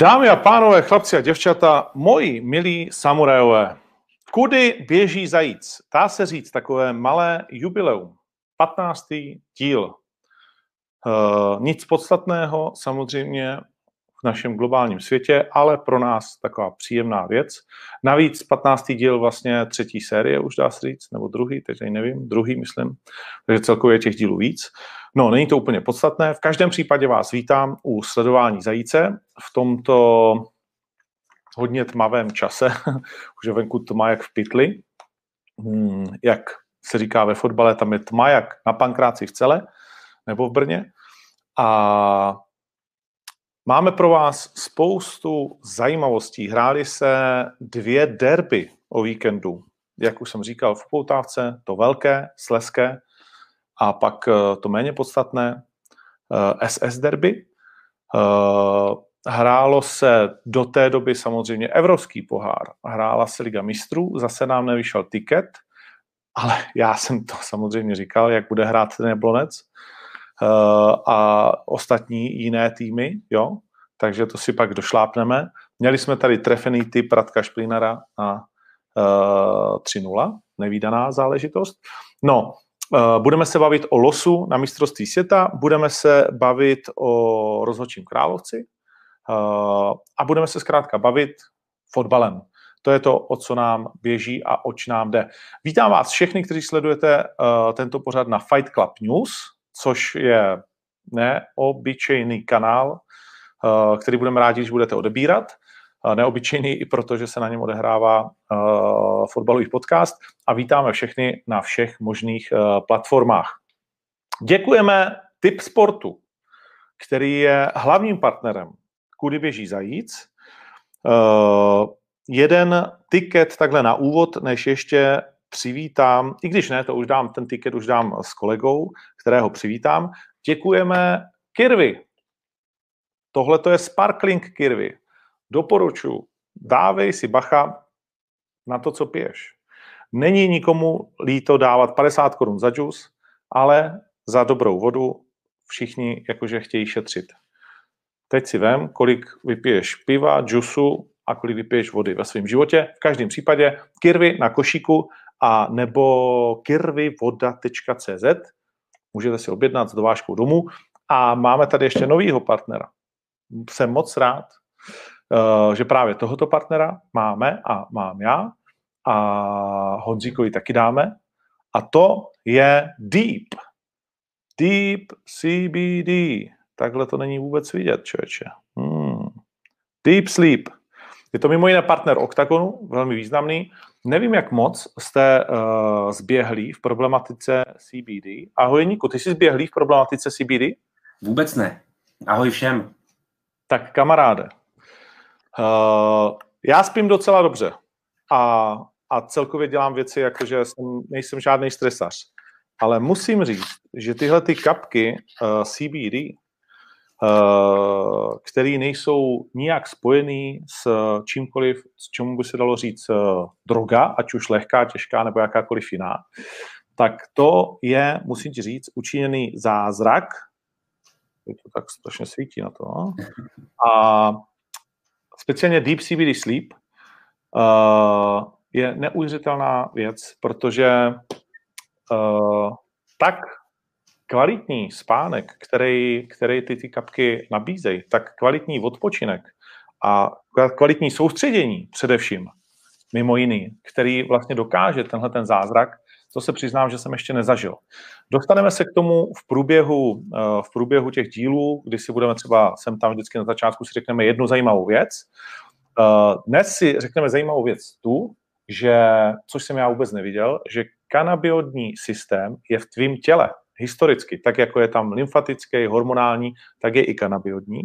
Dámy a pánové, chlapci a děvčata, moji milí samurajové, kudy běží zajíc? Dá se říct takové malé jubileum. 15. díl. Uh, nic podstatného samozřejmě v našem globálním světě, ale pro nás taková příjemná věc. Navíc 15. díl vlastně třetí série, už dá se říct, nebo druhý, teď nevím, druhý myslím, takže celkově těch dílů víc. No, není to úplně podstatné. V každém případě vás vítám u sledování zajíce v tomto hodně tmavém čase, už je venku tma jak v pytli, hmm, jak se říká ve fotbale, tam je tma jak na pankráci v celé, nebo v Brně. A máme pro vás spoustu zajímavostí. Hráli se dvě derby o víkendu. Jak už jsem říkal, v Poutávce to velké, sleské, a pak eh, to méně podstatné SS eh, derby. Eh, hrálo se do té doby samozřejmě Evropský pohár, hrála se Liga mistrů, zase nám nevyšel tiket, ale já jsem to samozřejmě říkal, jak bude hrát ten Jablonec a ostatní jiné týmy, jo, takže to si pak došlápneme. Měli jsme tady trefený typ Radka Šplínara na uh, 3-0, nevýdaná záležitost. No, budeme se bavit o losu na mistrovství světa, budeme se bavit o rozhodčím královci eh, a budeme se zkrátka bavit fotbalem. To je to, o co nám běží a oč nám jde. Vítám vás všechny, kteří sledujete uh, tento pořad na Fight Club News, což je neobyčejný kanál, který budeme rádi, když budete odebírat neobyčejný i proto, že se na něm odehrává uh, fotbalový podcast a vítáme všechny na všech možných uh, platformách. Děkujeme Tip Sportu, který je hlavním partnerem Kudy běží zajíc. Uh, jeden tiket takhle na úvod, než ještě přivítám, i když ne, to už dám, ten tiket už dám s kolegou, kterého přivítám. Děkujeme Kirvy. Tohle to je Sparkling Kirvy. Doporučuji, dávej si bacha na to, co piješ. Není nikomu líto dávat 50 korun za džus, ale za dobrou vodu všichni jakože chtějí šetřit. Teď si vem, kolik vypiješ piva, džusu a kolik vypiješ vody ve svém životě. V každém případě kirvy na košíku a nebo kirvyvoda.cz můžete si objednat s dovážkou domů. A máme tady ještě novýho partnera. Jsem moc rád, že právě tohoto partnera máme a mám já a Honzíkovi taky dáme a to je Deep. Deep CBD. Takhle to není vůbec vidět, člověče. Hmm. Deep Sleep. Je to mimo jiné partner Octagonu, velmi významný. Nevím, jak moc jste uh, zběhlí v problematice CBD. Ahoj, Niku, ty jsi zběhlý v problematice CBD? Vůbec ne. Ahoj všem. Tak kamaráde, Uh, já spím docela dobře a, a celkově dělám věci, jakože jsem, nejsem žádný stresař. Ale musím říct, že tyhle ty kapky uh, CBD, uh, které nejsou nijak spojený s čímkoliv, s čemu by se dalo říct uh, droga, ať už lehká, těžká nebo jakákoliv jiná, tak to je, musím ti říct, učiněný zázrak. To tak strašně svítí na to. No? A speciálně Deep CBD Sleep uh, je neuvěřitelná věc, protože uh, tak kvalitní spánek, který, který ty, ty kapky nabízejí, tak kvalitní odpočinek a kvalitní soustředění především, mimo jiný, který vlastně dokáže tenhle ten zázrak, to se přiznám, že jsem ještě nezažil. Dostaneme se k tomu v průběhu, eh, v průběhu těch dílů, kdy si budeme třeba sem tam vždycky na začátku si řekneme jednu zajímavou věc. Eh, dnes si řekneme zajímavou věc tu, že, což jsem já vůbec neviděl, že kanabiodní systém je v tvém těle historicky, tak jako je tam lymfatický, hormonální, tak je i kanabiodní.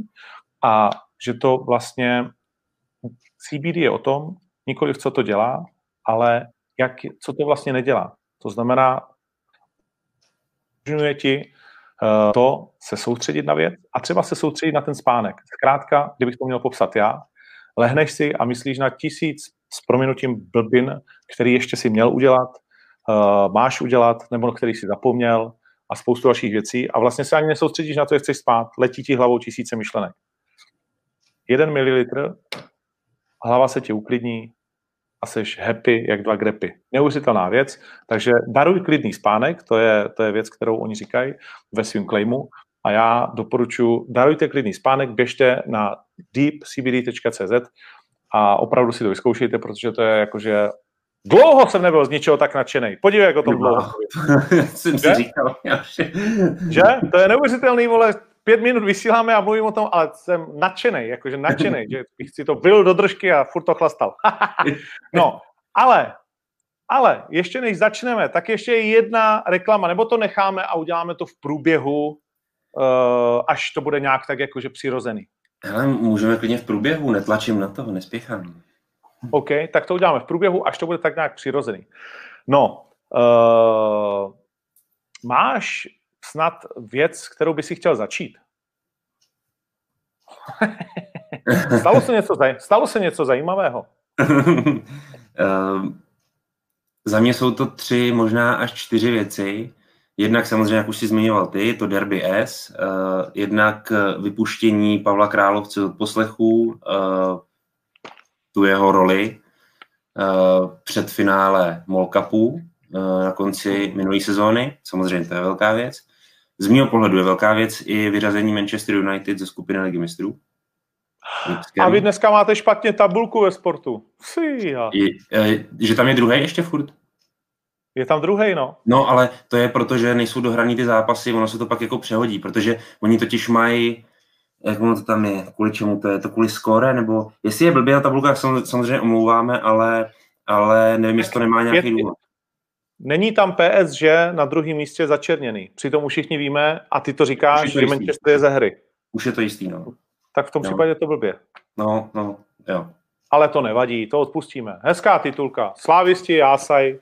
A že to vlastně CBD je o tom, nikoliv co to dělá, ale jak, co to vlastně nedělá. To znamená, umožňuje ti uh, to se soustředit na věc a třeba se soustředit na ten spánek. Zkrátka, kdybych to měl popsat já, lehneš si a myslíš na tisíc s prominutím blbin, který ještě si měl udělat, uh, máš udělat, nebo který si zapomněl a spoustu dalších věcí a vlastně se ani nesoustředíš na to, jak chceš spát, letí ti hlavou tisíce myšlenek. jeden mililitr, hlava se ti uklidní a jsi happy jak dva grepy. Neuvěřitelná věc, takže daruj klidný spánek, to je, to je věc, kterou oni říkají ve svém claimu a já doporučuji, darujte klidný spánek, běžte na deepcbd.cz a opravdu si to vyzkoušejte, protože to je jakože Dlouho jsem nebyl z ničeho tak nadšený. Podívej, jak o tom dlouho. jsem si říkal. že? To je neuvěřitelný, vole, pět minut vysíláme a mluvím o tom, ale jsem nadšený, jakože nadšený, že bych si to byl do držky a furt to chlastal. no, ale, ale ještě než začneme, tak ještě je jedna reklama, nebo to necháme a uděláme to v průběhu, uh, až to bude nějak tak jakože přirozený. Hele, můžeme klidně v průběhu, netlačím na toho, nespěchám. OK, tak to uděláme v průběhu, až to bude tak nějak přirozený. No, uh, máš snad věc, kterou by si chtěl začít? stalo, se něco, stalo se něco zajímavého? uh, za mě jsou to tři, možná až čtyři věci. Jednak samozřejmě, jak už si zmiňoval ty, to Derby S, uh, jednak vypuštění Pavla Královce od poslechu, uh, tu jeho roli uh, před finále Mall Cupu uh, na konci minulé sezóny. Samozřejmě to je velká věc. Z mého pohledu je velká věc i vyřazení Manchester United ze skupiny Ligy mistrů. A vy dneska máte špatně tabulku ve sportu. Fíha. Je, eh, že tam je druhý ještě furt? Je tam druhý, no. No, ale to je proto, že nejsou dohraný ty zápasy, ono se to pak jako přehodí, protože oni totiž mají jak ono to tam je, kvůli čemu to je, to kvůli skóre, nebo jestli je blbě ta tabulka, samozřejmě omlouváme, ale, ale nevím, jestli to nemá nějaký důvod. Není tam PSG na druhém místě začerněný. Přitom už všichni víme, a ty to říkáš, že Manchester je ze hry. Už je to jistý, no. Tak v tom no. případě to blbě. No, no, jo. Ale to nevadí, to odpustíme. Hezká titulka. Slávisti, jásaj,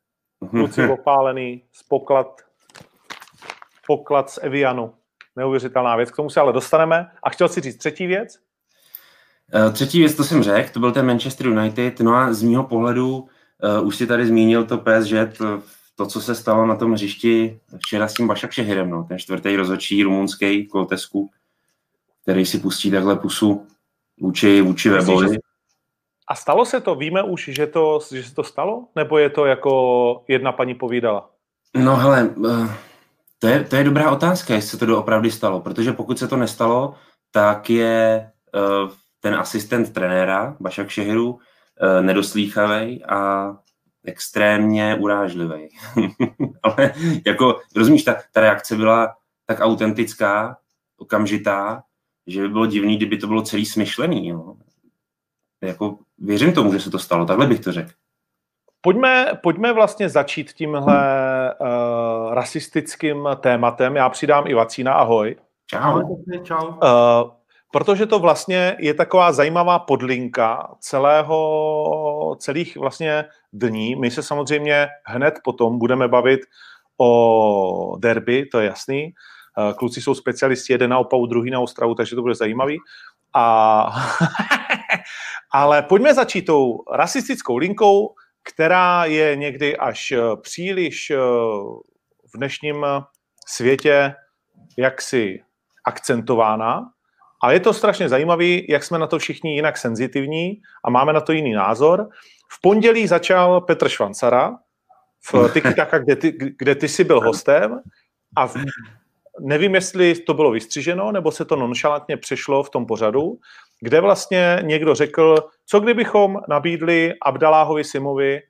kluci opálený, z poklad, poklad z Evianu neuvěřitelná věc. K tomu se ale dostaneme. A chtěl si říct třetí věc? Uh, třetí věc, to jsem řekl, to byl ten Manchester United. No a z mého pohledu, už si tady zmínil to PSG, to, to, co se stalo na tom hřišti včera s tím Bašak Šehirem, no, ten čtvrtý rozhodčí rumunský Koltesku, který si pustí takhle pusu vůči, vůči Webovi. A stalo se to? Víme už, že, to, že se to stalo? Nebo je to jako jedna paní povídala? No hele, uh, to je, to je dobrá otázka, jestli se to doopravdy stalo, protože pokud se to nestalo, tak je ten asistent trenéra, Bašak Šehiru, nedoslýchavý a extrémně urážlivý. Ale jako, rozumíš, ta, ta reakce byla tak autentická, okamžitá, že by bylo divný, kdyby to bylo celý smyšlený. Jo. Jako, věřím tomu, že se to stalo, takhle bych to řekl. Pojďme, pojďme vlastně začít tímhle uh, rasistickým tématem. Já přidám i Vacína, ahoj. Čau. Čau. Uh, protože to vlastně je taková zajímavá podlinka celého, celých vlastně dní. My se samozřejmě hned potom budeme bavit o derby, to je jasný. Uh, kluci jsou specialisti, jeden na Opavu, druhý na Ostravu, takže to bude zajímavý. A ale pojďme začít tou rasistickou linkou, která je někdy až eh, příliš eh, v dnešním světě jaksi akcentována. Ale je to strašně zajímavé, jak jsme na to všichni jinak senzitivní a máme na to jiný názor. V pondělí začal Petr Švancara v TikTaka, kde ty, kde ty jsi byl hostem a v, nevím, jestli to bylo vystřiženo, nebo se to nonšalantně přešlo v tom pořadu, kde vlastně někdo řekl, co kdybychom nabídli Abdaláhovi Simovi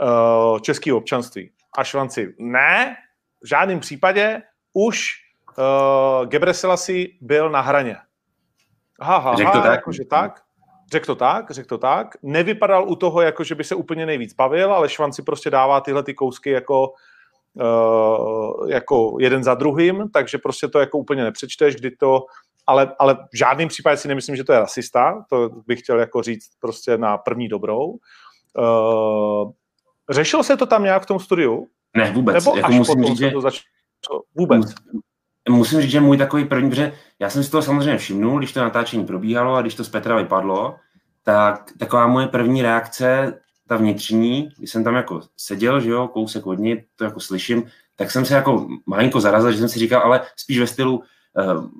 uh, český občanství. A Švanci, ne, v žádném případě už uh, Gebre Selassie byl na hraně. Aha, aha, řekl to tak? Jakože tak. Řekl to tak, řekl to tak. Nevypadal u toho, jako že by se úplně nejvíc bavil, ale Švanci prostě dává tyhle ty kousky jako, uh, jako jeden za druhým, takže prostě to jako úplně nepřečteš, kdy to ale, ale v žádném případě si nemyslím, že to je rasista, to bych chtěl jako říct prostě na první dobrou. Uh, řešilo se to tam nějak v tom studiu? Ne, vůbec. Nebo jako až musím říct, že... to začalo? Vůbec. Musím říct, že můj takový první, protože já jsem si toho samozřejmě všimnul, když to natáčení probíhalo a když to z Petra vypadlo, tak taková moje první reakce, ta vnitřní, když jsem tam jako seděl, že jo, kousek od ní, to jako slyším, tak jsem se jako malinko zarazil, že jsem si říkal, ale spíš ve stylu,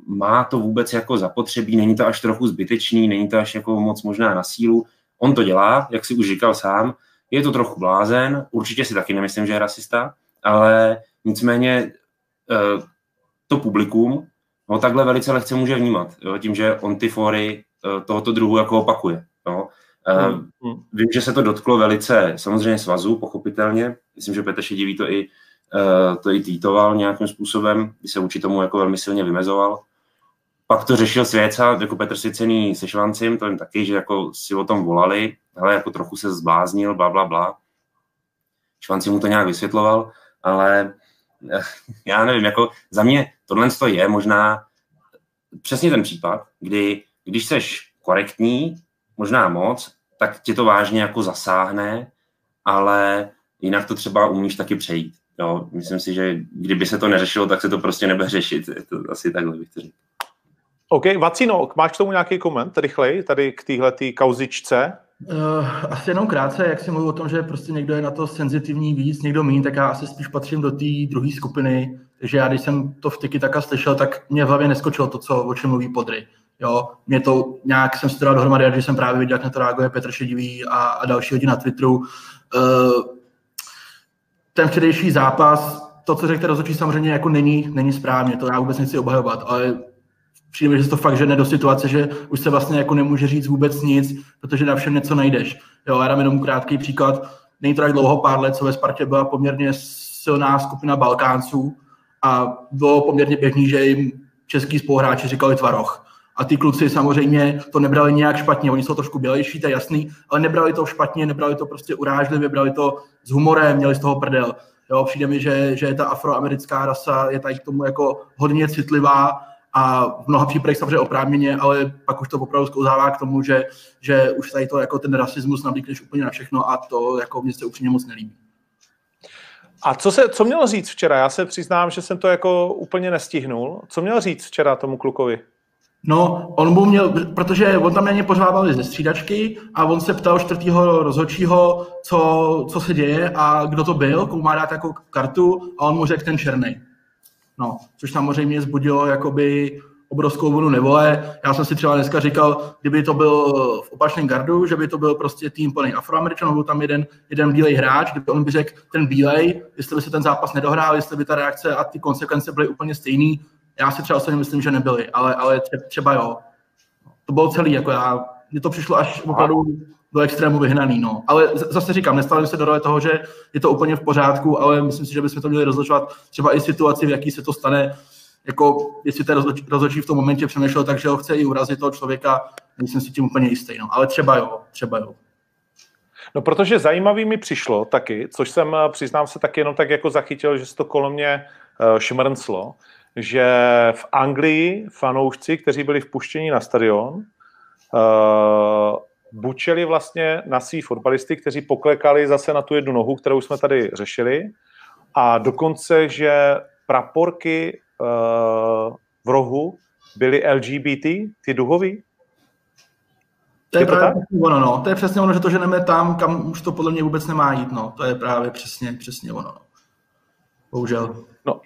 má to vůbec jako zapotřebí, není to až trochu zbytečný, není to až jako moc možná na sílu. On to dělá, jak si už říkal sám, je to trochu blázen, určitě si taky nemyslím, že je rasista, ale nicméně to publikum ho takhle velice lehce může vnímat, jo, tím, že on ty fóry tohoto druhu jako opakuje. Jo. Hmm. Vím, že se to dotklo velice samozřejmě svazu, pochopitelně. Myslím, že Petr Šedivý to i, uh, to i týtoval nějakým způsobem, kdy se vůči tomu jako velmi silně vymezoval. Pak to řešil Svěca, jako Petr Sicený se Švancím, to jim taky, že jako si o tom volali, ale jako trochu se zbláznil, bla, bla, bla. Švanci mu to nějak vysvětloval, ale eh, já nevím, jako za mě tohle je možná přesně ten případ, kdy když seš korektní, možná moc, tak tě to vážně jako zasáhne, ale jinak to třeba umíš taky přejít. Jo, myslím si, že kdyby se to neřešilo, tak se to prostě nebude řešit. Je to asi takhle bych to řekl. OK, Vacino, máš k tomu nějaký koment rychlej, tady k téhle kauzičce? Uh, asi jenom krátce, jak si mluvil o tom, že prostě někdo je na to senzitivní víc, někdo méně, tak já asi spíš patřím do té druhé skupiny. Takže já, když jsem to v Tiki taka slyšel, tak mě v hlavě neskočilo to, co, o čem mluví Podry. Jo, mě to nějak jsem si to dal dohromady, že jsem právě viděl, jak na to reaguje Petr Šedivý a, a další lidi na Twitteru. Uh, ten včerejší zápas, to, co řekl rozhodčí, samozřejmě jako není, není správně, to já vůbec nechci obhajovat, ale přijde že to fakt žene do situace, že už se vlastně jako nemůže říct vůbec nic, protože na všem něco najdeš. Jo, já dám jenom krátký příklad. Není to tak dlouho, pár let, co ve Spartě byla poměrně silná skupina Balkánců a bylo poměrně běžný, že jim český spoluhráči říkali tvaroch. A ty kluci samozřejmě to nebrali nějak špatně, oni jsou trošku bělejší, to je jasný, ale nebrali to špatně, nebrali to prostě urážlivě, brali to s humorem, měli z toho prdel. Jo, přijde mi, že, že ta afroamerická rasa je tady k tomu jako hodně citlivá a v mnoha případech samozřejmě oprávněně, ale pak už to opravdu sklouzává k tomu, že, že už tady to jako ten rasismus navlíkneš úplně na všechno a to jako mě se upřímně moc nelíbí. A co, se, co měl říct včera? Já se přiznám, že jsem to jako úplně nestihnul. Co měl říct včera tomu klukovi? No, on mu měl, protože on tam na ně ze střídačky a on se ptal čtvrtýho rozhodčího, co, co se děje a kdo to byl, komu má dát jako kartu a on mu řekl ten černý. No, což samozřejmě zbudilo jakoby obrovskou vlnu nevole. Já jsem si třeba dneska říkal, kdyby to byl v opačném gardu, že by to byl prostě tým plný afroameričanů, byl tam jeden, jeden bílej hráč, kdyby on by řekl ten bílej, jestli by se ten zápas nedohrál, jestli by ta reakce a ty konsekvence byly úplně stejný, já si třeba osobně myslím, že nebyly, ale, ale třeba jo. To bylo celý, jako já, mně to přišlo až opravdu do extrému vyhnaný, no. Ale zase říkám, nestalo se do role toho, že je to úplně v pořádku, ale myslím si, že bychom to měli rozlišovat třeba i situaci, v jaký se to stane, jako jestli ten rozhodčí v tom momentě přemýšlel tak, že ho chce i urazit toho člověka, nejsem si tím úplně jistý, no. Ale třeba jo, třeba jo. No protože zajímavý mi přišlo taky, což jsem, přiznám se, taky jenom tak jako zachytil, že se to kolem mě uh, šmrnclo, že v Anglii fanoušci, kteří byli vpuštěni na stadion, uh, bučeli vlastně na svý fotbalisty, kteří poklekali zase na tu jednu nohu, kterou jsme tady řešili. A dokonce, že praporky v rohu byly LGBT, ty duhový. To je, je to právě tak? ono, no. To je přesně ono, že to ženeme tam, kam už to podle mě vůbec nemá jít, no. To je právě přesně, přesně ono, no. Bohužel. No,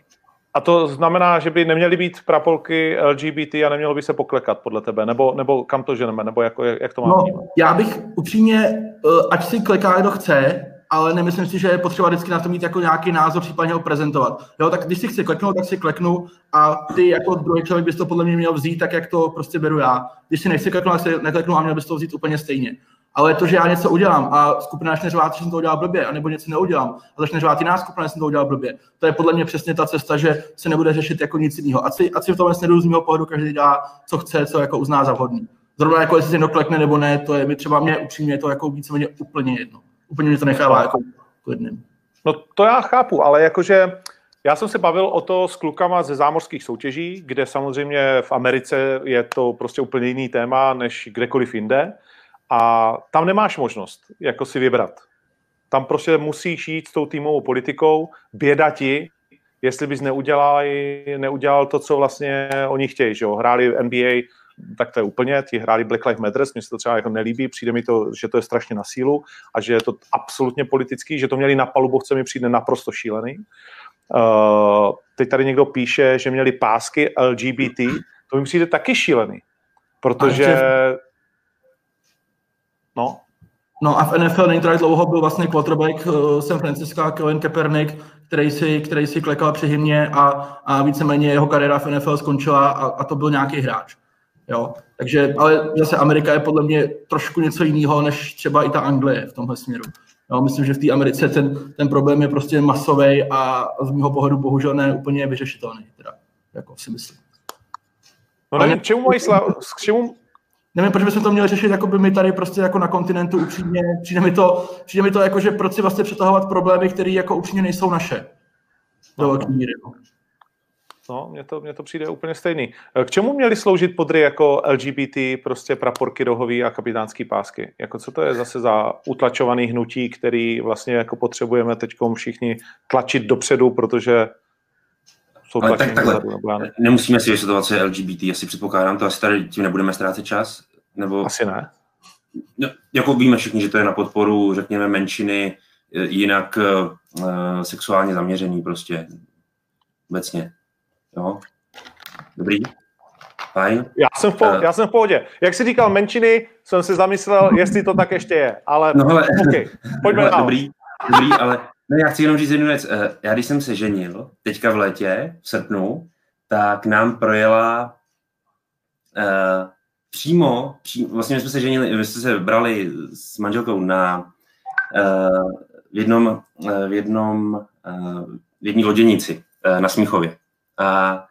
a to znamená, že by neměly být prapolky LGBT a nemělo by se poklekat podle tebe? Nebo, nebo kam to ženeme? Nebo jako, jak to máme no, Já bych upřímně, eh, ať si kleká, kdo chce, ale nemyslím si, že je potřeba vždycky na to mít jako nějaký názor, případně ho prezentovat. Jo, tak když si chci kleknout, tak si kleknu a ty jako druhý člověk bys to podle mě měl vzít tak, jak to prostě beru já. Když si nechci kleknout, tak si nekleknu a měl bys to vzít úplně stejně. Ale to, že já něco udělám a skupina začne řvát, že jsem to udělal blbě, anebo něco neudělám a začne řvát jiná skupina, že jsem to udělal blbě, to je podle mě přesně ta cesta, že se nebude řešit jako nic jiného. Ať si, ať si v tomhle z mého pohledu každý dělá, co chce, co jako uzná za vhodný. Zrovna jako jestli se doklekne nebo ne, to je mi třeba mě upřímně to jako víceméně úplně jedno. Úplně mě to nechává jako klidným. No to já chápu, ale jakože já jsem se bavil o to s klukama ze zámořských soutěží, kde samozřejmě v Americe je to prostě úplně jiný téma než kdekoliv jinde. A tam nemáš možnost jako si vybrat. Tam prostě musíš jít s tou týmovou politikou, běda ti, jestli bys neudělal, neudělal to, co vlastně oni chtějí. Že jo? Hráli NBA, tak to je úplně, ti hráli Black Lives Matter, mně se to třeba jako nelíbí, přijde mi to, že to je strašně na sílu a že je to absolutně politický, že to měli na palubovce mi přijde naprosto šílený. Uh, teď tady někdo píše, že měli pásky LGBT, to mi přijde taky šílený, protože... No, No a v NFL není to tak dlouho byl vlastně quarterback uh, San Francisco, Colin Kaepernick, který si, který si klekal při hymně a, a víceméně jeho kariéra v NFL skončila a, a to byl nějaký hráč. Jo? Takže, ale zase Amerika je podle mě trošku něco jiného, než třeba i ta Anglie v tomhle směru. Jo, myslím, že v té Americe ten, ten problém je prostě masový a z mého pohledu bohužel ne úplně vyřešitelný, teda, jako si myslím. No nevím, čemu mají slav, k čemu, nevím, proč bychom to měli řešit jako by my tady prostě jako na kontinentu upřímně. Přijde mi to, přijde mi to jako, že proč si vlastně přetahovat problémy, které jako upřímně nejsou naše. Do velké míry. No. No, mně to, mně to přijde úplně stejný. K čemu měly sloužit podry jako LGBT, prostě praporky rohový a kapitánský pásky? Jako co to je zase za utlačovaný hnutí, který vlastně jako potřebujeme teď všichni tlačit dopředu, protože jsou Ale tak takhle, nemusíme si vysvětlovat, co je LGBT, asi předpokládám to, asi tady tím nebudeme ztrácet čas. Nebo... Asi ne. No, jako víme všichni, že to je na podporu, řekněme, menšiny, e, jinak uh, sexuálně zaměřený prostě obecně. Jo? Dobrý? Fajn. Já jsem, v po, uh, já jsem v pohodě. Jak jsi říkal menšiny, jsem si zamyslel, jestli to tak ještě je, ale, no, ale okay. pojďme ale, Dobrý, dobrý, ale No já chci jenom říct jednu věc. Eh, já když jsem se ženil, teďka v létě, v srpnu, tak nám projela uh, přímo, přímo, vlastně jsme se ženili, my jsme se brali s manželkou na uh, v jednom, uh, v jednom uh, v jedné loděnici uh, na Smíchově. A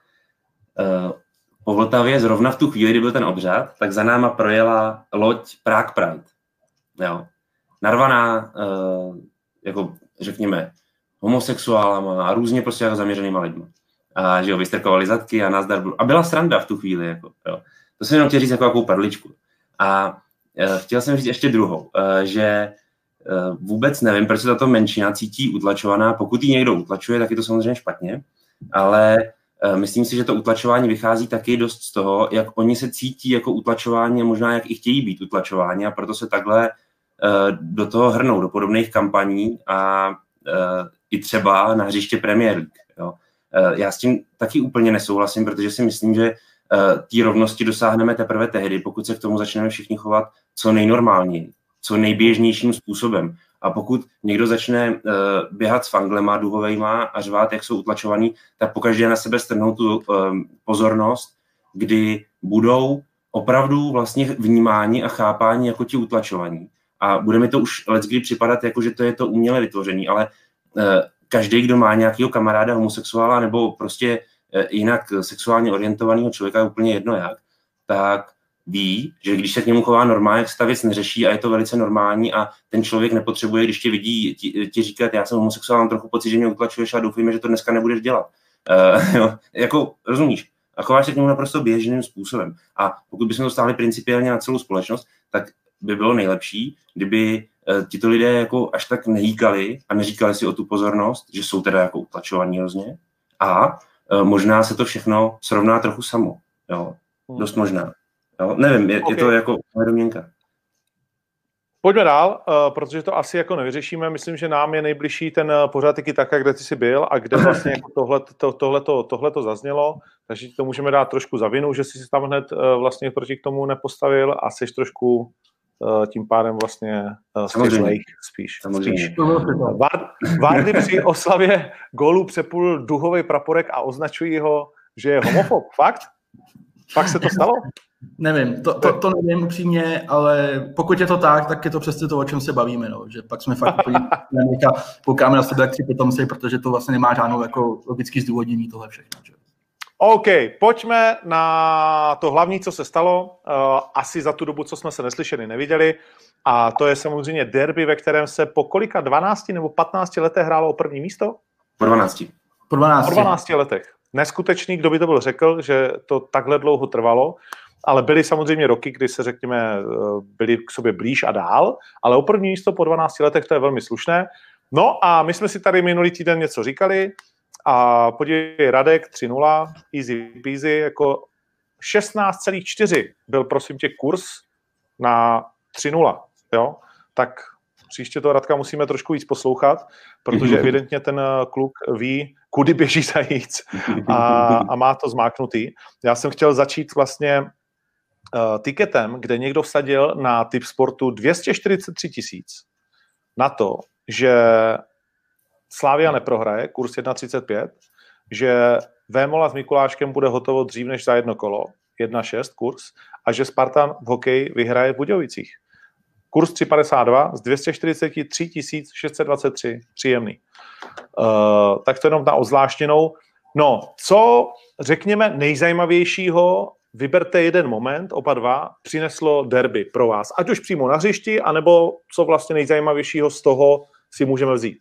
uh, po Vltavě zrovna v tu chvíli, kdy byl ten obřad, tak za náma projela loď Prague Pride. Jo. Narvaná uh, jako řekněme, homosexuálama a různě prostě jako zaměřenýma lidmi. A že jo, vystrkovali zadky a nazdar. A byla sranda v tu chvíli. Jako, jo. To jsem jenom chtěl říct jako jakou perličku. A e, chtěl jsem říct ještě druhou, e, že e, vůbec nevím, proč se tato menšina cítí utlačovaná. Pokud ji někdo utlačuje, tak je to samozřejmě špatně, ale e, myslím si, že to utlačování vychází taky dost z toho, jak oni se cítí jako utlačování a možná jak i chtějí být utlačováni a proto se takhle Eh, do toho hrnou, do podobných kampaní a eh, i třeba na hřiště Premier League. Eh, já s tím taky úplně nesouhlasím, protože si myslím, že té rovnosti dosáhneme teprve tehdy, pokud se k tomu začneme všichni chovat co nejnormálněji, co nejběžnějším způsobem. A pokud někdo začne uh, běhat s fanglema duhovejma a řvát, jak jsou utlačovaný, tak pokaždé na sebe strhnou tu um, pozornost, kdy budou opravdu vlastně vnímáni a chápáni jako ti utlačovaní. A bude mi to už kdy připadat, jako že to je to uměle vytvoření, ale uh, každý, kdo má nějakého kamaráda homosexuála nebo prostě jinak sexuálně orientovaného člověka, úplně jedno jak, tak ví, že když se k němu chová normálně, jak se ta věc neřeší a je to velice normální a ten člověk nepotřebuje, když tě vidí, ti, ti říkat, já jsem homosexuál, mám trochu pocit, že mě utlačuješ a doufujeme, že to dneska nebudeš dělat. Uh, jo, jako, rozumíš? A chováš se k němu naprosto běžným způsobem. A pokud bychom to stáhli principiálně na celou společnost, tak by bylo nejlepší, kdyby uh, tito lidé jako až tak nejíkali a neříkali si o tu pozornost, že jsou teda jako utlačovaní hrozně. A uh, možná se to všechno srovná trochu samo. Jo? Hmm. Dost možná. Jo? Nevím, je, okay. je to jako domněnka. Pojďme dál, uh, protože to asi jako nevyřešíme. Myslím, že nám je nejbližší ten pořád taky tak, kde ty jsi byl a kde vlastně jako tohle, to, tohleto, tohleto zaznělo, takže ti to můžeme dát trošku za vinu, že jsi se tam hned uh, vlastně proti k tomu nepostavil a jsi trošku Eh, tím pádem vlastně uh, spíš. spíš. Vardy při oslavě gólu přepul duhový praporek a označují ho, že je homofob. Fakt? Fakt se to stalo? Nevím, to, to, to nevím upřímně, ale pokud je to tak, tak je to přesně to, o čem se bavíme, no. že pak jsme fakt úplně koukáme na sebe jak tři pitomci, protože to vlastně nemá žádnou jako logický zdůvodnění tohle všechno. Že? OK, pojďme na to hlavní, co se stalo. Uh, asi za tu dobu, co jsme se neslyšeli, neviděli. A to je samozřejmě derby, ve kterém se po kolika 12 nebo 15 letech hrálo o první místo? Po 12. Po 12. Po 12 letech. Neskutečný, kdo by to byl řekl, že to takhle dlouho trvalo. Ale byly samozřejmě roky, kdy se, řekněme, eh, byli k sobě blíž a dál, ale o první místo po 12 letech to je velmi slušné. No a my jsme si tady minulý týden něco říkali, a podívej, Radek 3-0, easy peasy, jako 16,4 byl prosím tě kurz na 3-0, jo? Tak Příště to Radka musíme trošku víc poslouchat, protože evidentně ten kluk ví, kudy běží zajíc a, a má to zmáknutý. Já jsem chtěl začít vlastně tiketem, kde někdo vsadil na typ sportu 243 tisíc na to, že Slávia neprohraje, kurz 1,35, že Vémola s Mikuláškem bude hotovo dřív než za jedno kolo, 1,6 kurz, a že Spartan v hokeji vyhraje v Budějovicích. Kurz 3,52 z 243 623. Příjemný. Uh, tak to jenom na ozvláštěnou. No, co řekněme nejzajímavějšího, vyberte jeden moment, oba dva, přineslo derby pro vás. Ať už přímo na hřišti, anebo co vlastně nejzajímavějšího z toho si můžeme vzít.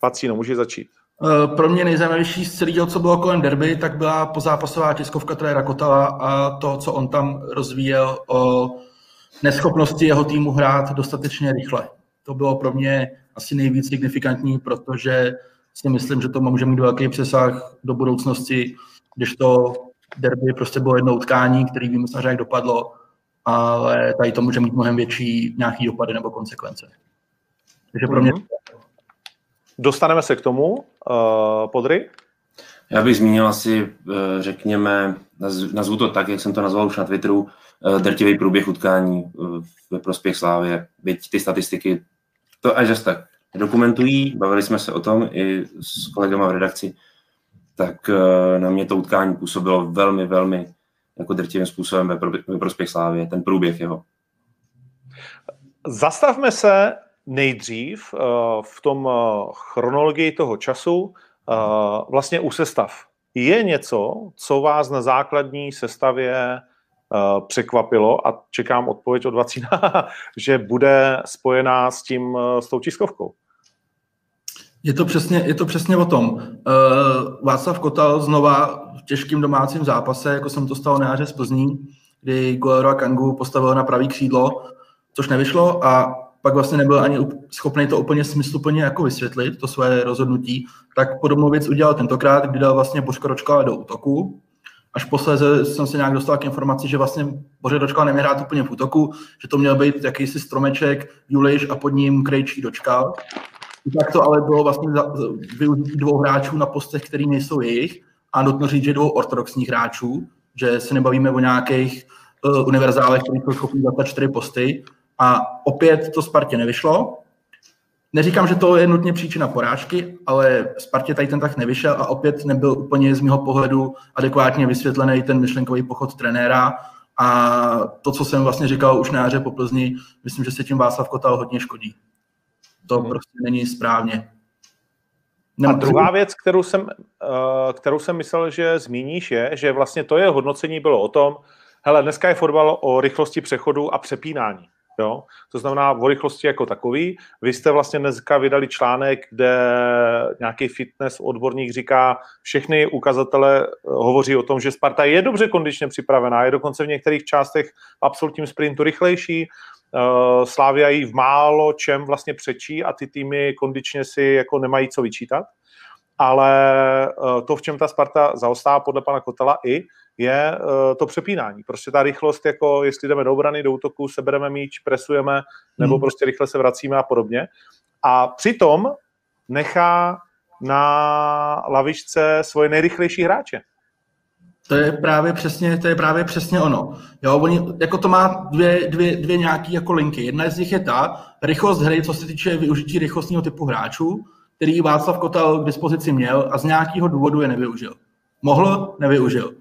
Pacíno, může začít. Eh, pro mě nejzajímavější z celého, co bylo kolem derby, tak byla pozápasová tiskovka Trajera Kotala a to, co on tam rozvíjel o neschopnosti jeho týmu hrát dostatečně rychle. To bylo pro mě asi nejvíc signifikantní, protože si myslím, že to může mít velký přesah do budoucnosti, když to derby prostě bylo jedno utkání, který víme samozřejmě, jak dopadlo, ale tady to může mít mnohem větší nějaký dopady nebo konsekvence. Takže pro mě... Mm-hmm. Dostaneme se k tomu. Uh, Podry? Já bych zmínil asi, eh, řekněme, nazvu to tak, jak jsem to nazval už na Twitteru, eh, drtivý průběh utkání ve prospěch Slávě. Byť ty statistiky to až tak dokumentují, bavili jsme se o tom i s kolegama v redakci, tak na mě to utkání působilo velmi, velmi jako drtivým způsobem ve prospěch Slávě, ten průběh jeho. Zastavme se nejdřív uh, v tom uh, chronologii toho času vlastně u sestav. Je něco, co vás na základní sestavě překvapilo a čekám odpověď od Vacína, že bude spojená s tím, s tou tiskovkou. Je to přesně, je to přesně o tom. Uh, Václav Kotal znova v těžkým domácím zápase, jako jsem to stalo na jaře z Plzní, kdy Guerrero a Kangu postavil na pravý křídlo, což nevyšlo a pak vlastně nebyl ani schopný to úplně smysluplně jako vysvětlit, to své rozhodnutí, tak podobnou věc udělal tentokrát, kdy dal vlastně Božko Ročkala do útoku. Až posléze jsem se nějak dostal k informaci, že vlastně Bože Dočkal neměl hrát úplně v útoku, že to měl být jakýsi stromeček, Juliš a pod ním Krejčí Dočkal. Tak to ale bylo vlastně využití dvou hráčů na postech, který nejsou jejich a nutno říct, že dvou ortodoxních hráčů, že se nebavíme o nějakých uh, univerzálech, který jsou schopni dát čtyři posty, a opět to Spartě nevyšlo. Neříkám, že to je nutně příčina porážky, ale Spartě tady ten tak nevyšel a opět nebyl úplně z mého pohledu adekvátně vysvětlený ten myšlenkový pochod trenéra. A to, co jsem vlastně říkal už na jaře po Plzni, myslím, že se tím Václav Kotal hodně škodí. To hmm. prostě není správně. A druhá věc, kterou jsem, eh, kterou jsem myslel, že zmíníš, je, že vlastně to je hodnocení bylo o tom, hele, dneska je fotbal o rychlosti přechodu a přepínání. Jo? To znamená o rychlosti jako takový. Vy jste vlastně dneska vydali článek, kde nějaký fitness odborník říká, všechny ukazatele eh, hovoří o tom, že Sparta je dobře kondičně připravená, je dokonce v některých částech v absolutním sprintu rychlejší, Slávia jí v málo čem vlastně přečí a ty týmy kondičně si jako nemají co vyčítat. Ale uh, to, v čem ta Sparta zaostává podle pana Kotela i, je uh, to přepínání. Prostě ta rychlost, jako jestli jdeme do obrany, do útoku, sebereme míč, presujeme, nebo hmm. prostě rychle se vracíme a podobně. A přitom nechá na lavičce svoje nejrychlejší hráče. To je právě přesně, to je právě přesně ono. Jo, oni, jako to má dvě, dvě, dvě nějaké jako linky. Jedna z nich je ta rychlost hry, co se týče využití rychlostního typu hráčů, který Václav Kotal k dispozici měl a z nějakého důvodu je nevyužil. Mohl, nevyužil.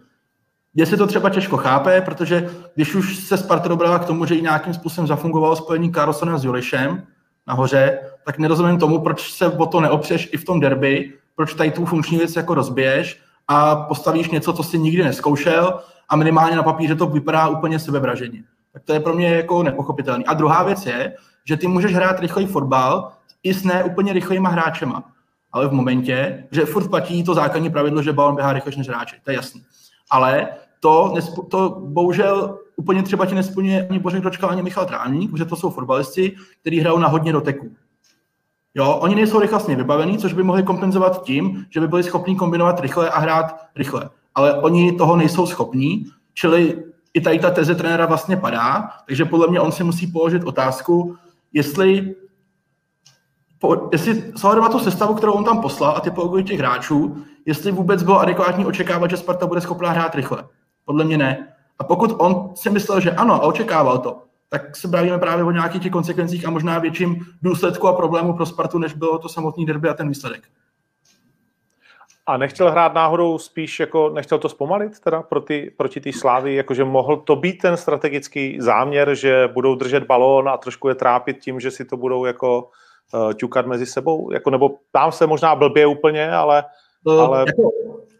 Mně se to třeba těžko chápe, protože když už se Sparta dobrala k tomu, že i nějakým způsobem zafungovalo spojení Carlsona s Julišem nahoře, tak nerozumím tomu, proč se o to neopřeš i v tom derby, proč tady tu funkční věc jako rozbiješ a postavíš něco, co si nikdy neskoušel a minimálně na papíře to vypadá úplně sebevraženě. Tak to je pro mě jako nepochopitelný. A druhá věc je, že ty můžeš hrát rychlej fotbal i s ne úplně rychlejma hráčema. Ale v momentě, že furt platí to základní pravidlo, že balon běhá rychlejší než hráče, to je jasný ale to, nespo, to bohužel úplně třeba ti nesplňuje ani Bořek Dočkal, ani Michal Trávník, protože to jsou fotbalisti, kteří hrajou na hodně doteků. Jo, oni nejsou rychlostně vybavení, což by mohli kompenzovat tím, že by byli schopni kombinovat rychle a hrát rychle. Ale oni toho nejsou schopní, čili i tady ta teze trenéra vlastně padá, takže podle mě on si musí položit otázku, jestli po, jestli na tu sestavu, kterou on tam poslal a ty typologii těch hráčů, jestli vůbec bylo adekvátní očekávat, že Sparta bude schopná hrát rychle. Podle mě ne. A pokud on si myslel, že ano a očekával to, tak se bavíme právě o nějakých těch konsekvencích a možná větším důsledku a problému pro Spartu, než bylo to samotný derby a ten výsledek. A nechtěl hrát náhodou spíš, jako nechtěl to zpomalit teda proti, proti té slávy, jakože mohl to být ten strategický záměr, že budou držet balón a trošku je trápit tím, že si to budou jako uh, ťukat mezi sebou, jako, nebo tam se možná blbě úplně, ale... Uh, ale... Jako,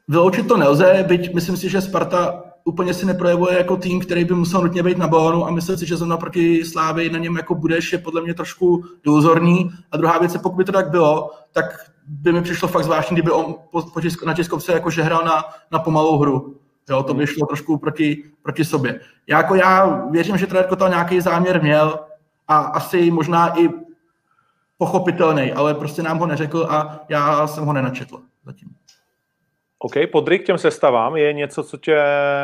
vyloučit to nelze, byť myslím si, že Sparta úplně si neprojevuje jako tým, který by musel nutně být na balonu a myslím si, že zrovna proti Slávy na něm jako budeš, je podle mě trošku důzorný. A druhá věc je, pokud by to tak bylo, tak by mi přišlo fakt zvláštní, kdyby on po, po tisk, na tiskovce jako že hrál na, na pomalou hru. Jo, to by šlo trošku proti, proti sobě. Já, jako já věřím, že trenér Kotal nějaký záměr měl a asi možná i pochopitelný, ale prostě nám ho neřekl a já jsem ho nenačetl zatím. OK, podry k těm sestavám je něco, co tě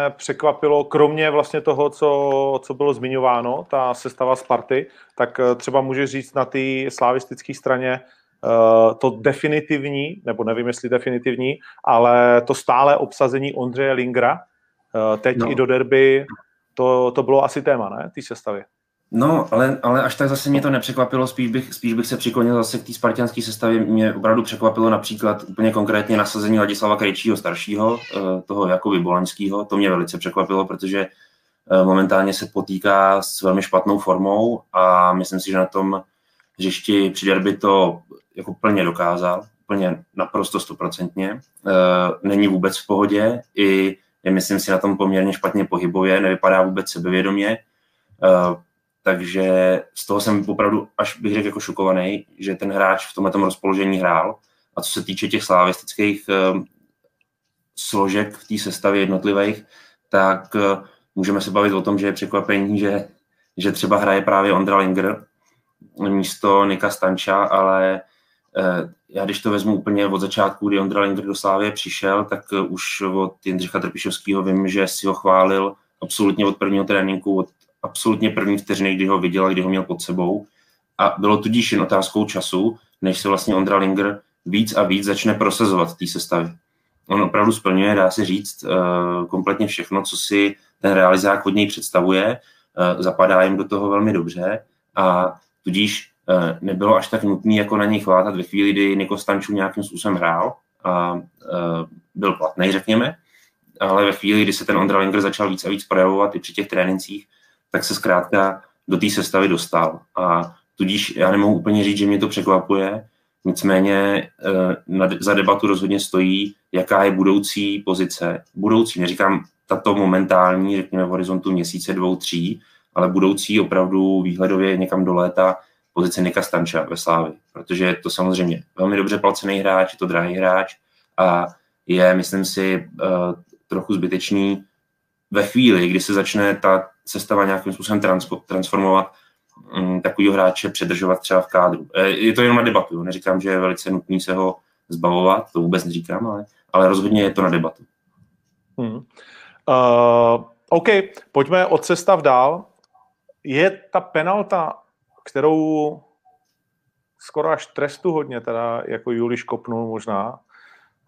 překvapilo, kromě vlastně toho, co, co bylo zmiňováno, ta sestava Sparty, tak eh, třeba můžeš říct na té slavistické straně uh, to definitivní, nebo nevím, jestli definitivní, ale to stále obsazení Ondřeje Lingra, uh, teď no. i do derby, to, to bylo asi téma, ne, té sestavy? No, ale, ale až tak zase mě to nepřekvapilo, spíš bych, spíš bych se přiklonil zase k té spartianské sestavě. Mě opravdu překvapilo například úplně konkrétně nasazení Ladislava Krejčího staršího, eh, toho Jakoby Bolaňského. To mě velice překvapilo, protože eh, momentálně se potýká s velmi špatnou formou a myslím si, že na tom hřišti při derby to jako plně dokázal, plně naprosto stoprocentně. Eh, není vůbec v pohodě, i je myslím si na tom poměrně špatně pohybově, nevypadá vůbec sebevědomě takže z toho jsem opravdu, až bych řekl, jako šokovaný, že ten hráč v tomhle rozpoložení hrál. A co se týče těch slavistických uh, složek v té sestavě jednotlivých, tak uh, můžeme se bavit o tom, že je překvapení, že, že třeba hraje právě Ondra Linger místo Nika Stanča, ale uh, já když to vezmu úplně od začátku, kdy Ondra Linger do Slávě přišel, tak už od Jindřicha Trpišovského vím, že si ho chválil absolutně od prvního tréninku, od absolutně první vteřiny, kdy ho viděl a kdy ho měl pod sebou. A bylo tudíž jen otázkou času, než se vlastně Ondra Linger víc a víc začne prosazovat v té sestavě. On opravdu splňuje, dá se říct, uh, kompletně všechno, co si ten realizák od něj představuje, uh, zapadá jim do toho velmi dobře a tudíž uh, nebylo až tak nutné jako na něj chvátat ve chvíli, kdy Niko Stanču nějakým způsobem hrál a byl platný, řekněme, ale ve chvíli, kdy se ten Ondra Linger začal víc a víc projevovat i při těch trénincích, tak se zkrátka do té sestavy dostal. A tudíž já nemohu úplně říct, že mě to překvapuje, nicméně eh, za debatu rozhodně stojí, jaká je budoucí pozice. Budoucí, neříkám tato momentální, řekněme v horizontu měsíce, dvou, tří, ale budoucí opravdu výhledově někam do léta pozice Nika Stanča ve Slávi, protože je to samozřejmě velmi dobře placený hráč, je to drahý hráč a je, myslím si, eh, trochu zbytečný ve chvíli, kdy se začne ta sestava nějakým způsobem transformovat, um, takovýho hráče předržovat třeba v kádru. E, je to jenom na debatu, neříkám, že je velice nutný se ho zbavovat, to vůbec neříkám, ale, ale rozhodně je to na debatu. Hmm. Uh, OK, pojďme od cestav dál. Je ta penalta, kterou skoro až trestu hodně, teda jako Juliš kopnul možná,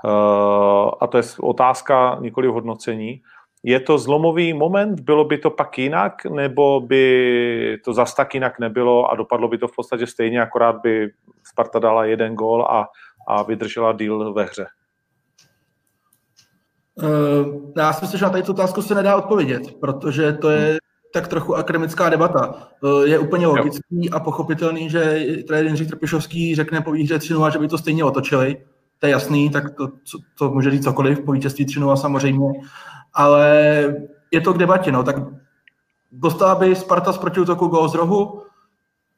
uh, a to je otázka nikoli hodnocení, je to zlomový moment? Bylo by to pak jinak, nebo by to zas tak jinak nebylo a dopadlo by to v podstatě stejně, akorát by Sparta dala jeden gól a, a vydržela díl ve hře? Uh, já si myslím, že na tady tu otázku se nedá odpovědět, protože to je tak trochu akademická debata. Uh, je úplně logický jo. a pochopitelný, že trenér Jindřich Trpišovský řekne po výhře 3 že by to stejně otočili. To je jasný, tak to, to může říct cokoliv po vítězství 3 samozřejmě ale je to k debatě, no, tak dostala by Sparta z protiútoku gol z rohu,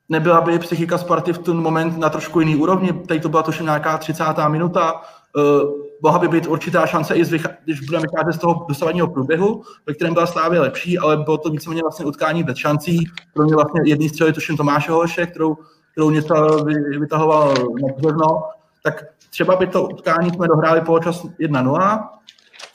nebyla by psychika Sparty v ten moment na trošku jiný úrovni, tady to byla tuším nějaká 30. minuta, uh, mohla by být určitá šance, i zvycha, když budeme vycházet z toho dosavadního průběhu, ve kterém byla Slávě lepší, ale bylo to víceméně vlastně utkání bez šancí, kromě vlastně jedný střely, tuším Tomáše Holeše, kterou, kterou něco vytahoval na tak třeba by to utkání jsme dohráli poločas 1-0,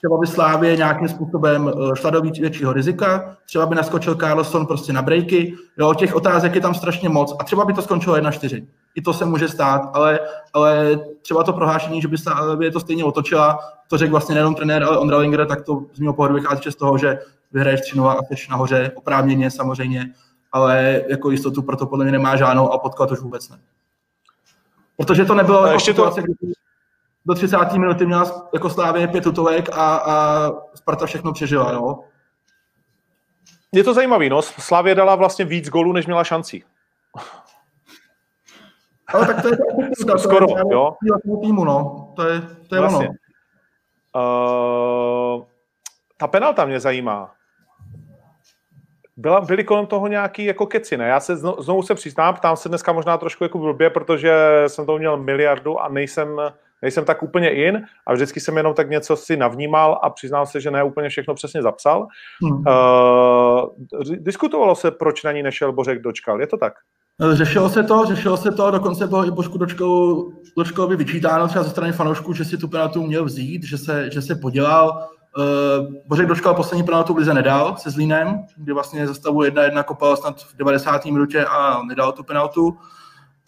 třeba by Slávě nějakým způsobem eh, šla do většího rizika, třeba by naskočil Carlson prostě na breaky, jo, těch otázek je tam strašně moc a třeba by to skončilo 1-4. I to se může stát, ale, ale třeba to prohlášení, že by Slávě to stejně otočila, to řekl vlastně nejenom trenér, ale Ondra Linger, tak to z mého pohledu vychází z toho, že vyhraješ 3 a jsi nahoře, oprávněně samozřejmě, ale jako jistotu proto podle mě nemá žádnou a podklad už vůbec ne. Protože to nebylo jako ještě situace, to... kdy do 30. minuty měla jako Slávě pět tutovek a, a Sparta všechno přežila, no. Je to zajímavý, no. Slávě dala vlastně víc gólů, než měla šancí. Ale tak to je to, Skoro, to je, jo. Týmu, no. To je, to je vlastně. ono. Uh, ta penalta mě zajímá. Byla, byly kolem toho nějaký jako keci, ne? Já se znovu, znovu se přiznám, ptám se dneska možná trošku jako blbě, protože jsem to měl miliardu a nejsem nejsem tak úplně in a vždycky jsem jenom tak něco si navnímal a přiznal se, že ne úplně všechno přesně zapsal. Hmm. Uh, diskutovalo se, proč na ní nešel Bořek Dočkal, je to tak? Eh, řešilo se to, řešilo se to, dokonce bylo i Božku Dočkou, Dočkovi vyčítáno třeba ze strany fanoušků, že si tu penaltu měl vzít, že se, že se podělal. Uh, Bořek Dočkal poslední penaltu v Lize nedal se Zlínem, kdy vlastně zastavu jedna jedna kopal snad v 90. minutě a nedal tu penaltu.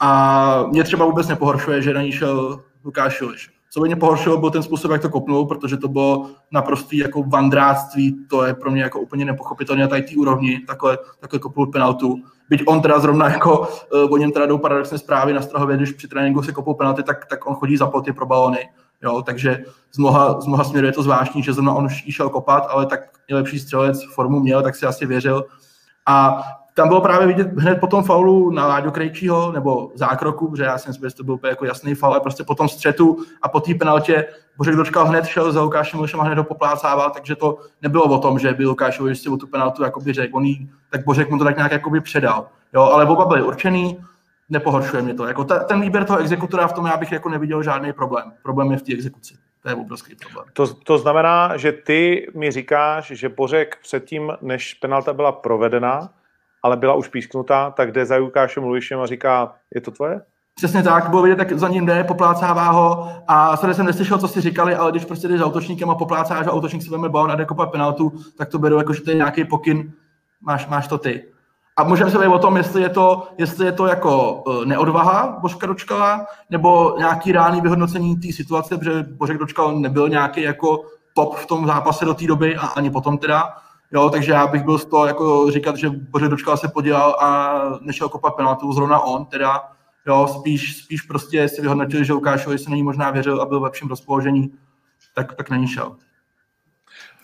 A mě třeba vůbec nepohoršuje, že na ní šel Lukáš Juliš. Co by mě pohoršilo, byl ten způsob, jak to kopnul, protože to bylo naprostý jako vandráctví, to je pro mě jako úplně nepochopitelné na tady té úrovni, takhle, takhle kopnul penaltu. Byť on teda zrovna jako, uh, o něm teda jdou paradoxné zprávy na Strahově, když při tréninku se kopou penalty, tak, tak on chodí za ploty pro balony. Jo, takže z mnoha, z mnoha směrů je to zvláštní, že zrovna on už šel kopat, ale tak nejlepší střelec formu měl, tak si asi věřil. A tam bylo právě vidět hned po tom faulu na Láďo Krejčího, nebo zákroku, protože já si že to byl úplně jako jasný faul, ale prostě po tom střetu a po té penaltě Bořek Dočkal hned šel za Lukášem Milšem a hned ho poplácával, takže to nebylo o tom, že by Lukáš Milš si o tu penaltu jakoby řekl, on jí, tak Bořek mu to tak nějak jakoby předal. Jo, ale oba byly určený, nepohoršuje mě to. Jako ta, ten výběr toho exekutora v tom já bych jako neviděl žádný problém. Problém je v té exekuci. To je obrovský problém. To, to znamená, že ty mi říkáš, že Bořek předtím, než penalta byla provedena, ale byla už písknutá, tak jde za Lukášem Luišem a říká, je to tvoje? Přesně tak, bylo vidět, tak za ním jde, poplácává ho a tady jsem neslyšel, co si říkali, ale když prostě jdeš za autočníkem a poplácáš a autočník si veme balon a jde kopat penaltu, tak to beru jako, že to je nějaký pokyn, máš, máš to ty. A můžeme se bavit o tom, jestli je to, jestli je to jako e, neodvaha Božka Dočkala, nebo nějaký reálný vyhodnocení té situace, protože Božek Dočkal nebyl nějaký jako top v tom zápase do té doby a ani potom teda. Jo, takže já bych byl z toho jako říkat, že Bořek Dočkal se podělal a nešel kopat penaltu, zrovna on teda, jo, spíš, spíš prostě si vyhodnotil, že Lukášovi se není možná věřil a byl v lepším rozpoložení, tak, tak není šel.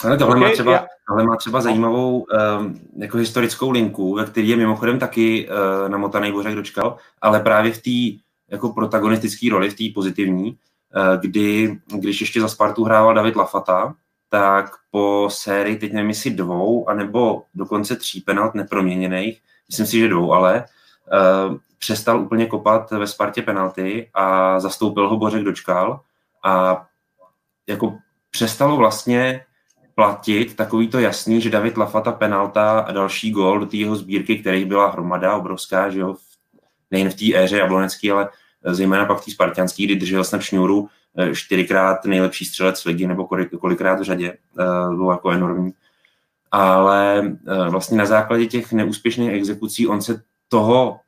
Ale tohle, okay, má třeba, já... tohle má třeba zajímavou um, jako historickou linku, ve který je mimochodem taky uh, namotaný Bořek Dočkal, ale právě v té jako protagonistické roli, v té pozitivní, uh, kdy, když ještě za Spartu hrával David Lafata, tak po sérii, teď nevím jestli dvou, anebo dokonce tří penalt neproměněných, myslím si, že dvou, ale uh, přestal úplně kopat ve Spartě penalty a zastoupil ho Bořek Dočkal a jako přestalo vlastně platit takový to jasný, že David Lafata penalta a další gol do té jeho sbírky, který byla hromada obrovská, že jo, nejen v té éře jablonecký, ale zejména pak v té spartianský, kdy držel snad šňůru, čtyřikrát nejlepší střelec ligy nebo kolikrát v řadě, eh, bylo jako enormní. Ale eh, vlastně na základě těch neúspěšných exekucí on se toho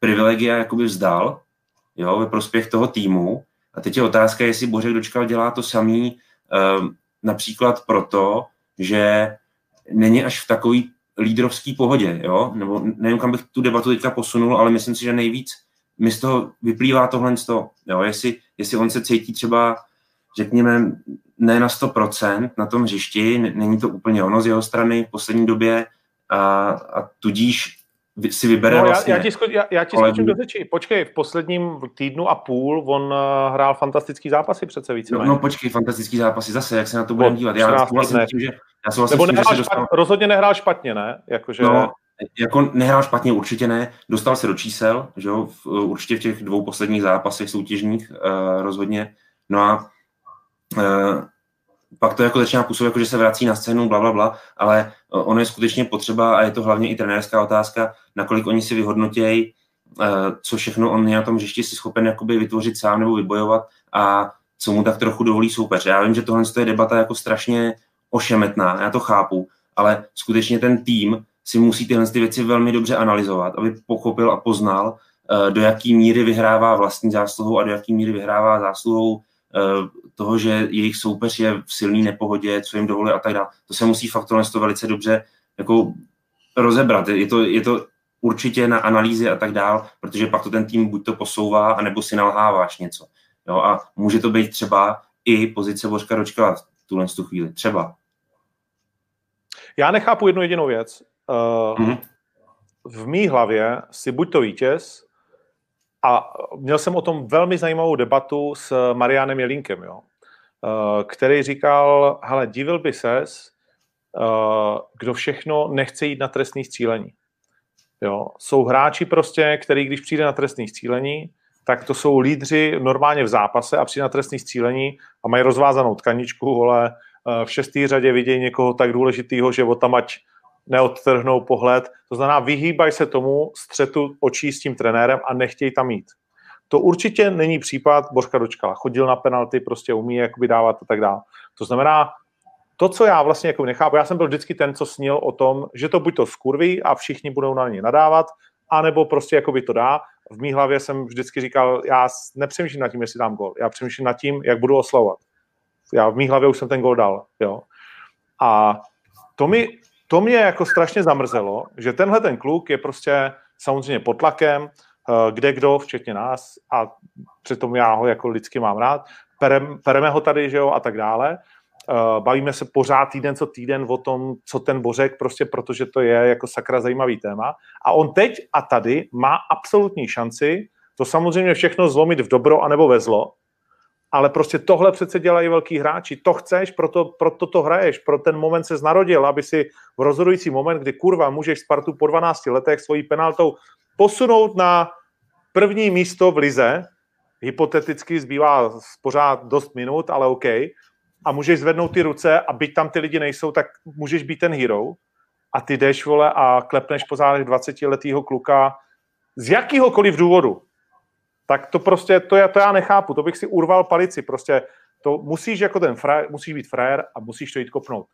privilegia jakoby vzdal, jo, ve prospěch toho týmu. A teď je otázka, jestli Bořek Dočkal dělá to samý například proto, že není až v takový lídrovský pohodě, jo? nebo nevím, kam bych tu debatu teďka posunul, ale myslím si, že nejvíc mi z toho vyplývá tohle z toho, jo? Jestli, jestli on se cítí třeba, řekněme, ne na 100% na tom hřišti, není to úplně ono z jeho strany v poslední době a, a tudíž si vybere no, vlastně... Já, já ti, sko, já, já ti skočím do řeči. Počkej, v posledním týdnu a půl on uh, hrál fantastický zápasy přece více. No, no počkej, fantastický zápasy zase, jak se na to budeme dívat. Já souhlasím tím, že... Já souhlasím Nebo tím, že se dostal... rozhodně nehrál špatně, ne? Jakože... No, jako nehrál špatně, určitě ne. Dostal se do čísel, že jo, v, určitě v těch dvou posledních zápasech soutěžních uh, rozhodně. No a uh, pak to jako začíná působit, jako že se vrací na scénu, bla, bla, bla, ale ono je skutečně potřeba a je to hlavně i trenérská otázka, nakolik oni si vyhodnotějí, co všechno on je na tom hřišti si schopen jakoby vytvořit sám nebo vybojovat a co mu tak trochu dovolí soupeř. Já vím, že tohle je debata jako strašně ošemetná, já to chápu, ale skutečně ten tým si musí tyhle ty věci velmi dobře analyzovat, aby pochopil a poznal, eh, do jaký míry vyhrává vlastní zásluhou a do jaký míry vyhrává zásluhou eh, toho, že jejich soupeř je v silné nepohodě, co jim dovolí a tak dále. To se musí fakt to velice dobře jako rozebrat. Je to, je to určitě na analýzy a tak dál, protože pak to ten tým buď to posouvá, anebo si nalháváš něco. Jo, a může to být třeba i pozice Bořka Ročka v tuhle tu chvíli. Třeba. Já nechápu jednu jedinou věc. Uh, mm-hmm. V mý hlavě si buď to vítěz, a měl jsem o tom velmi zajímavou debatu s Marianem Jelínkem, jo, uh, který říkal, hele, divil by ses, uh, kdo všechno nechce jít na trestný střílení. Jo. Jsou hráči prostě, který když přijde na trestný střílení, tak to jsou lídři normálně v zápase a přijde na trestný střílení a mají rozvázanou tkaničku, vole, v šestý řadě vidějí někoho tak důležitého, že o tam ať neodtrhnou pohled. To znamená, vyhýbají se tomu střetu očí s tím trenérem a nechtějí tam jít. To určitě není případ Bořka Dočkala. Chodil na penalty, prostě umí jakoby dávat a tak dále. To znamená, to, co já vlastně jako nechápu, já jsem byl vždycky ten, co snil o tom, že to buď to skurví a všichni budou na ně nadávat, anebo prostě jako by to dá. V mý hlavě jsem vždycky říkal, já nepřemýšlím nad tím, jestli dám gol. Já přemýšlím nad tím, jak budu oslavovat. Já v mý hlavě už jsem ten gol dal. Jo. A to mi, to mě jako strašně zamrzelo, že tenhle ten kluk je prostě samozřejmě pod tlakem, eh, kde kdo, včetně nás, a přitom já ho jako lidsky mám rád, perem, pereme ho tady, že jo, a tak dále. Eh, bavíme se pořád týden co týden o tom, co ten Bořek, prostě protože to je jako sakra zajímavý téma. A on teď a tady má absolutní šanci to samozřejmě všechno zlomit v dobro anebo ve zlo, ale prostě tohle přece dělají velký hráči. To chceš, proto, proto to hraješ, pro ten moment se narodil, aby si v rozhodující moment, kdy kurva můžeš Spartu po 12 letech svojí penaltou posunout na první místo v lize, hypoteticky zbývá pořád dost minut, ale OK, a můžeš zvednout ty ruce a byť tam ty lidi nejsou, tak můžeš být ten hero. A ty jdeš, vole, a klepneš po zádech 20-letýho kluka z jakýhokoliv důvodu, tak to prostě, to já, to já nechápu, to bych si urval palici, prostě to musíš jako ten frajer, musíš být frajer a musíš to jít kopnout.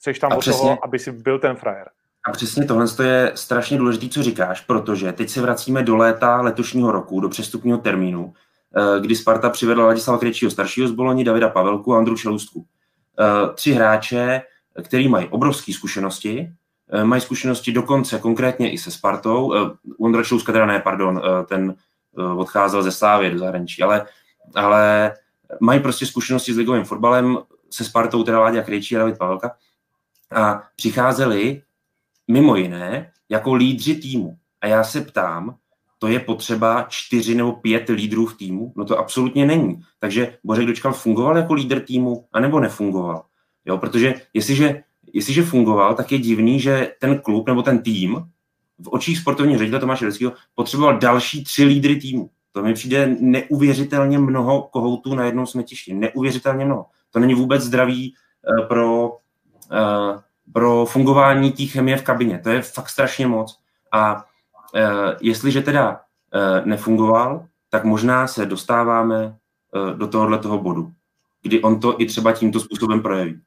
Jseš tam a od přesně, toho, aby si byl ten frajer. A přesně tohle je strašně důležité, co říkáš, protože teď se vracíme do léta letošního roku, do přestupního termínu, eh, kdy Sparta přivedla Ladislava Krejčího staršího z Boloni, Davida Pavelku a Andru Čelustku. Eh, tři hráče, který mají obrovské zkušenosti, eh, mají zkušenosti dokonce konkrétně i se Spartou. Ondra Čeluska teda ne, pardon, ten odcházel ze Slávy do zahraničí, ale, ale mají prostě zkušenosti s ligovým fotbalem, se Spartou, teda Láďa Krejčí a David Pavelka, a přicházeli mimo jiné jako lídři týmu. A já se ptám, to je potřeba čtyři nebo pět lídrů v týmu? No to absolutně není. Takže Bořek Dočkal fungoval jako lídr týmu, anebo nefungoval? Jo, protože jestliže, jestliže fungoval, tak je divný, že ten klub nebo ten tým v očích sportovního ředitele Tomáše Leckého potřeboval další tři lídry týmu. To mi přijde neuvěřitelně mnoho kohoutů na jednom smetišti. Neuvěřitelně mnoho. To není vůbec zdravý uh, pro, uh, pro fungování té chemie v kabině. To je fakt strašně moc. A uh, jestliže teda nefungoval, tak možná se dostáváme do tohohle toho bodu, kdy on to i třeba tímto způsobem projeví.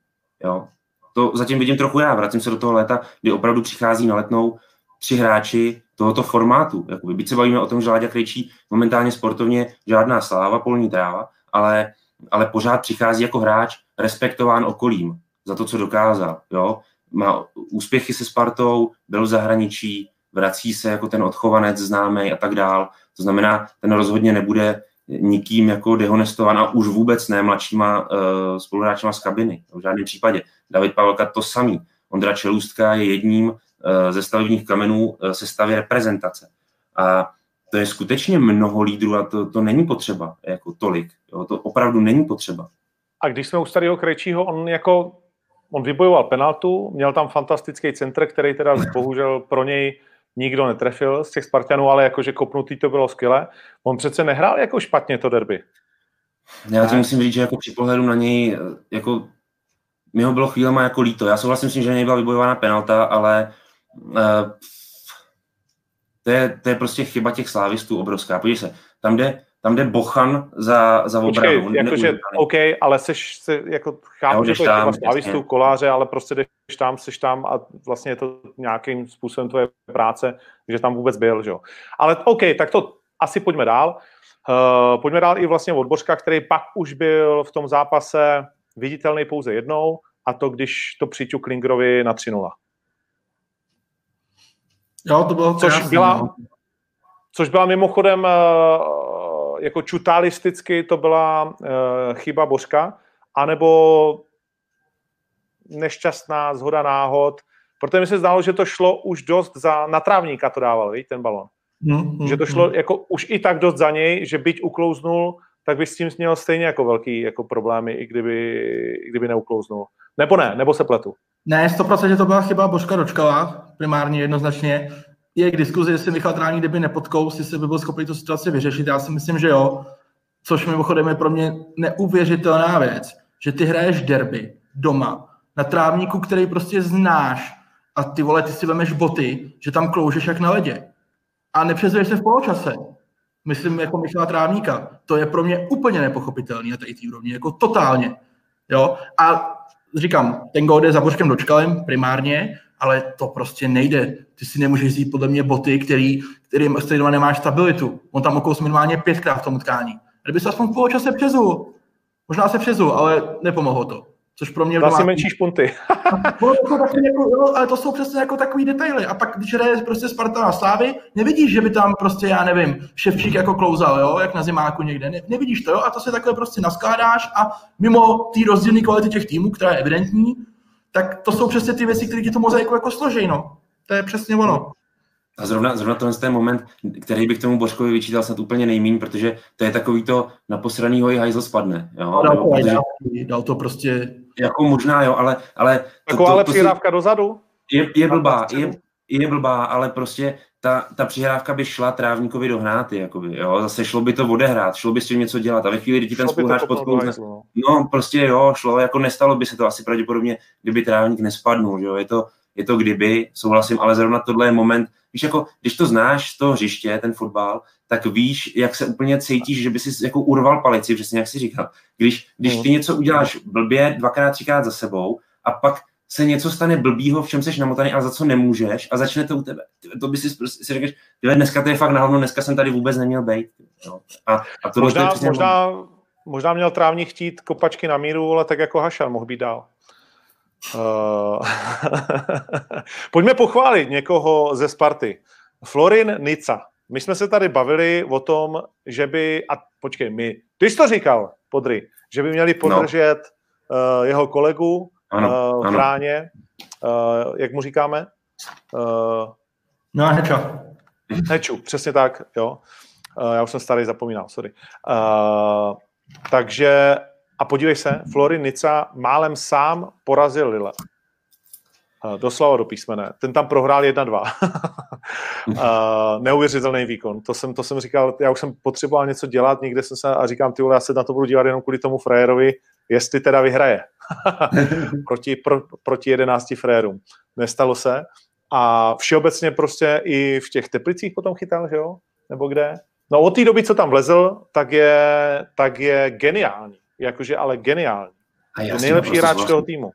Jo? To zatím vidím trochu já. Vracím se do toho léta, kdy opravdu přichází na letnou tři hráči tohoto formátu. Jakoby, byť se bavíme o tom, že Láďa Krejčí momentálně sportovně žádná sláva, polní tráva, ale, ale pořád přichází jako hráč respektován okolím za to, co dokázal. Jo? Má úspěchy se Spartou, byl v zahraničí, vrací se jako ten odchovanec známý a tak dál. To znamená, ten rozhodně nebude nikým jako dehonestovan a už vůbec ne mladšíma uh, spoluhráčima z kabiny. V žádném případě. David Pavelka to samý. Ondra Čelůstka je jedním Eh, ze stavebních kamenů eh, se staví reprezentace. A to je skutečně mnoho lídrů a to, to není potřeba jako tolik. Jo, to opravdu není potřeba. A když jsme u starého Krejčího, on jako on vybojoval penaltu, měl tam fantastický centr, který teda bohužel pro něj nikdo netrefil z těch Spartanů, ale jakože kopnutý to bylo skvělé. On přece nehrál jako špatně to derby. Já ti musím říct, že jako při pohledu na něj, jako mi ho bylo chvílema jako líto. Já souhlasím s tím, že nebyla vybojována penalta, ale to je, to je prostě chyba těch slávistů obrovská. Podívej se, tam jde tam jde Bochan za, za obranu. Počkej, jakože, OK, ale seš, se, jako chápu, že to je tam, třeba koláře, ale prostě jdeš tam, seš tam a vlastně je to nějakým způsobem tvoje práce, že tam vůbec byl, že jo. Ale OK, tak to asi pojďme dál. Uh, pojďme dál i vlastně od Bořka, který pak už byl v tom zápase viditelný pouze jednou, a to když to přiťu Klingerovi na 3-0. Jo, to bylo což byla, no. což byla mimochodem uh, jako čutalisticky to byla uh, chyba Bořka, anebo nešťastná zhoda náhod, protože mi se zdálo, že to šlo už dost za, na trávníka to dával, víš, ten balon. Mm, že to šlo mm. jako už i tak dost za něj, že byť uklouznul, tak by s tím měl stejně jako velký jako problémy, i kdyby, i kdyby neuklouznul. Nebo ne, nebo se pletu. Ne, 100% to byla chyba Božka Dočkala, primárně jednoznačně. Je k diskuzi, jestli Michal Trání, kdyby nepotkous, jestli by byl schopný tu situaci vyřešit. Já si myslím, že jo. Což mimochodem je pro mě neuvěřitelná věc, že ty hraješ derby doma na trávníku, který prostě znáš a ty vole, ty si vemeš boty, že tam kloužeš jak na ledě a nepřezuješ se v poločase. Myslím jako Michala Trávníka. To je pro mě úplně nepochopitelný na té úrovni, jako totálně. Jo? A říkám, ten gol jde za Božkem Dočkalem primárně, ale to prostě nejde. Ty si nemůžeš vzít podle mě boty, který, který, s kterými nemáš stabilitu. On tam okous minimálně pětkrát v tom utkání. Kdyby se aspoň v poločase přezul. Možná se přezul, ale nepomohlo to. Což pro mě... Si menší špunty. no, to taky jako, jo, ale to jsou přesně jako takový detaily. A pak, když hraje prostě Sparta na Slávy, nevidíš, že by tam prostě, já nevím, Ševčík jako klouzal, jo, jak na zimáku někde. Ne, nevidíš to, jo, a to se takhle prostě naskládáš a mimo ty rozdílné kvality těch týmů, která je evidentní, tak to jsou přesně ty věci, které ti to mozaiku jako složí, no. To je přesně ono. A zrovna, zrovna tenhle ten moment, který bych tomu Božkovi vyčítal snad úplně nejmín, protože to je takový to na posranýho i hajzl spadne. Jo? Dal, to, protože, dal, dal to prostě... Jako možná, jo, ale... ale to, to, ale to, přihrávka si, dozadu? Je, je blbá, je, je blbá, ale prostě ta, ta přihrávka by šla trávníkovi do hráty, jakoby, jo, zase šlo by to odehrát, šlo by s tím něco dělat a ve chvíli, kdy ti ten spoluhráč podporu, no. no. prostě jo, šlo, jako nestalo by se to asi pravděpodobně, kdyby trávník nespadnul, jo, je to, je to kdyby, souhlasím, ale zrovna tohle je moment, víš, jako, když to znáš toho hřiště, ten fotbal, tak víš, jak se úplně cítíš, že by si jako urval palici, přesně jak jsi říkal. Když, když ty něco uděláš blbě dvakrát, třikrát za sebou a pak se něco stane blbýho, v čem jsi namotaný a za co nemůžeš a začne to u tebe. To by si, prostě, si řekneš, dneska to je fakt nahovno, dneska jsem tady vůbec neměl být. A, a to možná, možná, možná měl trávník chtít kopačky na míru, ale tak jako Hašan mohl být dál. Uh, pojďme pochválit někoho ze Sparty. Florin Nica. My jsme se tady bavili o tom, že by, a počkej, my, ty jsi to říkal, Podry, že by měli no. podržet no. uh, jeho kolegu ano, uh, v ráně, uh, jak mu říkáme? Uh, no, Heča. Heču, přesně tak, jo. Uh, já už jsem starý, zapomínal, sorry. Uh, takže a podívej se, Florin Nica málem sám porazil Lille. Doslova do písmene. Ten tam prohrál 1-2. neuvěřitelný výkon. To jsem, to jsem říkal, já už jsem potřeboval něco dělat, někde jsem se a říkám, ty já se na to budu dívat jenom kvůli tomu frajerovi, jestli teda vyhraje. proti, pro, proti 11 frérům. Nestalo se. A všeobecně prostě i v těch Teplicích potom chytal, že jo? Nebo kde? No od té doby, co tam vlezl, tak je, tak je geniální jakože ale geniální. A já nejlepší hráč toho týmu.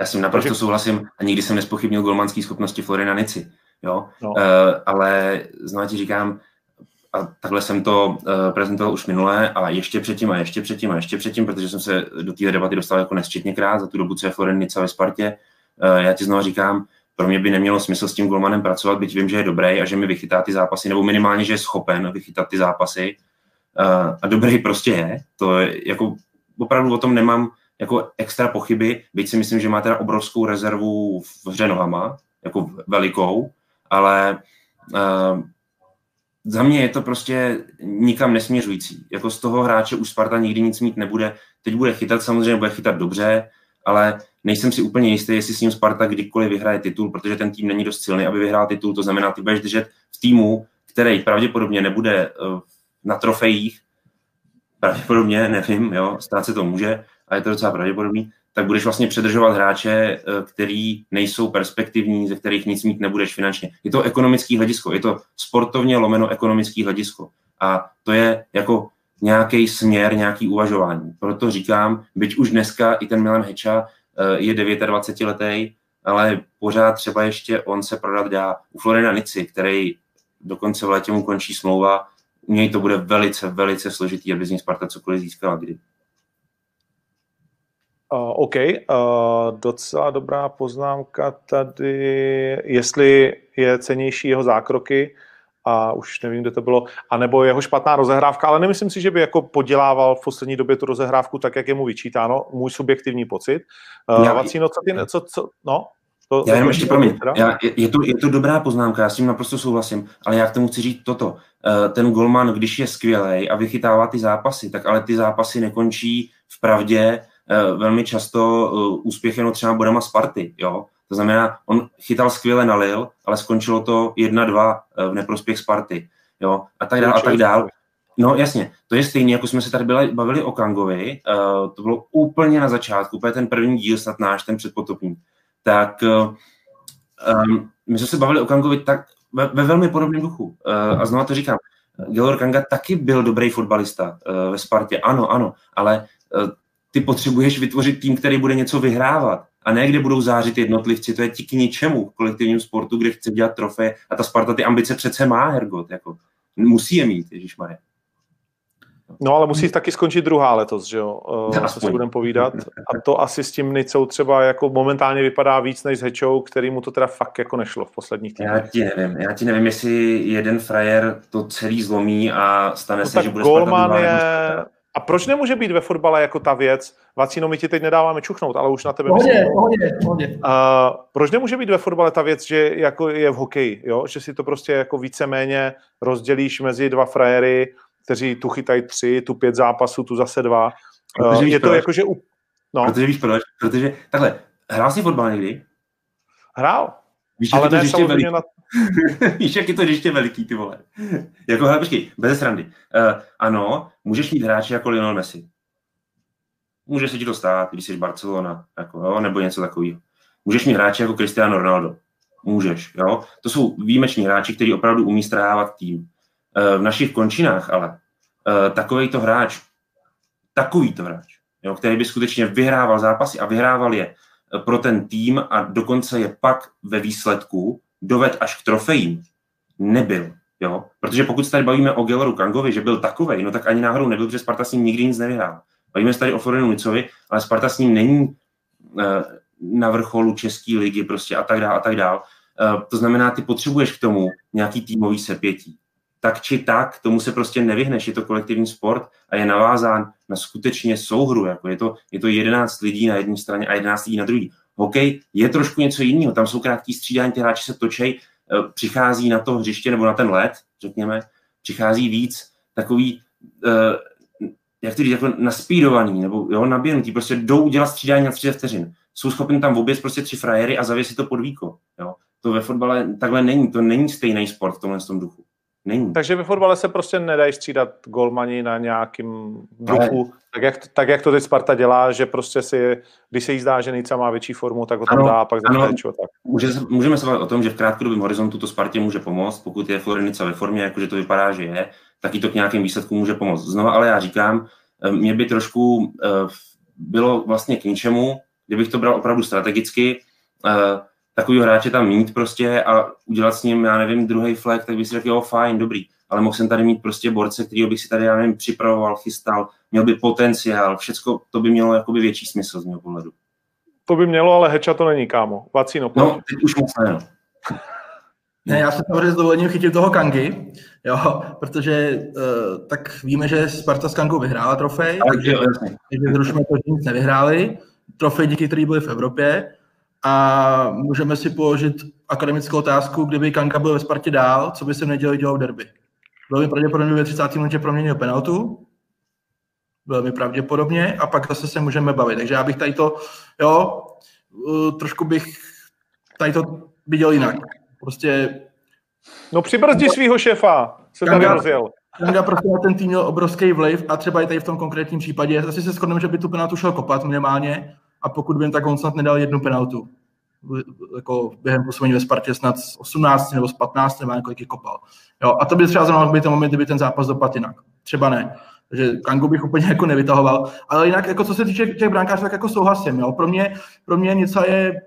Já jsem naprosto Takže... souhlasím a nikdy jsem nespochybnil golmanské schopnosti Florina Nici. Jo? No. Uh, ale znovu ti říkám, a takhle jsem to uh, prezentoval už minule a ještě předtím a ještě předtím a ještě předtím, protože jsem se do té debaty dostal jako nesčetněkrát za tu dobu, co je Florin Nica ve Spartě. Uh, já ti znovu říkám, pro mě by nemělo smysl s tím golmanem pracovat, byť vím, že je dobrý a že mi vychytá ty zápasy, nebo minimálně, že je schopen vychytat ty zápasy. Uh, a dobrý prostě je. To je jako opravdu o tom nemám jako extra pochyby, byť si myslím, že má teda obrovskou rezervu v hře jako velikou, ale uh, za mě je to prostě nikam nesměřující. Jako z toho hráče už Sparta nikdy nic mít nebude. Teď bude chytat, samozřejmě bude chytat dobře, ale nejsem si úplně jistý, jestli s ním Sparta kdykoliv vyhraje titul, protože ten tým není dost silný, aby vyhrál titul. To znamená, ty budeš držet v týmu, který pravděpodobně nebude uh, na trofejích, pravděpodobně, nevím, jo, stát se to může, a je to docela pravděpodobný, tak budeš vlastně předržovat hráče, eh, který nejsou perspektivní, ze kterých nic mít nebudeš finančně. Je to ekonomický hledisko, je to sportovně lomeno ekonomický hledisko. A to je jako nějaký směr, nějaký uvažování. Proto říkám, byť už dneska i ten Milan Heča eh, je 29 letý, ale pořád třeba ještě on se prodat dá. U Florina Nici, který dokonce v létě mu končí smlouva, u něj to bude velice, velice složitý, aby z ní Sparta cokoliv získala kdy. Uh, OK, uh, docela dobrá poznámka tady, jestli je cenější jeho zákroky, a už nevím, kde to bylo, anebo jeho špatná rozehrávka, ale nemyslím si, že by jako podělával v poslední době tu rozehrávku tak, jak je mu vyčítáno, můj subjektivní pocit. Uh, Vacíno, co ty, co, co, no? To, já jenom ještě, promiň, já, je, je, to, je to dobrá poznámka, já s tím naprosto souhlasím, ale já k tomu chci říct toto. Uh, ten golman, když je skvělý a vychytává ty zápasy, tak ale ty zápasy nekončí v pravdě uh, velmi často uh, úspěchem třeba bodama Sparty, jo. To znamená, on chytal skvěle na Lil, ale skončilo to 1-2 v neprospěch Sparty, jo, a tak dál, a tak dál. No jasně, to je stejné, jako jsme se tady byli, bavili o Kangovi, uh, to bylo úplně na začátku, úplně ten první díl, snad náš, ten předpotopní tak um, my jsme se bavili o Kangovi tak ve, ve velmi podobném duchu. Uh, a znovu to říkám, Gelor Kanga taky byl dobrý fotbalista uh, ve Spartě, ano, ano, ale uh, ty potřebuješ vytvořit tým, který bude něco vyhrávat a ne kde budou zářit jednotlivci, to je ti k ničemu v kolektivním sportu, kde chce dělat trofeje a ta Sparta ty ambice přece má, Hergot, jako musí je mít, Ježíš Marie. No ale musí taky skončit druhá letos, že jo, uh, co si budeme povídat. A to asi s tím Nicou třeba jako momentálně vypadá víc než s Hečou, který mu to teda fakt jako nešlo v posledních týdnech. Já ti nevím, já ti nevím, jestli jeden frajer to celý zlomí a stane no se, že bude Golman je... A proč nemůže být ve fotbale jako ta věc? Vacíno, my ti teď nedáváme čuchnout, ale už na tebe pohodě, myslím. Pohodě, pohodě. Uh, proč nemůže být ve fotbale ta věc, že jako je v hokeji, jo? že si to prostě jako víceméně rozdělíš mezi dva frajery, kteří tu chytají tři, tu pět zápasů, tu zase dva. Protože uh, je to jako, že... U... No. Protože víš proč? Protože, takhle, hrál jsi fotbal někdy? Hrál. Víš, ale ne to veliký. Na... víš, jak je to ještě veliký, ty vole. jako, hele, počkej, bez srandy. Uh, ano, můžeš mít hráče jako Lionel Messi. Může se ti to stát, když jsi Barcelona, jako, jo, nebo něco takového. Můžeš mít hráče jako Cristiano Ronaldo. Můžeš, jo. To jsou výjimeční hráči, kteří opravdu umí strávat tým. Eh, v našich končinách, ale eh, takový to hráč, takový to hráč, jo, který by skutečně vyhrával zápasy a vyhrával je eh, pro ten tým a dokonce je pak ve výsledku doved až k trofejím, nebyl. Jo? Protože pokud se tady bavíme o Gelleru Kangovi, že byl takový, no tak ani náhodou nebyl, protože Sparta s ním nikdy nic nevyhrál. Bavíme se tady o Florinu Nicovi, ale Sparta s ním není na vrcholu České ligy prostě a tak dále a tak dále. To znamená, ty potřebuješ k tomu nějaký týmový sepětí tak či tak, tomu se prostě nevyhneš, je to kolektivní sport a je navázán na skutečně souhru, jako je to, je to 11 lidí na jedné straně a 11 lidí na druhé. Hokej je trošku něco jiného, tam jsou krátký střídání, ty hráči se točej, eh, přichází na to hřiště nebo na ten led, řekněme, přichází víc takový, eh, jak to říct, jako naspídovaný, nebo jo, naběhnutý, prostě jdou udělat střídání na 30 vteřin. Jsou schopni tam obět prostě tři frajery a zavěsit to pod víko. Jo. To ve fotbale takhle není, to není stejný sport v tomhle tom duchu. Není. Takže ve fotbale se prostě nedají střídat golmani na nějakým duchu, tak jak, tak jak to teď Sparta dělá, že prostě si, když se jí zdá, že Nica má větší formu, tak ho tam ano, dá a pak ano, tak. Může, můžeme se bavit o tom, že v krátkodobém horizontu to Spartě může pomoct, pokud je Florenica ve formě, jakože to vypadá, že je, tak i to k nějakým výsledkům může pomoct. Znova ale já říkám, eh, mě by trošku uh, bylo vlastně k ničemu, kdybych to bral opravdu strategicky, uh, takový hráče tam mít prostě a udělat s ním, já nevím, druhý flag, tak bych si řekl, jo, fajn, dobrý. Ale mohl jsem tady mít prostě borce, který bych si tady, já nevím, připravoval, chystal, měl by potenciál, všecko to by mělo jakoby větší smysl z mého pohledu. To by mělo, ale Heča to není, kámo. Vacíno, pojď. No, teď už moc ne, no. Ne, já se samozřejmě s dovolením chytím toho Kangy, jo, protože uh, tak víme, že Sparta s Kangou vyhrála trofej, ale takže, takže zrušíme to, že nic nevyhráli. Trofej, díky který byly v Evropě, a můžeme si položit akademickou otázku, kdyby Kanka byl ve Spartě dál, co by se nedělo dělat v derby. Velmi pravděpodobně ve 30. minutě proměnil penaltu, velmi pravděpodobně, a pak zase se můžeme bavit. Takže já bych tady to, jo, uh, trošku bych tady to viděl jinak. Prostě... No přibrzdí svého šéfa, se Kanga, tady rozjel. Kanga prostě na ten tým měl obrovský vliv a třeba i tady v tom konkrétním případě. Asi se shodneme, že by tu penaltu šel kopat minimálně, a pokud vím, tak on snad nedal jednu penaltu. Jako během působení ve Spartě snad z 18 nebo z 15 nebo kolik je kopal. Jo, a to by třeba znamenalo, by ten moment, kdyby ten zápas dopadl jinak. Třeba ne. Takže Kangu bych úplně jako nevytahoval. Ale jinak, jako co se týče těch brankářů, tak jako souhlasím. Jo. Pro, mě, pro mě něco je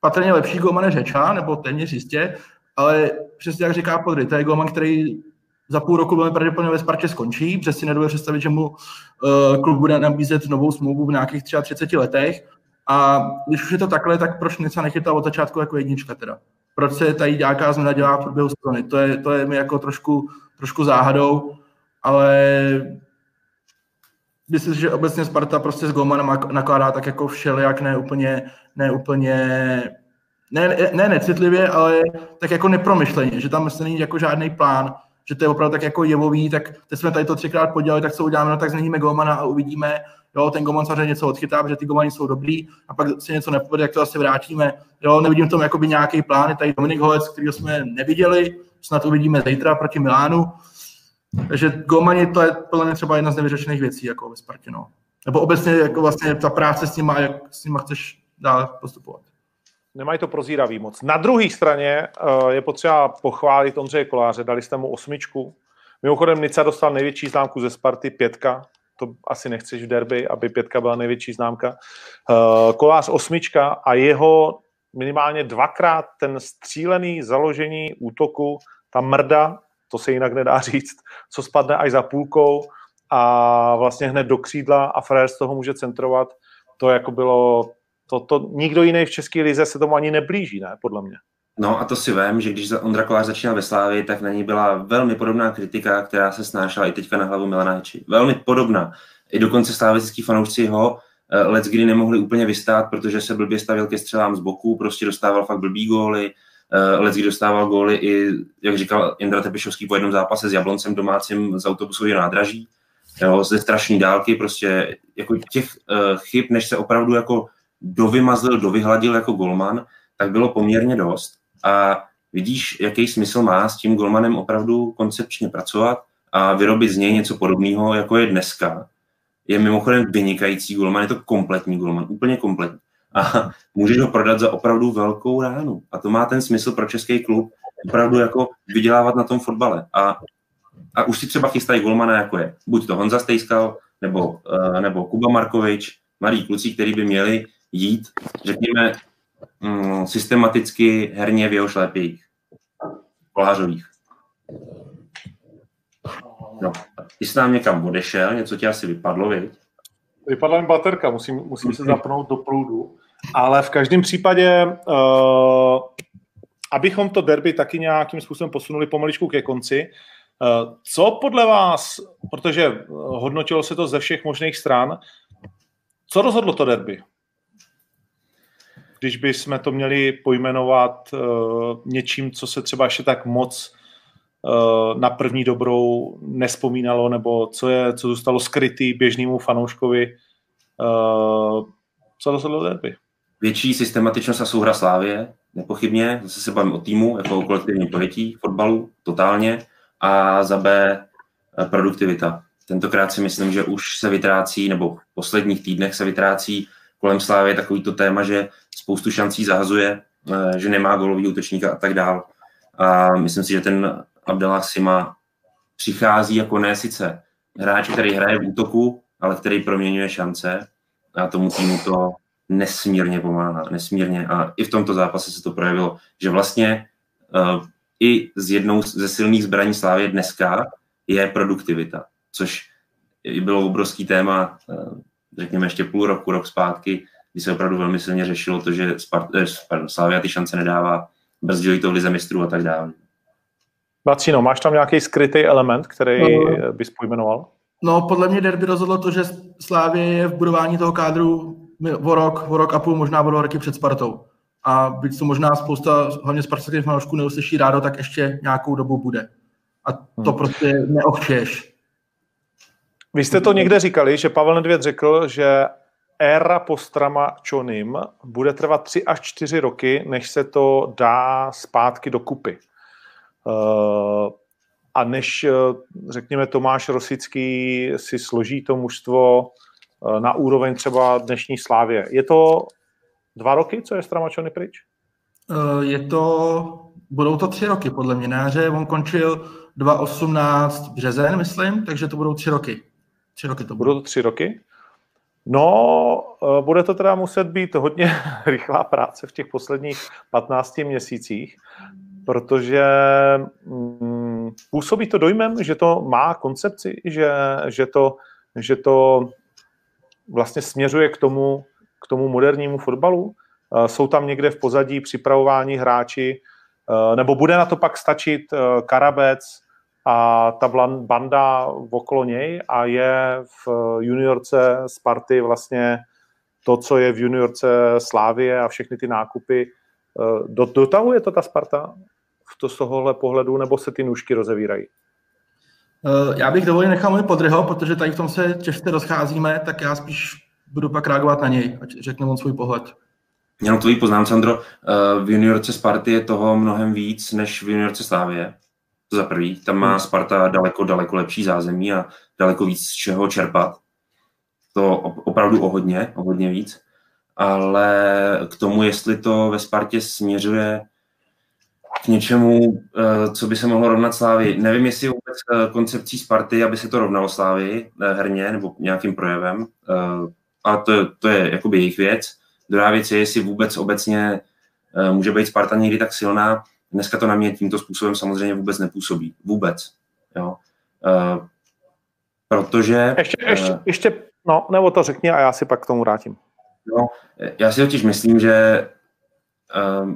patrně lepší golman než Řeča, nebo téměř jistě, ale přesně jak říká Podry, to je golman, který za půl roku velmi pravděpodobně ve Spartě skončí, protože si nedovedu představit, že mu uh, klub bude nabízet novou smlouvu v nějakých třeba 30 letech. A když už je to takhle, tak proč něco nechytal od začátku jako jednička teda? Proč se tady nějaká změna dělá v průběhu sezóny? To je, to je mi jako trošku, trošku záhadou, ale myslím že obecně Sparta prostě s Golmanem nakládá tak jako všelijak, ne úplně, ne úplně ne, ne necitlivě, ale tak jako nepromyšleně, že tam vlastně není jako žádný plán, že to je opravdu tak jako jevový, tak teď jsme tady to třikrát podělali, tak co uděláme, no tak změníme Golmana a uvidíme, jo, ten Golman samozřejmě něco odchytá, protože ty Golmani jsou dobrý a pak se něco nepovede, jak to asi vrátíme, jo, nevidím v tom jakoby nějaký plán, tady Dominik Holec, který jsme neviděli, snad uvidíme zítra proti Milánu, takže Golmani to je podle mě třeba jedna z nevyřešených věcí jako ve Spartě, no. Nebo obecně jako vlastně ta práce s nima, jak s nima chceš dál postupovat nemají to prozíravý moc. Na druhé straně uh, je potřeba pochválit Ondřeje Koláře, dali jste mu osmičku. Mimochodem Nica dostal největší známku ze Sparty, pětka, to asi nechceš v derby, aby pětka byla největší známka. Uh, kolář osmička a jeho minimálně dvakrát ten střílený založení útoku, ta mrda, to se jinak nedá říct, co spadne až za půlkou a vlastně hned do křídla a Frér z toho může centrovat, to jako bylo to, to nikdo jiný v České lize se tomu ani neblíží, ne, podle mě. No a to si vím, že když Ondra Kolář začínal ve Slávii, tak na ní byla velmi podobná kritika, která se snášela i teďka na hlavu Milana Heči. Velmi podobná. I dokonce slávický fanoušci ho uh, let's kdy nemohli úplně vystát, protože se blbě stavil ke střelám z boku, prostě dostával fakt blbý góly, uh, let's kdy dostával góly i, jak říkal Indra Tepišovský po jednom zápase s Jabloncem domácím z autobusového nádraží, jo, ze strašné dálky, prostě jako těch uh, chyb, než se opravdu jako dovymazlil, dovyhladil jako golman, tak bylo poměrně dost. A vidíš, jaký smysl má s tím golmanem opravdu koncepčně pracovat a vyrobit z něj něco podobného, jako je dneska. Je mimochodem vynikající golman, je to kompletní golman, úplně kompletní. A můžeš ho prodat za opravdu velkou ránu. A to má ten smysl pro český klub, opravdu jako vydělávat na tom fotbale. A, a už si třeba chystají golmana, jako je buď to Honza Stejskal, nebo, uh, nebo Kuba Markovič, mladí kluci, kteří by měli jít, řekněme, mm, systematicky herně v jeho šlépích, kolářových. No, ty jsi nám někam odešel, něco ti asi vypadlo, viď? Vypadla mi baterka, musím, musím se zapnout do proudu. Ale v každém případě, uh, abychom to derby taky nějakým způsobem posunuli pomaličku ke konci, uh, co podle vás, protože hodnotilo se to ze všech možných stran, co rozhodlo to derby? Když bychom to měli pojmenovat uh, něčím, co se třeba ještě tak moc uh, na první dobrou nespomínalo, nebo co, je, co zůstalo skrytý běžnému fanouškovi, uh, co rozhodlo derby? Větší systematičnost a souhra Slávě, nepochybně, zase se bavím o týmu, jako o kolektivním pojetí fotbalu, totálně, a za B produktivita. Tentokrát si myslím, že už se vytrácí, nebo v posledních týdnech se vytrácí kolem Slávy takový to téma, že spoustu šancí zahazuje, eh, že nemá golový útočníka a tak dál. A myslím si, že ten Abdallah Sima přichází jako ne sice hráč, který hraje v útoku, ale který proměňuje šance a tomu týmu to nesmírně pomáhá, nesmírně. A i v tomto zápase se to projevilo, že vlastně uh, i z jednou ze silných zbraní Slávy dneska je produktivita, což bylo obrovský téma, uh, řekněme ještě půl roku, rok zpátky, kdy se opravdu velmi silně řešilo to, že Spart, eh, Slavia ty šance nedává, brzdili to v lize mistrů a tak dále. Vacino, máš tam nějaký skrytý element, který no, bys pojmenoval? No, podle mě derby rozhodlo to, že Slávě je v budování toho kádru o rok, o rok a půl, možná o dva roky před Spartou. A byť to možná spousta, hlavně spartských fanoušků neuslyší rádo, tak ještě nějakou dobu bude. A to hmm. prostě neochčeš. Vy jste to někde říkali, že Pavel Nedvěd řekl, že éra postrama Čonim bude trvat 3 až 4 roky, než se to dá zpátky do kupy. Uh, a než, eh, řekněme, Tomáš Rosický si složí to mužstvo eh, na úroveň třeba dnešní slávě. Je to dva roky, co je Stramačony pryč? Je to, budou to tři roky, podle mě. Na jaře on končil 2.18 březen, myslím, takže to budou tři roky. Tři roky to budou. Budou to tři roky? No, eh, bude to teda muset být hodně rychlá práce v těch posledních 15 měsících, protože mm, působí to dojmem, že to má koncepci, že, že, to, že to vlastně směřuje k tomu, k tomu modernímu fotbalu. Eh, jsou tam někde v pozadí připravování hráči, eh, nebo bude na to pak stačit Karabec a ta banda okolo něj a je v juniorce Sparty vlastně to, co je v juniorce Slávie a všechny ty nákupy. Eh, dotahuje to ta Sparta v to z tohohle pohledu, nebo se ty nůžky rozevírají? Eh, já bych dovolil nechal můj podryho, protože tady v tom se těžce rozcházíme, tak já spíš budu pak reagovat na něj, ať řekne on svůj pohled. Jenom tvůj poznám, Sandro, eh, v juniorce Sparty je toho mnohem víc než v juniorce Slávie. To za prvý. Tam má hmm. Sparta daleko, daleko lepší zázemí a daleko víc z čeho čerpat. To opravdu o hodně, o hodně víc. Ale k tomu, jestli to ve Spartě směřuje k něčemu, eh, co by se mohlo rovnat Slávy. Nevím, jestli je vůbec eh, koncepcí Sparty, aby se to rovnalo Slávy eh, herně nebo nějakým projevem. A to, to je jakoby jejich věc. Druhá věc je, jestli vůbec obecně může být Sparta někdy tak silná, Dneska to na mě tímto způsobem samozřejmě vůbec nepůsobí. Vůbec. Jo. Uh, protože... Ještě, ještě, uh, ještě, no, nebo to řekni a já si pak k tomu vrátím. No, já si totiž myslím, že uh,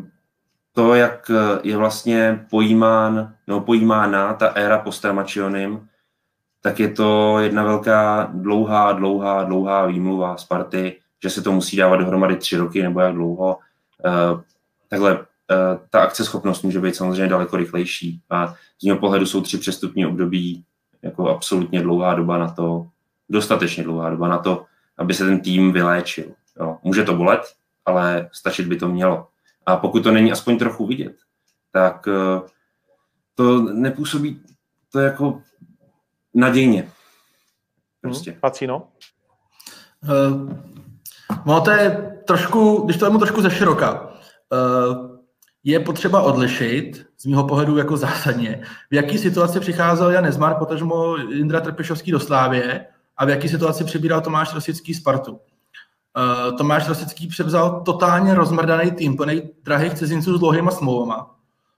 to, jak je vlastně pojímán, nebo pojímána ta éra postramačionym, tak je to jedna velká dlouhá, dlouhá, dlouhá výmluva Sparty, že se to musí dávat dohromady tři roky nebo jak dlouho. Uh, takhle Eh, ta akceschopnost může být samozřejmě daleko rychlejší. A z něho pohledu jsou tři přestupní období jako absolutně dlouhá doba na to, dostatečně dlouhá doba na to, aby se ten tým vyléčil. Jo. Může to bolet, ale stačit by to mělo. A pokud to není aspoň trochu vidět, tak eh, to nepůsobí to jako nadějně. Prostě. Hmm, Pacino? Uh, no to je trošku, když to je mu trošku ze široka. Uh, je potřeba odlišit, z mého pohledu jako zásadně, v jaký situaci přicházel Jan Nezmar, potažmo Indra Trpešovský do Slávě a v jaký situaci přibíral Tomáš Rosický Spartu. Uh, Tomáš Rosický převzal totálně rozmrdaný tým, plný drahých cizinců s dlouhýma smlouvama,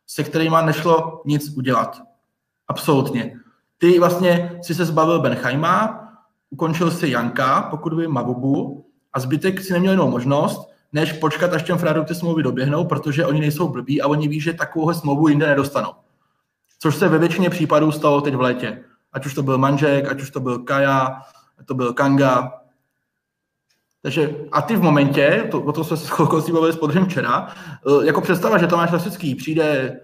se kterými nešlo nic udělat. Absolutně. Ty vlastně si se zbavil Benchajma, ukončil si Janka, pokud by Magubu, a zbytek si neměl jinou možnost, než počkat, až těm frádům ty smlouvy doběhnou, protože oni nejsou blbí a oni ví, že takovou smlouvu jinde nedostanou. Což se ve většině případů stalo teď v létě. Ať už to byl Manžek, ať už to byl Kaja, to byl Kanga. Takže a ty v momentě, to, o to jsme se s bavili s podržem včera, eh, jako představa, že Tomáš Lasický přijde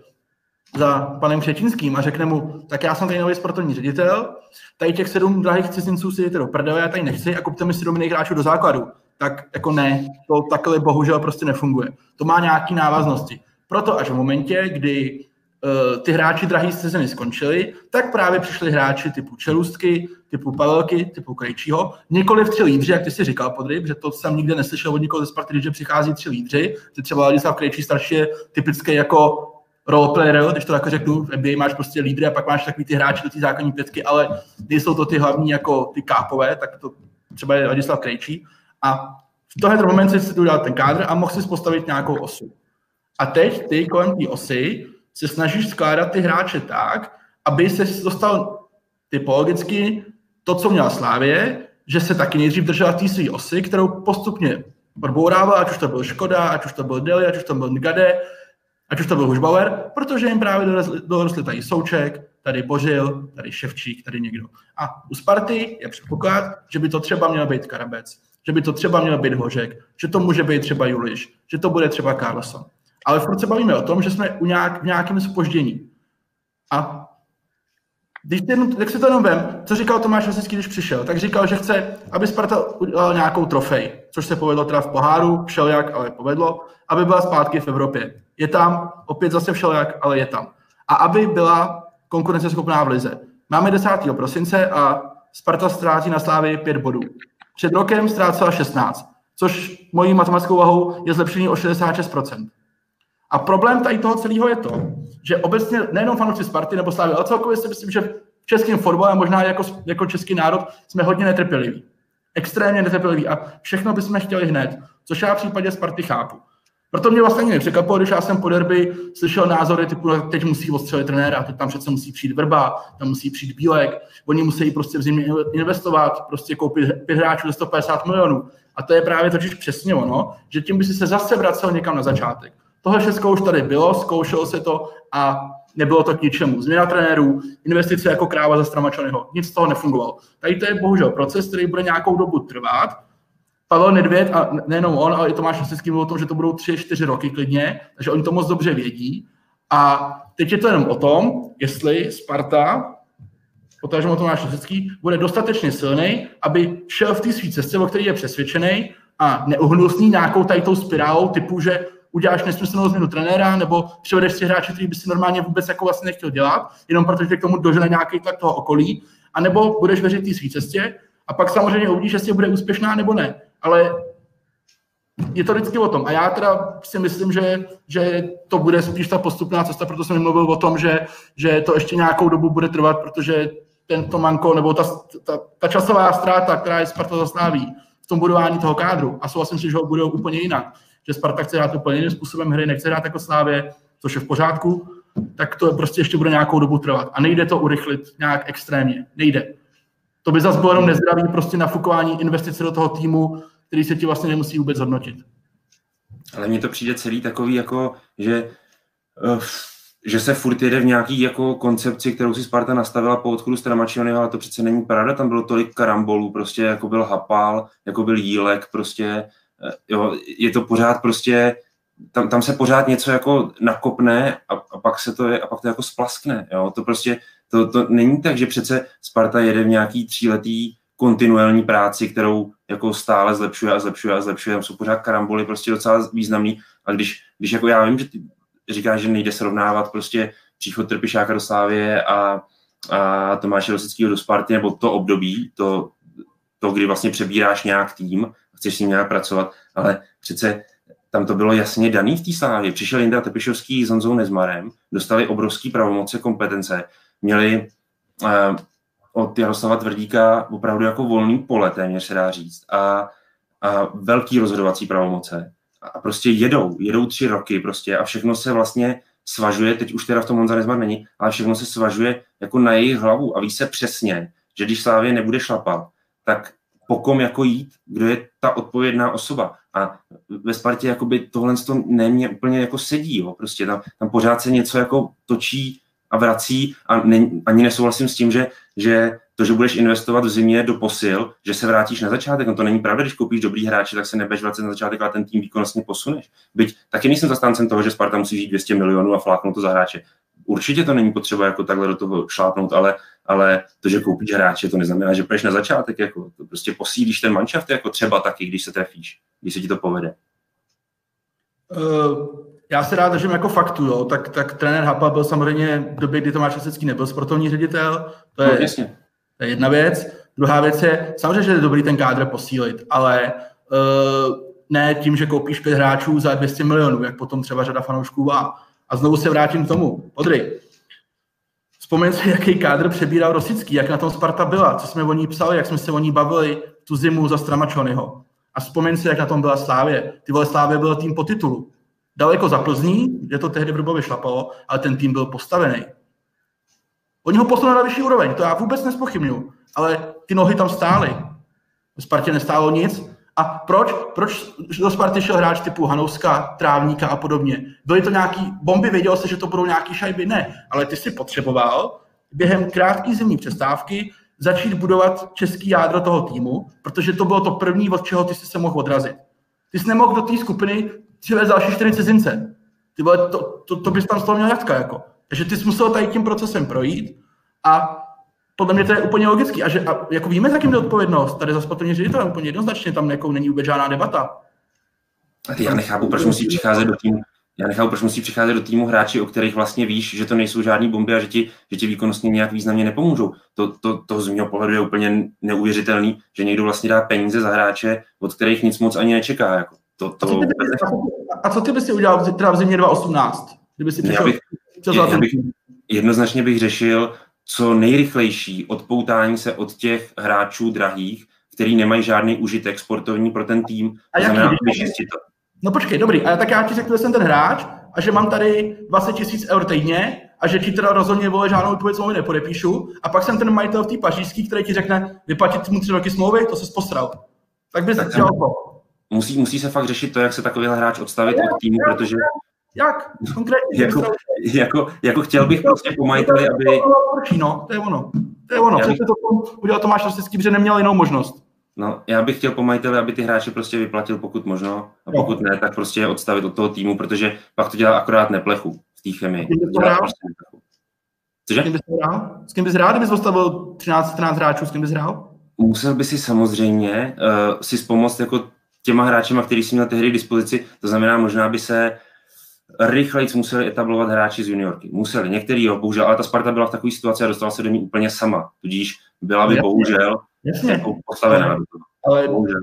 za panem Křečínským a řekne mu, tak já jsem tady nový sportovní ředitel, tady těch sedm drahých cizinců si jdete do prdele, já tady nechci a kupte mi si do hráčů do základu tak jako ne, to takhle bohužel prostě nefunguje. To má nějaký návaznosti. Proto až v momentě, kdy uh, ty hráči drahý sezony skončili, tak právě přišli hráči typu Čelustky, typu Pavelky, typu Krejčího, nikoli tři lídři, jak ty si říkal, Podryb, že to jsem nikde neslyšel od nikoho ze Sparty, že přichází tři lídři, že třeba Ladislav Krejčí starší je typický jako roleplayer, když to jako řeknu, v NBA máš prostě lídry a pak máš takový ty hráči do té základní pětky, ale nejsou to ty hlavní jako ty kápové, tak to třeba je Ladislav Krejčí. A v tohle moment si udělal ten kádr a mohl si postavit nějakou osu. A teď ty kolem té osy se snažíš skládat ty hráče tak, aby se dostal typologicky to, co měla Slávě, že se taky nejdřív držela té své osy, kterou postupně odbourával, ať už to byl Škoda, ať už to byl Deli, ať už to byl Ngade, ať už to byl Hušbauer, protože jim právě dorostli tady Souček, tady Božil, tady Ševčík, tady někdo. A u Sparty je předpoklad, že by to třeba měl být Karabec že by to třeba měl být Hořek, že to může být třeba Juliš, že to bude třeba Carlson. Ale furt se bavíme o tom, že jsme u nějak, v nějakém spoždění. A když ten, jak se to jenom vem, co říkal Tomáš Vasický, když přišel, tak říkal, že chce, aby Sparta udělala nějakou trofej, což se povedlo teda v poháru, všelijak, ale povedlo, aby byla zpátky v Evropě. Je tam, opět zase všelijak, ale je tam. A aby byla konkurenceschopná v lize. Máme 10. prosince a Sparta ztrácí na Slávě 5 bodů. Před rokem ztrácela 16, což mojí matematickou vahou je zlepšení o 66%. A problém tady toho celého je to, že obecně nejenom fanoušci Sparty nebo Slávy, ale celkově si myslím, že v českém fotbale, možná jako, jako český národ, jsme hodně netrpěliví. Extrémně netrpěliví a všechno bychom chtěli hned, což já v případě Sparty chápu. Proto mě vlastně nepřekvapilo, když já jsem po derby slyšel názory typu, teď musí odstřelit trenéra, teď tam přece musí přijít Vrba, tam musí přijít Bílek, oni musí prostě v zimě investovat, prostě koupit pět hráčů za 150 milionů. A to je právě totiž přesně ono, že tím by si se zase vracel někam na začátek. Tohle všechno už tady bylo, zkoušelo se to a nebylo to k ničemu. Změna trenérů, investice jako kráva za Stramačanyho, nic z toho nefungovalo. Tady to je bohužel proces, který bude nějakou dobu trvat. Pavel Nedvěd, a nejenom on, ale i Tomáš Hasický mluvil o tom, že to budou tři, čtyři roky klidně, takže oni to moc dobře vědí. A teď je to jenom o tom, jestli Sparta, potažmo Tomáš Hasický, bude dostatečně silný, aby šel v té své cestě, o který je přesvědčený a neuhnul s ní nějakou tady tou spirálou typu, že uděláš nesmyslnou změnu trenéra, nebo přivedeš si hráče, který by si normálně vůbec jako vlastně nechtěl dělat, jenom protože k tomu dožene nějaký tlak toho okolí, anebo budeš věřit té své cestě a pak samozřejmě uvidíš, jestli bude úspěšná nebo ne. Ale je to vždycky o tom. A já teda si myslím, že, že to bude spíš ta postupná cesta, proto jsem mluvil o tom, že, že to ještě nějakou dobu bude trvat, protože tento manko, nebo ta, ta, ta časová ztráta, která je Sparta zasnáví v tom budování toho kádru, a souhlasím si, že ho budou úplně jinak, že Sparta chce hrát úplně jiným způsobem hry, nechce hrát jako Slávě, což je v pořádku, tak to prostě ještě bude nějakou dobu trvat. A nejde to urychlit nějak extrémně. Nejde. To by zase bylo jenom nezdravý prostě nafukování investice do toho týmu, který se ti vlastně nemusí vůbec hodnotit. Ale mně to přijde celý takový, jako, že, uh, že se furt jede v nějaký jako koncepci, kterou si Sparta nastavila po odchodu Stramačionyho, ale to přece není pravda, tam bylo tolik karambolů, prostě jako byl Hapal, jako byl Jílek, prostě Eh, jo, je to pořád prostě, tam, tam se pořád něco jako nakopne a, a pak se to je, a pak to jako splaskne, jo, to prostě, to, to není tak, že přece Sparta jede v nějaký tříletý kontinuální práci, kterou jako stále zlepšuje a zlepšuje a zlepšuje, tam jsou pořád karamboly prostě docela významný. A když, když jako já vím, že ty říkáš, že nejde srovnávat prostě příchod Trpišáka do Slávě a, a Tomáše Rosického do Sparty, nebo to období, to, to, kdy vlastně přebíráš nějak tým, chceš s ním nějak pracovat, ale přece tam to bylo jasně daný v té slávě. Přišel Jindra Tepišovský s Honzou Nezmarem, dostali obrovský pravomoce, kompetence, měli uh, od Jaroslava Tvrdíka opravdu jako volný pole, téměř se dá říct, a, a velký rozhodovací pravomoce. A prostě jedou, jedou tři roky prostě a všechno se vlastně svažuje, teď už teda v tom Honza Nezmar není, ale všechno se svažuje jako na jejich hlavu a ví se přesně, že když Slávě nebude šlapat, tak po kom jako jít, kdo je ta odpovědná osoba. A ve Spartě jakoby tohle to nemě úplně jako sedí, jo. prostě tam, tam pořád se něco jako točí a vrací a ne, ani nesouhlasím s tím, že, že to, že budeš investovat v zimě do posil, že se vrátíš na začátek. No to není pravda, když koupíš dobrý hráče, tak se nebudeš vracet na začátek, ale ten tým výkonnostně posuneš. Byť taky nejsem zastáncem toho, že Sparta musí žít 200 milionů a fláknout to za hráče. Určitě to není potřeba jako takhle do toho šlápnout, ale ale to, že koupíš hráče, to neznamená, že půjdeš na začátek, jako, to prostě posílíš ten manšaft jako třeba taky, když se trefíš, když se ti to povede. Uh, já se rád držím jako faktu, jo. Tak, tak trenér Hapa byl samozřejmě v době, kdy Tomáš Asecký nebyl sportovní ředitel, to je, no, to je jedna věc. Druhá věc je, samozřejmě, že je dobrý ten kádr posílit, ale uh, ne tím, že koupíš pět hráčů za 200 milionů, jak potom třeba řada fanoušků má. A znovu se vrátím k tomu. Podry, Vzpomeň si, jaký kádr přebíral Rosický, jak na tom Sparta byla, co jsme o ní psali, jak jsme se o ní bavili tu zimu za Stramačonyho. A vzpomeň si, jak na tom byla Slávě. Ty vole Slávě byl tým po titulu. Daleko za Plzní, kde to tehdy Vrbovi šlapalo, ale ten tým byl postavený. Oni ho posunuli na vyšší úroveň, to já vůbec nespochybnuju, ale ty nohy tam stály. V Spartě nestálo nic, a proč? Proč do Sparty šel hráč typu Hanouska, Trávníka a podobně? Byly to nějaký bomby, věděl se, že to budou nějaký šajby? Ne, ale ty si potřeboval během krátké zimní přestávky začít budovat český jádro toho týmu, protože to bylo to první, od čeho ty jsi se mohl odrazit. Ty jsi nemohl do té skupiny přivést další čtyři cizince. Ty vole, to, to, to, bys tam z toho měl jatka, jako. Takže ty jsi musel tady tím procesem projít a podle mě to je úplně logický. A, že, a jako víme, za kým jde odpovědnost. Tady za sportovní ředitel úplně jednoznačně tam jako není vůbec žádná debata. A ty já nechápu, proč musí přicházet do týmu. Já nechápu, proč musí přicházet do týmu hráči, o kterých vlastně víš, že to nejsou žádný bomby a že ti, že ti výkonnostně nějak významně nepomůžou. To, to, to z mého pohledu je úplně neuvěřitelný, že někdo vlastně dá peníze za hráče, od kterých nic moc ani nečeká. Jako. To, to a, co ty, a co ty bys si udělal teda v zimě 2018? Kdyby si přišel, já bych, já bych, jednoznačně bych řešil co nejrychlejší odpoutání se od těch hráčů drahých, který nemají žádný užitek sportovní pro ten tým. A jak znamená, to. No počkej, dobrý, a tak já ti řeknu, že jsem ten hráč a že mám tady 20 tisíc eur týdně a že ti teda rozhodně vole žádnou odpověď smlouvy nepodepíšu a pak jsem ten majitel v té pařížský, který ti řekne, vyplatit mu tři roky smlouvy, to se postral. Tak bys tak dělal to. Musí, musí se fakt řešit to, jak se takový hráč odstavit jak, od týmu, jak, protože... Jak? Konkrétně? jako, jako, jako, chtěl bych prostě po majiteli, aby... No, to je ono. To je ono. Já bych... to udělal Tomáš Rosický, protože neměl jinou možnost. No, já bych chtěl po majiteli, aby ty hráče prostě vyplatil pokud možno a pokud ne, tak prostě je odstavit od toho týmu, protože pak to dělá akorát neplechu v té chemii. Prostě Cože? S kým bys hrál? S kým bys hrál, kdybys postavil 13-14 hráčů, s kým bys hrál? Musel by si samozřejmě uh, si pomoct jako těma hráčima, který si měl tehdy k dispozici, to znamená možná by se rychleji museli etablovat hráči z juniorky. Museli, některý jo, bohužel, ale ta Sparta byla v takové situaci a dostala se do ní úplně sama. Tudíž byla by Jasně. bohužel Jasně. Jako postavená ale, ale, bohužel.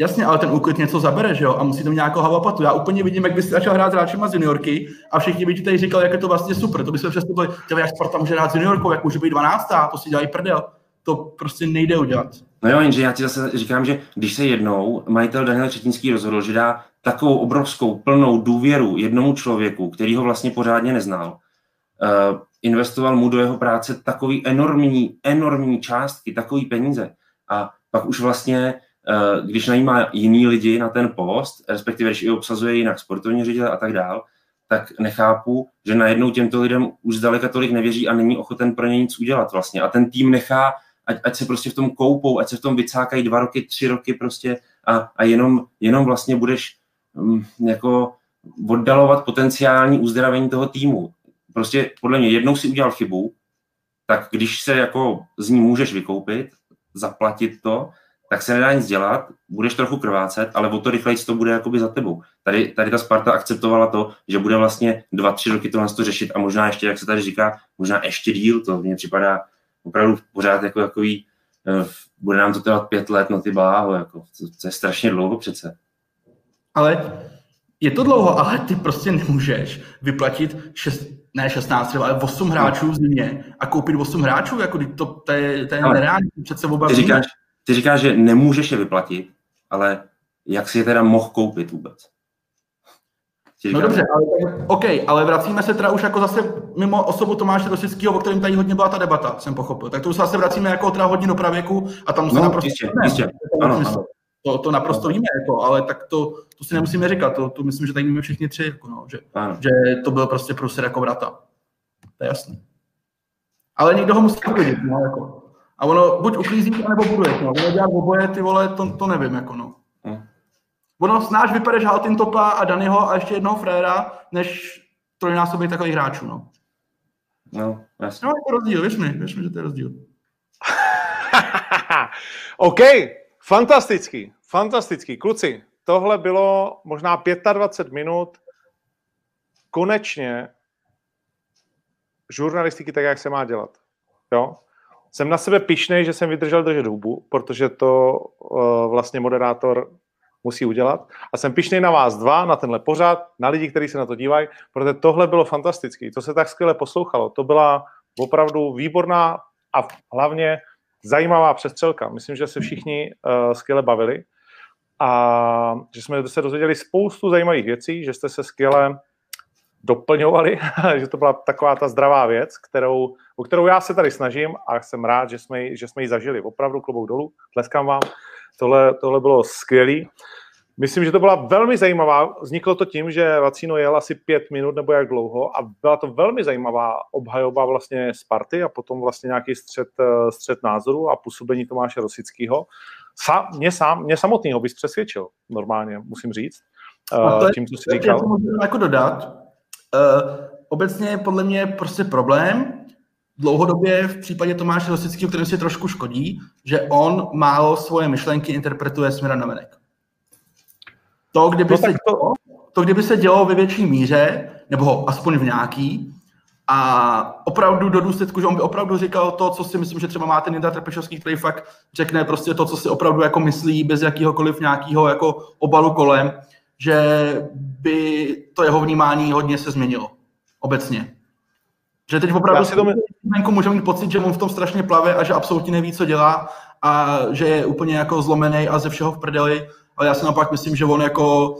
Jasně, ale ten úklid něco zabere, že jo? A musí to mít nějakou havapatu. Já úplně vidím, jak byste začal hrát s hráčima z juniorky a všichni by ti tady říkali, jak je to vlastně super. To by se přesto byli, jak Sparta může hrát s juniorkou, jak může být 12. to si dělají prdel. To prostě nejde udělat. No jo, jenže já ti zase říkám, že když se jednou majitel Daniel Četínský rozhodl, že dá takovou obrovskou plnou důvěru jednomu člověku, který ho vlastně pořádně neznal, uh, investoval mu do jeho práce takový enormní, enormní částky, takový peníze a pak už vlastně uh, když najímá jiný lidi na ten post, respektive když i obsazuje jinak sportovní ředitele a tak dál, tak nechápu, že najednou těmto lidem už zdaleka tolik nevěří a není ochoten pro ně nic udělat vlastně. A ten tým nechá ať, ať se prostě v tom koupou, ať se v tom vycákají dva roky, tři roky prostě a, a jenom, jenom vlastně budeš um, jako oddalovat potenciální uzdravení toho týmu. Prostě podle mě jednou si udělal chybu, tak když se jako z ní můžeš vykoupit, zaplatit to, tak se nedá nic dělat, budeš trochu krvácet, ale o to rychleji to bude jakoby za tebou. Tady, tady ta Sparta akceptovala to, že bude vlastně dva, tři roky to nás to řešit a možná ještě, jak se tady říká, možná ještě díl, to mně připadá opravdu pořád jako takový, eh, bude nám to trvat pět let, no ty bláho, jako, to, to je strašně dlouho přece. Ale je to dlouho, ale ty prostě nemůžeš vyplatit šest, ne 16, ale 8 hráčů v zimě a koupit 8 hráčů, jako to, to je, to je nereálně, přece oba ty říkáš, ty říkáš, že nemůžeš je vyplatit, ale jak si je teda mohl koupit vůbec? No dobře, ale, OK, ale vracíme se teda už jako zase mimo osobu Tomáše Rosického, o kterém tady hodně byla ta debata, jsem pochopil. Tak to už zase vracíme jako teda hodně do pravěku a tam se no, naprosto... Jistě, jistě. Ano, ano. To, to naprosto víme, jako, ale tak to, to si nemusíme říkat, to, to myslím, že tady víme všichni tři, jako no, že, že to byl prostě průser jako vrata. To je jasné. Ale někdo ho musí uklidit, no, jako. A ono buď uklízí, nebo buduje, no. Ono dělat oboje, ty vole, to, to nevím, jako no. Ono snáš vypereš Haltin Topa a Danyho a ještě jednoho fréra, než trojnásobek takových hráčů, no. No, jasně. No, je to rozdíl, věř mi, věř mi, že to je rozdíl. OK, fantastický, fantastický. Kluci, tohle bylo možná 25 minut konečně žurnalistiky tak, jak se má dělat. Jo? Jsem na sebe pišnej, že jsem vydržel držet hubu, protože to uh, vlastně moderátor musí udělat. A jsem pišnej na vás dva, na tenhle pořad, na lidi, kteří se na to dívají, protože tohle bylo fantastické. To se tak skvěle poslouchalo. To byla opravdu výborná a hlavně zajímavá přestřelka. Myslím, že se všichni uh, skvěle bavili a že jsme se dozvěděli spoustu zajímavých věcí, že jste se skvěle doplňovali, že to byla taková ta zdravá věc, kterou, o kterou já se tady snažím a jsem rád, že jsme, že jsme ji zažili. Opravdu klobouk dolů, tleskám vám. Tohle, tohle bylo skvělé. Myslím, že to byla velmi zajímavá. Vzniklo to tím, že Vacino jel asi pět minut nebo jak dlouho a byla to velmi zajímavá obhajoba vlastně Sparty a potom vlastně nějaký střed, eh, střed názoru a působení Tomáše Rosického. Sa, mě, sám, mě samotného bys přesvědčil, normálně, musím říct. A to je, tím, co jsi říkal. To jako dodat. Uh, obecně je podle mě prostě problém, dlouhodobě v případě Tomáše Rosického, kterým si trošku škodí, že on málo svoje myšlenky interpretuje směrem na venek. To, kdyby, no, se, to... Dělo, to, kdyby se dělo ve větší míře, nebo aspoň v nějaký, a opravdu do důsledku, že on by opravdu říkal to, co si myslím, že třeba má ten Jindra Trpešovský, který fakt řekne prostě to, co si opravdu jako myslí, bez jakýhokoliv nějakého jako obalu kolem, že by to jeho vnímání hodně se změnilo obecně. Že teď opravdu si to my... může mít pocit, že on v tom strašně plave a že absolutně neví, co dělá a že je úplně jako zlomený a ze všeho v prdeli, ale já si naopak myslím, že on jako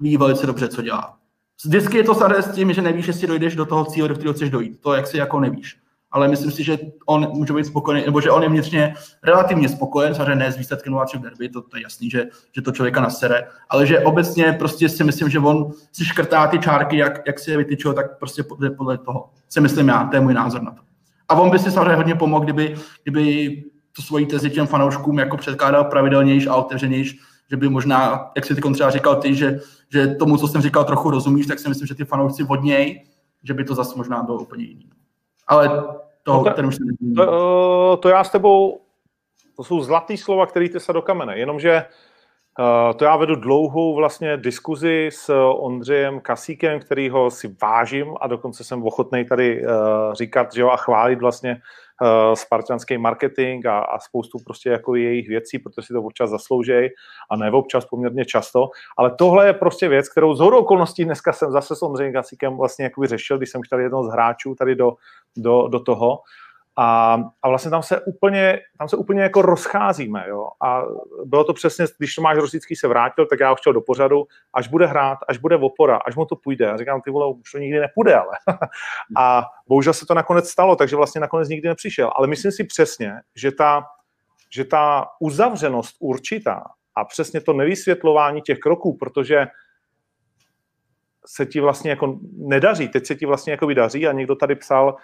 ví velice dobře, co dělá. Vždycky je to staré s tím, že nevíš, jestli dojdeš do toho cíle, do kterého chceš dojít. To, jak si jako nevíš. Ale myslím si, že on může být spokojený, nebo že on je vnitřně relativně spokojen, samozřejmě ne s výsledkem 0 v derby, to, to, je jasný, že, že to člověka nasere, ale že obecně prostě si myslím, že on si škrtá ty čárky, jak, jak si je vytyčil, tak prostě podle, podle toho si myslím já, to je můj názor na to. A on by si samozřejmě hodně pomohl, kdyby, kdyby tu svoji tezi těm fanouškům jako předkládal pravidelnější a otevřenější, že by možná, jak si ty třeba říkal ty, že, že tomu, co jsem říkal, trochu rozumíš, tak si myslím, že ty fanoušci od něj, že by to zase možná bylo úplně jiný. Ale to, no to, ten už to, to já s tebou, to jsou zlatý slova, které ty se do kamene, jenomže Uh, to já vedu dlouhou vlastně diskuzi s Ondřejem Kasíkem, kterýho si vážím a dokonce jsem ochotný tady uh, říkat že jo, a chválit vlastně spartanský marketing a, a spoustu prostě jako jejich věcí, protože si to občas zasloužejí a ne občas poměrně často. Ale tohle je prostě věc, kterou z hodou okolností dneska jsem zase s Ondřejem Kasíkem vlastně řešil, když jsem chtěl jednoho z hráčů tady do, do, do toho. A, a vlastně tam se úplně, tam se úplně jako rozcházíme, jo. A bylo to přesně, když Tomáš Rosický se vrátil, tak já ho chtěl do pořadu, až bude hrát, až bude opora, až mu to půjde. Já říkám, ty vole, už to nikdy nepůjde, ale. a bohužel se to nakonec stalo, takže vlastně nakonec nikdy nepřišel. Ale myslím si přesně, že ta, že ta uzavřenost určitá a přesně to nevysvětlování těch kroků, protože se ti vlastně jako nedaří, teď se ti vlastně jako vydaří a někdo tady psal,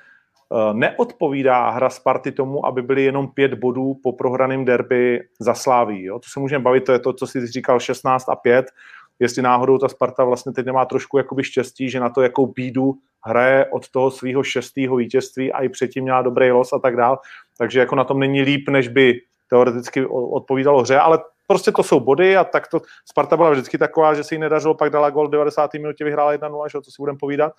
neodpovídá hra Sparty tomu, aby byly jenom pět bodů po prohraném derby za Sláví. Jo? To se můžeme bavit, to je to, co jsi říkal, 16 a 5, jestli náhodou ta Sparta vlastně teď nemá trošku jakoby štěstí, že na to, jakou bídu hraje od toho svého šestého vítězství a i předtím měla dobrý los a tak dál. Takže jako na tom není líp, než by teoreticky odpovídalo hře, ale prostě to jsou body a tak to Sparta byla vždycky taková, že si ji nedařilo, pak dala gol v 90. minutě, vyhrála 1-0, že, co si budeme povídat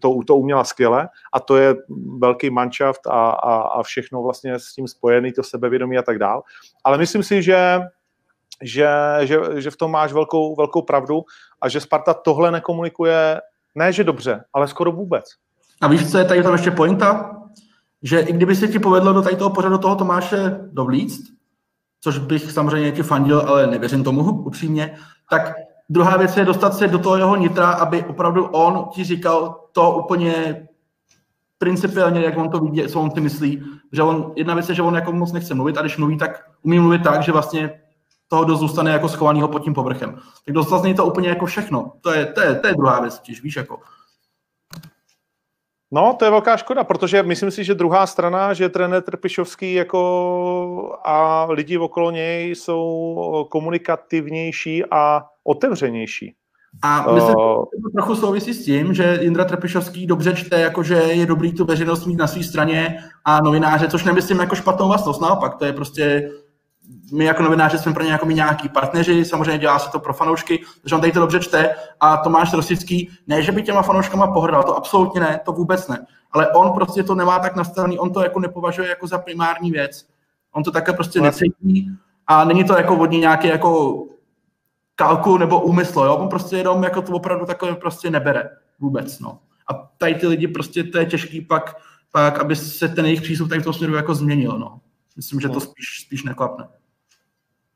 to, to uměla skvěle a to je velký manšaft a, a, a všechno vlastně s tím spojený, to sebevědomí a tak dál. Ale myslím si, že že, že, že v tom máš velkou, velkou pravdu a že Sparta tohle nekomunikuje ne, že dobře, ale skoro vůbec. A víš, co je tady tam ještě pointa? Že i kdyby se ti povedlo do tady toho pořadu toho Tomáše dovlíct, což bych samozřejmě ti fandil, ale nevěřím tomu upřímně, tak Druhá věc je dostat se do toho jeho nitra, aby opravdu on ti říkal to úplně principiálně, jak on to vidí, co on si myslí. Že on, jedna věc je, že on jako moc nechce mluvit a když mluví, tak umí mluvit tak, že vlastně toho dost zůstane jako schovanýho pod tím povrchem. Tak dostat z něj to úplně jako všechno. To je, to je, to je druhá věc, těž víš, jako. No, to je velká škoda, protože myslím si, že druhá strana, že trenér Trpišovský jako a lidi okolo něj jsou komunikativnější a otevřenější. A myslím, uh, že to trochu souvisí s tím, že Indra Trpišovský dobře čte, jako že je dobrý tu veřejnost mít na své straně a novináře, což nemyslím jako špatnou vlastnost, naopak, to je prostě my jako novináři jsme pro ně jako nějaký partneři, samozřejmě dělá se to pro fanoušky, takže on tady to dobře čte a Tomáš Rosický, ne, že by těma fanouškama pohrdal, to absolutně ne, to vůbec ne, ale on prostě to nemá tak nastavený, on to jako nepovažuje jako za primární věc, on to také prostě necítí a není to jako vodní nějaký jako kalku nebo úmysl, jo? on prostě jenom jako to opravdu takové prostě nebere vůbec, no. A tady ty lidi prostě, to je těžký pak, pak aby se ten jejich přístup tady v tom směru jako změnil, no. Myslím, že to no. spíš, spíš neklapne.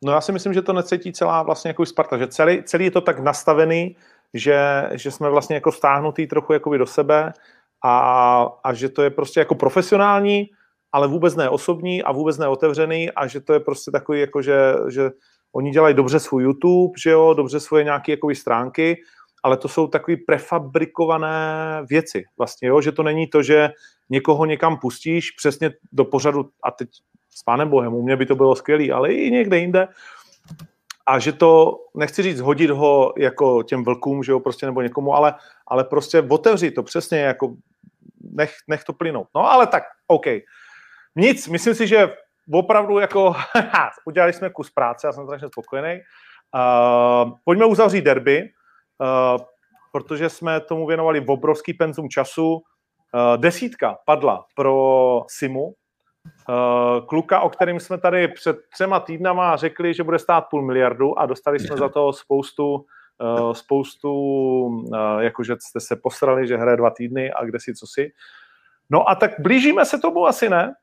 No já si myslím, že to necítí celá vlastně jako Sparta, že celý, celý je to tak nastavený, že, že jsme vlastně jako stáhnutý trochu jakoby do sebe a, a že to je prostě jako profesionální, ale vůbec ne osobní a vůbec ne otevřený a že to je prostě takový jako, že, že oni dělají dobře svůj YouTube, že jo, dobře svoje nějaké jakoby stránky, ale to jsou takové prefabrikované věci vlastně, jo, že to není to, že někoho někam pustíš přesně do pořadu a teď s pánem Bohem, u mě by to bylo skvělé, ale i někde jinde. A že to, nechci říct hodit ho jako těm vlkům, že jo, prostě nebo někomu, ale, ale prostě otevřít to přesně, jako nech, nech to plynout. No ale tak, OK. Nic, myslím si, že opravdu jako udělali jsme kus práce, já jsem strašně spokojený. Uh, pojďme uzavřít derby, uh, protože jsme tomu věnovali obrovský penzum času. Uh, desítka padla pro Simu, kluka, o kterém jsme tady před třema týdnama řekli, že bude stát půl miliardu a dostali jsme za to spoustu, eh, spoustu, eh, jakože jste se posrali, že hraje dva týdny a kde si co si. No a tak blížíme se tomu asi, ne?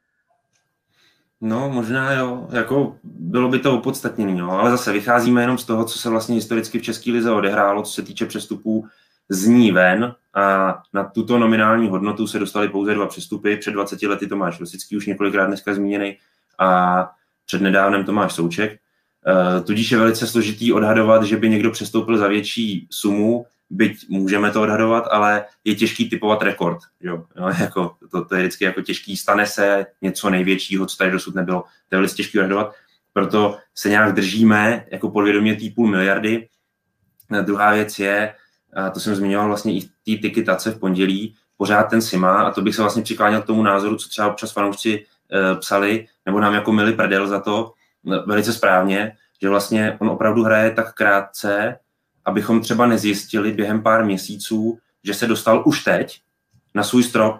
No, možná jo, jako bylo by to opodstatněné, jo. ale zase vycházíme jenom z toho, co se vlastně historicky v České lize odehrálo, co se týče přestupů z ní ven a na tuto nominální hodnotu se dostali pouze dva přestupy. Před 20 lety Tomáš Rosický, už několikrát dneska zmíněný, a před nedávnem Tomáš Souček. E, tudíž je velice složitý odhadovat, že by někdo přestoupil za větší sumu, byť můžeme to odhadovat, ale je těžký typovat rekord. Jo? No, jako, to, to, je vždycky jako těžký, stane se něco největšího, co tady dosud nebylo. To je velice těžký odhadovat, proto se nějak držíme jako podvědomě tý půl miliardy. A druhá věc je, a to jsem zmiňoval vlastně i v té tikitace v pondělí, pořád ten Sima, a to bych se vlastně přikláněl k tomu názoru, co třeba občas fanoušci e, psali, nebo nám jako mili prdel za to, no, velice správně, že vlastně on opravdu hraje tak krátce, abychom třeba nezjistili během pár měsíců, že se dostal už teď na svůj strop.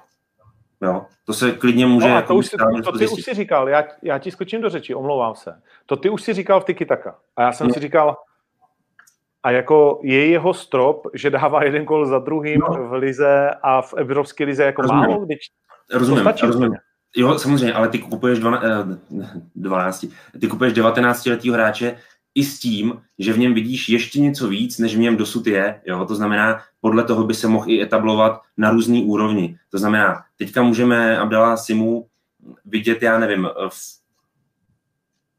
Jo, to se klidně může... No a to, už si, to, to ty už si říkal, já, já ti skočím do řeči, omlouvám se. To ty už si říkal v Tiki Taka. A já jsem no. si říkal, a jako je jeho strop, že dává jeden kol za druhým no. v lize a v Evropské lize jako rozumím. málo? Když rozumím, to rozumím. Jo, samozřejmě, ale ty kupuješ 12, 12 eh, ty kupuješ 19 letého hráče, i s tím, že v něm vidíš ještě něco víc, než v něm dosud je. Jo? To znamená, podle toho by se mohl i etablovat na různý úrovni. To znamená, teďka můžeme Abdala Simu vidět, já nevím, v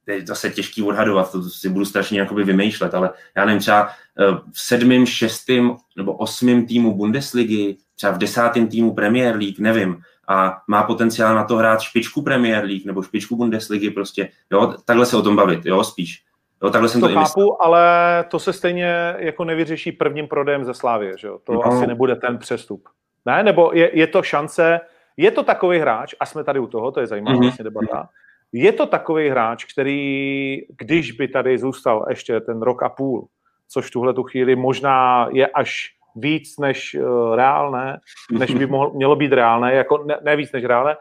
je zase těžký odhadovat, to si budu strašně jakoby vymýšlet, ale já nevím, třeba eh, v sedmém, šestém nebo osmém týmu Bundesligy, třeba v desátém týmu Premier League, nevím, a má potenciál na to hrát špičku Premier League nebo špičku Bundesligy prostě, jo, takhle se o tom bavit, jo, spíš. Jo, takhle jsem to, to chápu, ale to se stejně jako nevyřeší prvním prodejem ze Slávě, že jo? To no. asi nebude ten přestup. Ne, nebo je, je to šance, je to takový hráč, a jsme tady u toho, to je zajímavá mm-hmm. vlastně debata, je to takový hráč, který, když by tady zůstal ještě ten rok a půl, což tuhle tu chvíli možná je až víc než uh, reálné, než by mohlo, mělo být reálné, jako ne, ne víc než reálné,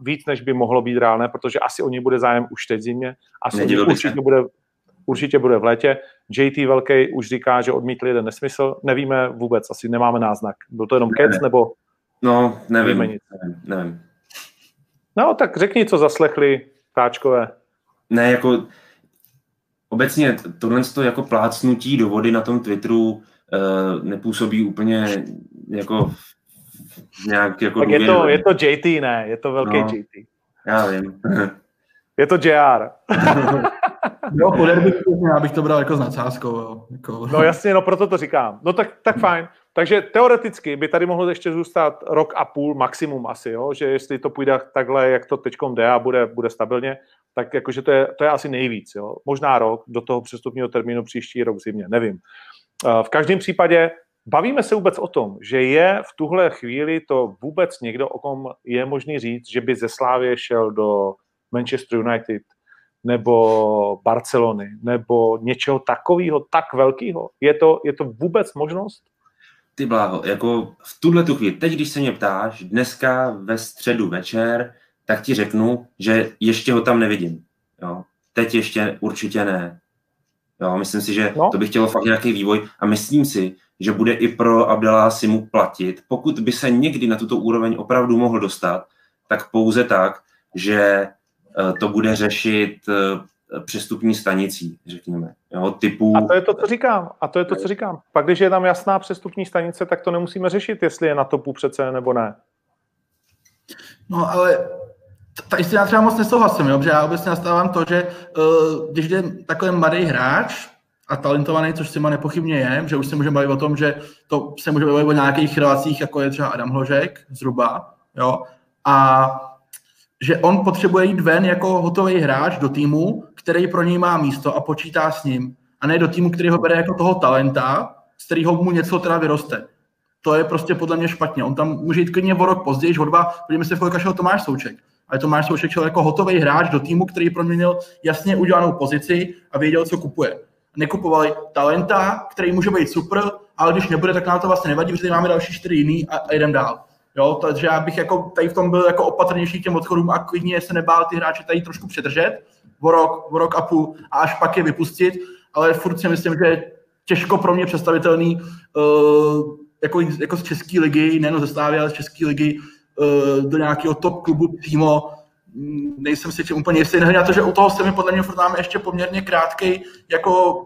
víc než by mohlo být reálné, protože asi o něj bude zájem už teď zimě, asi určitě bude určitě bude v létě. JT Velký už říká, že odmítli jeden nesmysl. Nevíme vůbec, asi nemáme náznak. Byl to jenom ne, kec, nebo... No, nevím, nevím, nevím. No, tak řekni, co zaslechli táčkové. Ne, jako obecně tohle to jako plácnutí do vody na tom Twitteru uh, nepůsobí úplně jako nějak jako tak je to, je to JT, ne? Je to velký no, JT. Já vím. je to JR. Jo, po bych, já bych to bral jako s nadsázkou. Jo. Jako... No jasně, no proto to říkám. No tak, tak fajn. Takže teoreticky by tady mohlo ještě zůstat rok a půl maximum asi, jo? že jestli to půjde takhle, jak to teď jde a bude, bude stabilně, tak jakože to je, to je asi nejvíc. Jo? Možná rok do toho přestupního termínu příští rok zimě, nevím. V každém případě bavíme se vůbec o tom, že je v tuhle chvíli to vůbec někdo, o kom je možný říct, že by ze Slávě šel do Manchester United, nebo Barcelony, nebo něčeho takového, tak velkého? Je to, je to vůbec možnost? Ty bláho, jako v tuhle tu chvíli, teď když se mě ptáš, dneska ve středu večer, tak ti řeknu, že ještě ho tam nevidím. Jo. Teď ještě určitě ne. Jo, myslím si, že no. to by chtělo fakt nějaký vývoj a myslím si, že bude i pro Abdala Simu platit, pokud by se někdy na tuto úroveň opravdu mohl dostat, tak pouze tak, že Eh, to bude řešit eh, přestupní stanicí, řekněme. Jo, typu... A to je to, co říkám. A to je to, co říkám. Pak, když je tam jasná přestupní stanice, tak to nemusíme řešit, jestli je na topu přece nebo ne. No, ale tady si já třeba moc nesouhlasím, jo, protože já obecně nastávám to, že uh, když je takový mladý hráč a talentovaný, což si má nepochybně je, že už se můžeme bavit o tom, že to se může bavit o nějakých relacích, jako je třeba Adam Hložek, zhruba, jo, a že on potřebuje jít ven jako hotový hráč do týmu, který pro něj má místo a počítá s ním. A ne do týmu, který ho bere jako toho talenta, z kterého mu něco teda vyroste. To je prostě podle mě špatně. On tam může jít klidně o rok později, o dva, podívejme se, v kolika šel Tomáš Souček. Ale Tomáš Souček šel jako hotový hráč do týmu, který proměnil jasně udělanou pozici a věděl, co kupuje. Nekupovali talenta, který může být super, ale když nebude, tak nám to vlastně nevadí, protože máme další čtyři jiný a, a jdem dál. Jo, takže já bych jako tady v tom byl jako opatrnější těm odchodům a klidně se nebál ty hráče tady trošku předržet o rok, o rok a půl a až pak je vypustit, ale furt si myslím, že je těžko pro mě představitelný uh, jako, jako z České ligy, nejen ze Slávy, ale z České ligy, do nějakého top klubu přímo, nejsem si tím úplně jistý, na to, že u toho se mi podle mě furt máme ještě poměrně krátký jako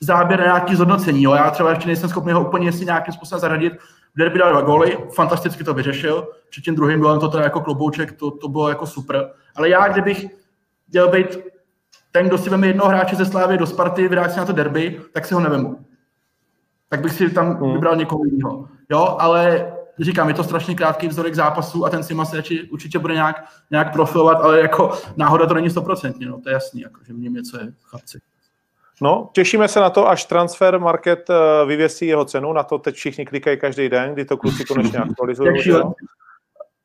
záběr na nějaký zhodnocení. Jo. Já třeba ještě nejsem schopný ho úplně jestli nějakým způsobem zaradit. V derby dal dva góly, fantasticky to vyřešil. Před tím druhým gólem to teda jako klobouček, to, to bylo jako super. Ale já, kdybych měl být ten, kdo si veme jednoho hráče ze Slávy do Sparty, vydá si na to derby, tak si ho nevemu. Tak bych si tam hmm. vybral někoho jiného. Jo, ale říkám, je to strašně krátký vzorek zápasů a ten si se určitě bude nějak, nějak profilovat, ale jako náhoda to není stoprocentně, no, to je jasný, jako, že v něm něco je chlapci. No, těšíme se na to, až transfer market eh, vyvěsí jeho cenu, na to teď všichni klikají každý den, kdy to kluci konečně aktualizují. jak šílený.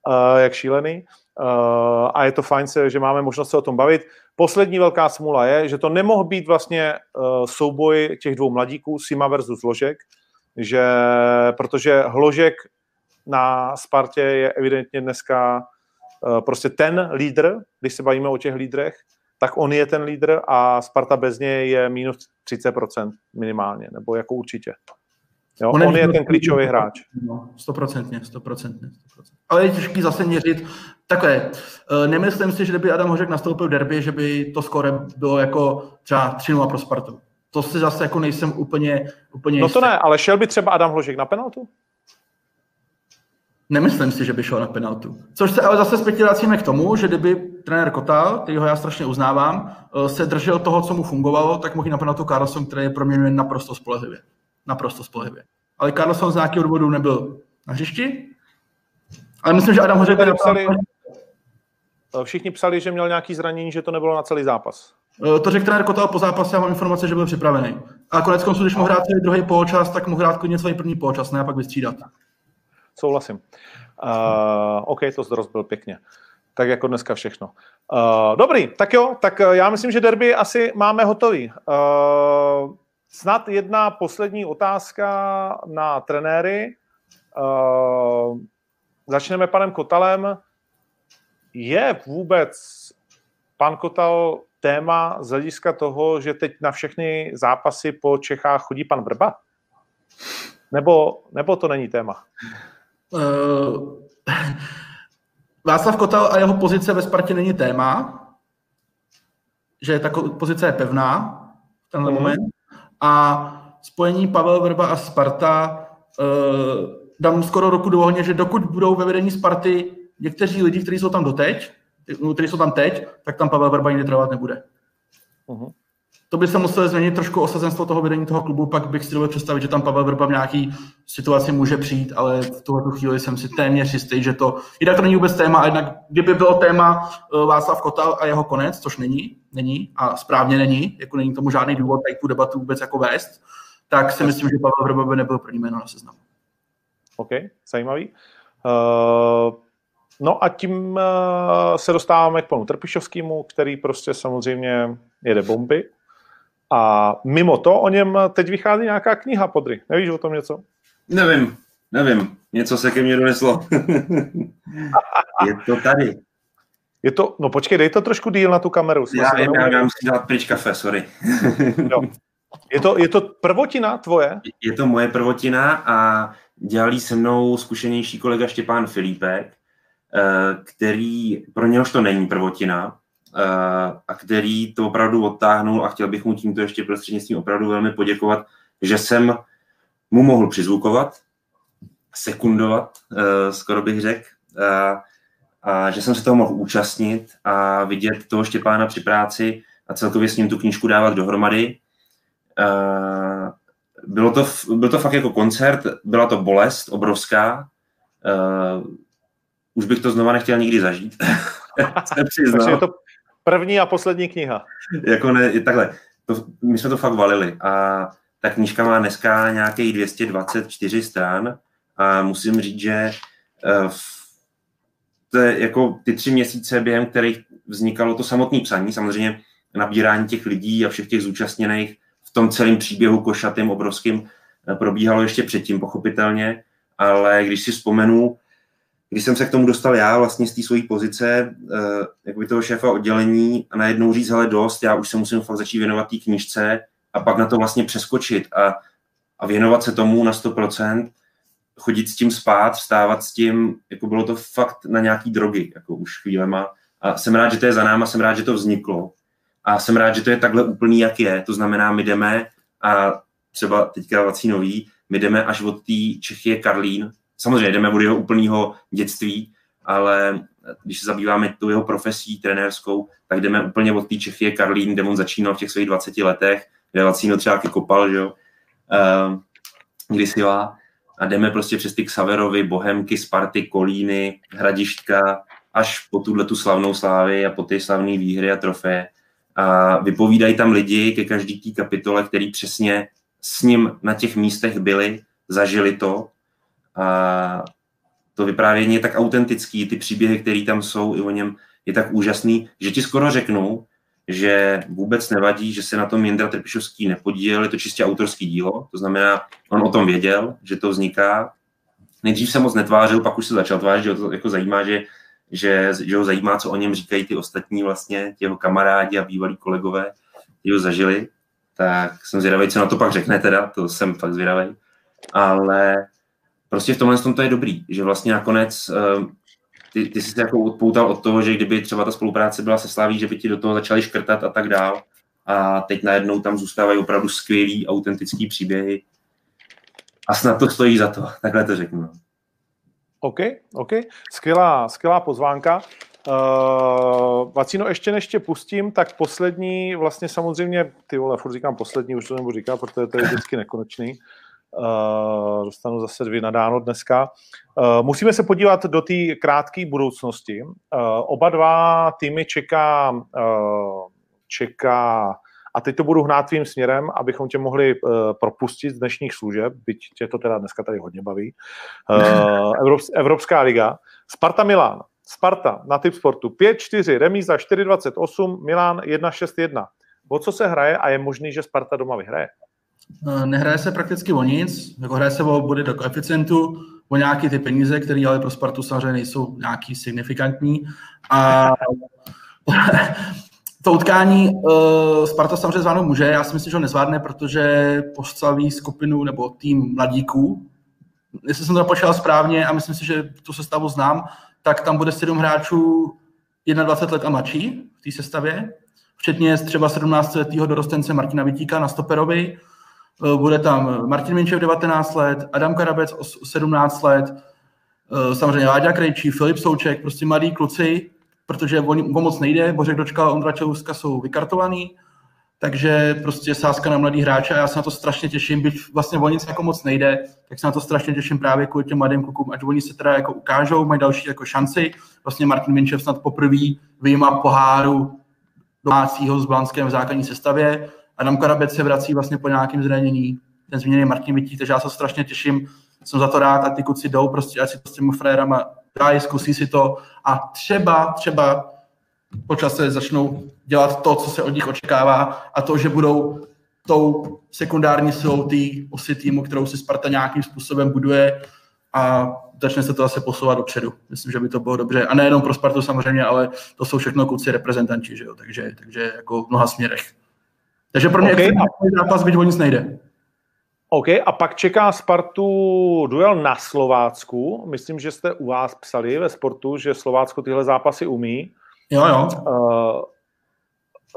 Uh, jak šílený. Uh, a je to fajn, že máme možnost se o tom bavit. Poslední velká smůla je, že to nemohl být vlastně uh, souboj těch dvou mladíků, Sima versus Ložek, že, protože Hložek na Spartě je evidentně dneska uh, prostě ten lídr, když se bavíme o těch lídrech, tak on je ten lídr a Sparta bez něj je minus 30% minimálně, nebo jako určitě. Jo, on, on je ten klíčový hráč. No, stoprocentně, stoprocentně. Ale je těžký zase měřit. Takhle, eh, nemyslím si, že kdyby Adam Hořek nastoupil v derby, že by to skore bylo jako třeba 3 pro Spartu. To si zase jako nejsem úplně, úplně No to ne, ale šel by třeba Adam Hložek na penaltu? Nemyslím si, že by šel na penaltu. Což se ale zase zpětně vracíme k tomu, že kdyby trenér Kotal, kterýho já strašně uznávám, eh, se držel toho, co mu fungovalo, tak mohl na penaltu Carlson, který je pro mě naprosto spolehlivě. Naprosto spolehlivě. Ale Carlson z nějakého důvodu nebyl na hřišti. Ale myslím, že Adam Hořek... Psali, eh, všichni psali, že měl nějaký zranění, že to nebylo na celý zápas. Eh, to řekl trenér Kotal po zápase, já mám informace, že byl připravený. A konec konců, když mohl hrát celý druhý poločas, tak mohl hrát klidně celý první poločas, ne a pak vystřídat. Souhlasím. Uh, OK, to zdrost byl pěkně. Tak jako dneska všechno. Uh, dobrý, tak jo, tak já myslím, že derby asi máme hotový. Uh, snad jedna poslední otázka na trenéry. Uh, začneme panem Kotalem. Je vůbec pan Kotal téma z hlediska toho, že teď na všechny zápasy po Čechách chodí pan Vrba? Nebo, nebo to není téma? Uh, Václav Kotal a jeho pozice ve Spartě není téma, že ta pozice je pevná v tenhle mm. moment. A spojení Pavel Vrba a Sparta uh, dám skoro roku do ohně, že dokud budou ve vedení Sparty někteří lidi, kteří jsou tam doteď, kteří jsou tam teď, tak tam Pavel Vrba nikdy trvat nebude. Uh-huh to by se muselo změnit trošku osazenstvo toho vedení toho klubu, pak bych si dovedl představit, že tam Pavel Vrba v nějaký situaci může přijít, ale v tuhle chvíli jsem si téměř jistý, že to, jinak to není vůbec téma, a jednak kdyby bylo téma eh, Václav Kotal a jeho konec, což není, není a správně není, jako není tomu žádný důvod tady tu debatu vůbec jako vést, tak si myslím, že Pavel Vrba by nebyl první jméno na seznamu. OK, zajímavý. Uh... No a tím uh, se dostáváme k panu Trpišovskému, který prostě samozřejmě jede bomby. A mimo to o něm teď vychází nějaká kniha, Podry. Nevíš o tom něco? Nevím, nevím. Něco se ke mně doneslo. je to tady. Je to, no počkej, dej to trošku díl na tu kameru. Já vím, já, já musím dát pryč kafe, sorry. jo. Je to, je to prvotina tvoje? Je to moje prvotina a dělali se mnou zkušenější kolega Štěpán Filipek, eh, který, pro něhož to není prvotina, a který to opravdu odtáhnul a chtěl bych mu tímto ještě prostřednictvím opravdu velmi poděkovat, že jsem mu mohl přizvukovat, sekundovat, eh, skoro bych řekl, a, a že jsem se toho mohl účastnit a vidět toho Štěpána při práci a celkově s ním tu knížku dávat dohromady. Eh, bylo to, byl to fakt jako koncert, byla to bolest obrovská. Už bych to znova nechtěl nikdy zažít. Takže je to, První a poslední kniha. jako ne, takhle, to, my jsme to fakt valili a ta knížka má dneska nějakých 224 stran a musím říct, že uh, to je jako ty tři měsíce, během kterých vznikalo to samotné psaní, samozřejmě nabírání těch lidí a všech těch zúčastněných v tom celém příběhu košatým obrovským eh, probíhalo ještě předtím, pochopitelně, ale když si vzpomenu, když jsem se k tomu dostal já vlastně z té své pozice, uh, jakoby toho šéfa oddělení a najednou říct, hele dost, já už se musím fakt začít věnovat té knižce a pak na to vlastně přeskočit a, a věnovat se tomu na 100%, chodit s tím spát, vstávat s tím, jako bylo to fakt na nějaký drogy, jako už chvílema. A jsem rád, že to je za náma, jsem rád, že to vzniklo. A jsem rád, že to je takhle úplný, jak je. To znamená, my jdeme a třeba teďka nový, my jdeme až od té Čechy Karlín. Samozřejmě jdeme od jeho úplného dětství, ale když se zabýváme tu jeho profesí trenérskou, tak jdeme úplně od té Čechy Karlín, kde on začínal v těch svých 20 letech, kde Vacíno třeba kopal, že jo, uh, a jdeme prostě přes ty Xaverovy, Bohemky, Sparty, Kolíny, Hradišťka, až po tuhle tu slavnou slávy a po ty slavné výhry a trofeje. A vypovídají tam lidi ke každý té kapitole, který přesně s ním na těch místech byli, zažili to. A to vyprávění je tak autentický, ty příběhy, které tam jsou i o něm, je tak úžasný, že ti skoro řeknu, že vůbec nevadí, že se na tom Jindra Trpišovský nepodílel, je to čistě autorský dílo, to znamená, on o tom věděl, že to vzniká. Nejdřív se moc netvářil, pak už se začal tvářit, že ho to jako zajímá, že, že, že ho zajímá, co o něm říkají ty ostatní vlastně, ti jeho kamarádi a bývalí kolegové, kteří ho zažili. Tak jsem zvědavý, co na to pak řekne teda, to jsem fakt zvědavý. Ale prostě v tomhle tom to je dobrý, že vlastně nakonec uh, ty, ty jsi se jako odpoutal od toho, že kdyby třeba ta spolupráce byla se Slaví, že by ti do toho začali škrtat a tak dál. A teď najednou tam zůstávají opravdu skvělý, autentický příběhy. A snad to stojí za to, takhle to řeknu. OK, OK. Skvělá, skvělá pozvánka. Uh, Vacino, ještě než tě pustím, tak poslední, vlastně samozřejmě, ty vole, furt říkám poslední, už to nebudu říkat, protože to je vždycky nekonečný. Uh, dostanu zase dvě nadáno dneska. Uh, musíme se podívat do té krátké budoucnosti. Uh, oba dva týmy čeká, čeká a teď to budu hnát tvým směrem, abychom tě mohli propustit z dnešních služeb, byť tě to teda dneska tady hodně baví. Evropská liga. Sparta Milán. Sparta na typ sportu 5-4, remíza 4-28, Milán 1-6-1. O co se hraje a je možný, že Sparta doma vyhraje? Eh, nehraje se prakticky o nic, jako hraje se o body do koeficientu, o nějaké ty peníze, které ale pro Spartu samozřejmě nejsou nějaký signifikantní. A to utkání uh, Sparta samozřejmě zvládnout může, já si myslím, že ho nezvládne, protože postaví skupinu nebo tým mladíků. Jestli jsem to napočítal správně a myslím si, že tu sestavu znám, tak tam bude sedm hráčů 21 let a mladší v té sestavě, včetně třeba 17 letého dorostence Martina Vitíka na stoperovi, bude tam Martin Minčev 19 let, Adam Karabec 17 let, eh, samozřejmě Láďa Krejčí, Filip Souček, prostě mladí kluci, protože o, o moc nejde, Bořek Dočka a Ondra Čeluska jsou vykartovaný, takže prostě sázka na mladý hráče a já se na to strašně těším, byť vlastně o nic jako moc nejde, tak se na to strašně těším právě kvůli těm mladým klukům, ať oni se teda jako ukážou, mají další jako šanci. Vlastně Martin Minčev snad poprvé vyjma poháru domácího s Blanském v základní sestavě, Adam Karabec se vrací vlastně po nějakém zranění, ten změněný Martin Vití, takže já se strašně těším, jsem za to rád a ty kluci jdou prostě, ať si to s těmi frérama dají, zkusí si to a třeba, třeba po čase začnou dělat to, co se od nich očekává a to, že budou tou sekundární silou té osy týmu, kterou si Sparta nějakým způsobem buduje a začne se to zase posouvat dopředu. Myslím, že by to bylo dobře. A nejenom pro Spartu samozřejmě, ale to jsou všechno kluci reprezentanti, že jo? Takže, takže jako v mnoha směrech. Takže pro mě okay. zápas, byť o nic nejde. OK, a pak čeká Spartu duel na Slovácku. Myslím, že jste u vás psali ve sportu, že Slovácko tyhle zápasy umí. Jo, jo.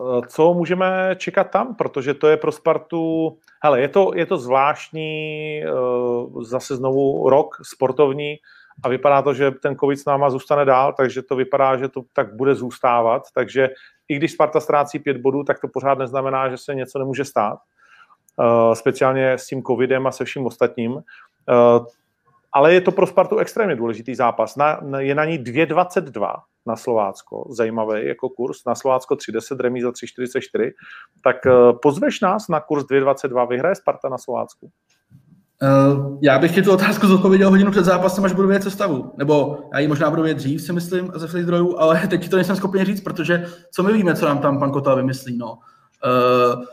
Uh, co můžeme čekat tam? Protože to je pro Spartu... Hele, je to, je to zvláštní, uh, zase znovu rok sportovní a vypadá to, že ten covid s náma zůstane dál, takže to vypadá, že to tak bude zůstávat. Takže i když Sparta ztrácí pět bodů, tak to pořád neznamená, že se něco nemůže stát. Uh, speciálně s tím covidem a se vším ostatním. Uh, ale je to pro Spartu extrémně důležitý zápas. Na, je na ní 2,22 na Slovácko, zajímavý jako kurz. Na Slovácko 3,10, remíza 3,44. Tak uh, pozveš nás na kurz 2,22, vyhraje Sparta na Slovácku? Uh, já bych ti tu otázku zodpověděl hodinu před zápasem, až budu vědět sestavu. Nebo já ji možná budu vědět dřív, si myslím, ze svých zdrojů, ale teď to nejsem schopen říct, protože co my víme, co nám tam pan Kotal vymyslí, no. Uh,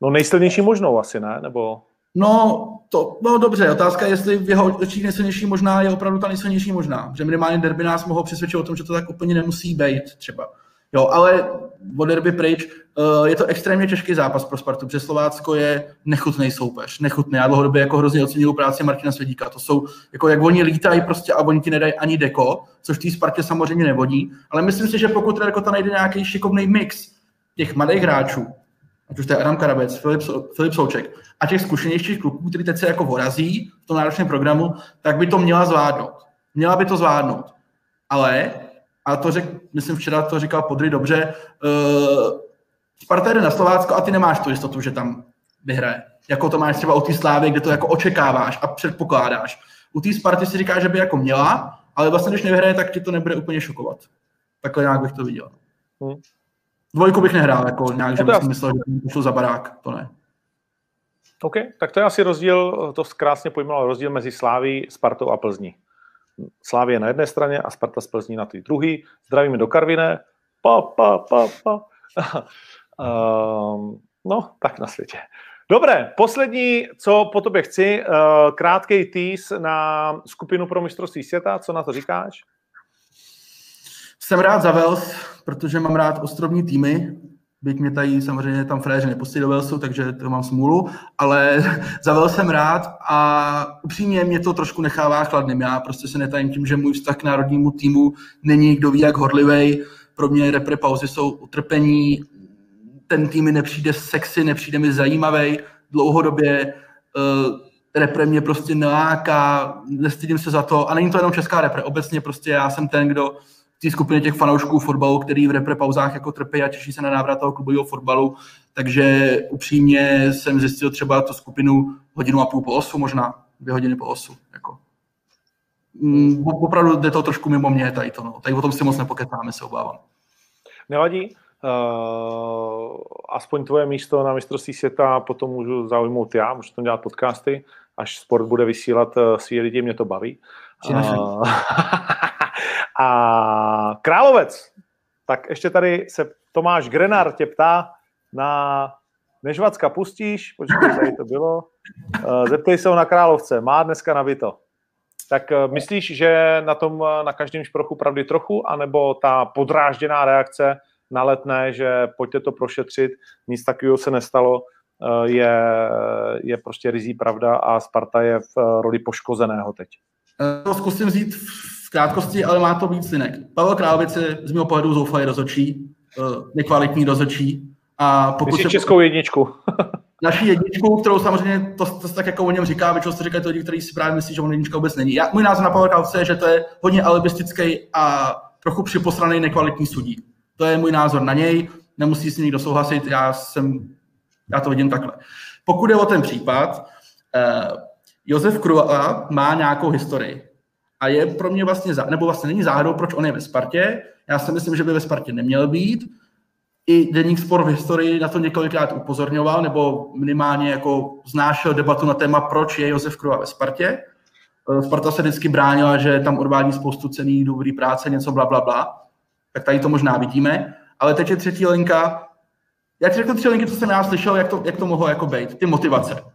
no nejsilnější možnou asi, ne? Nebo... No, to, no dobře, otázka je, jestli v jeho očích nejsilnější možná je opravdu ta nejsilnější možná. Že minimálně derby nás mohou přesvědčit o tom, že to tak úplně nemusí být třeba. Jo, ale od derby pryč, uh, je to extrémně těžký zápas pro Spartu, protože Slovácko je nechutný soupeř, nechutný. Já dlouhodobě jako hrozně ocenuju práci Martina Svědíka. To jsou, jako jak oni lítají prostě a oni ti nedají ani deko, což té Spartě samozřejmě nevodí. Ale myslím si, že pokud jako ta najde nějaký šikovný mix těch mladých hráčů, ať už to je Adam Karabec, Filip, Filip Souček, a těch zkušenějších kluků, který teď se jako vorazí v tom náročném programu, tak by to měla zvládnout. Měla by to zvládnout. Ale a to řek, myslím včera to říkal Podry dobře, uh, Sparta jde na Slovácko a ty nemáš tu jistotu, že tam vyhraje. Jako to máš třeba u té Slávy, kde to jako očekáváš a předpokládáš. U té Sparty si říká, že by jako měla, ale vlastně když nevyhraje, tak ti to nebude úplně šokovat. Takhle nějak bych to viděl. Hmm. Dvojku bych nehrál, jako nějak, že bych si myslel, že to za barák, to ne. OK, tak to je asi rozdíl, to krásně pojmenoval rozdíl mezi Sláví, Spartou a Plzní. Slávě na jedné straně a Sparta z Plzní na té druhé. Zdravíme do Karviné. Pa, pa, pa, pa. um, no, tak na světě. Dobré, poslední, co po tobě chci, uh, krátký tease na skupinu pro mistrovství světa. Co na to říkáš? Jsem rád za Vels, protože mám rád ostrovní týmy byť mě tady samozřejmě tam fréři nepustí do Velsu, takže to mám smůlu, ale za jsem rád a upřímně mě to trošku nechává chladným. Já prostě se netajím tím, že můj vztah k národnímu týmu není kdo ví jak horlivej. Pro mě repre pauzy jsou utrpení, ten tým mi nepřijde sexy, nepřijde mi zajímavý. Dlouhodobě uh, repre mě prostě neláká, nestydím se za to a není to jenom česká repre. Obecně prostě já jsem ten, kdo té skupině těch fanoušků fotbalu, který v repre pauzách jako trpí a těší se na návrat toho klubového fotbalu. Takže upřímně jsem zjistil třeba tu skupinu hodinu a půl po osu, možná dvě hodiny po osu. Jako. Mm, opravdu jde to trošku mimo mě tady to. No. Tady o tom si moc nepokecáme, se obávám. Nevadí. Uh, aspoň tvoje místo na mistrovství světa potom můžu zaujmout já, můžu tam dělat podcasty, až sport bude vysílat uh, svý lidi, mě to baví. Uh, A Královec, tak ještě tady se Tomáš Grenar tě ptá na Nežvacka pustíš, počkej, tady to bylo, eh, zeptej se ho na Královce, má dneska nabito. Tak eh, myslíš, že na tom, eh, na každém šprochu pravdy trochu, anebo ta podrážděná reakce na letné, že pojďte to prošetřit, nic takového se nestalo, je, je prostě rizí pravda a Sparta je v roli poškozeného teď. To zkusím vzít krátkosti, ale má to víc linek. Pavel Královic je z mého pohledu zoufalý rozočí, eh, nekvalitní rozočí. A pokud se... českou jedničku. naší jedničku, kterou samozřejmě, to, to, tak jako o něm říká, většinou se říkají to lidi, kteří si právě myslí, že on jednička vůbec není. Já, můj názor na Pavel Královice je, že to je hodně alibistický a trochu připosraný nekvalitní sudí. To je můj názor na něj, nemusí s ním nikdo souhlasit, já jsem, já to vidím takhle. Pokud je o ten případ, eh, Josef Krua má nějakou historii a je pro mě vlastně, nebo vlastně není záhadou, proč on je ve Spartě. Já si myslím, že by ve Spartě neměl být. I Deník Sport v historii na to několikrát upozorňoval, nebo minimálně jako znášel debatu na téma, proč je Josef Kruva ve Spartě. Eh, Sparta se vždycky bránila, že tam odvádí spoustu cený, dobrý práce, něco bla, bla, bla. Tak tady to možná vidíme. Ale teď je třetí linka. Já ti řeknu tři linky, co jsem já slyšel, jak to, jak to mohlo jako být, ty motivace.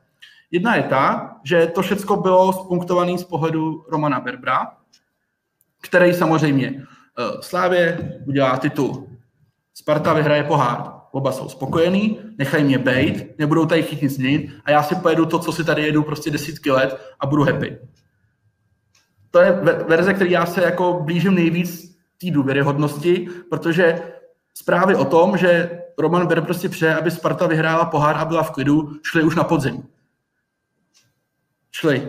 Jedna je ta, že to všechno bylo spunktované z pohledu Romana Berbra, který samozřejmě uh, Slávě udělá titul. Sparta vyhraje pohár. Oba jsou spokojení, nechají mě bejt, nebudou tady chtít nic změnit a já si pojedu to, co si tady jedu prostě desítky let a budu happy. To je verze, který já se jako blížím nejvíc té důvěryhodnosti, protože zprávy o tom, že Roman Ber prostě přeje, aby Sparta vyhrála pohár a byla v klidu, šly už na podzim šli.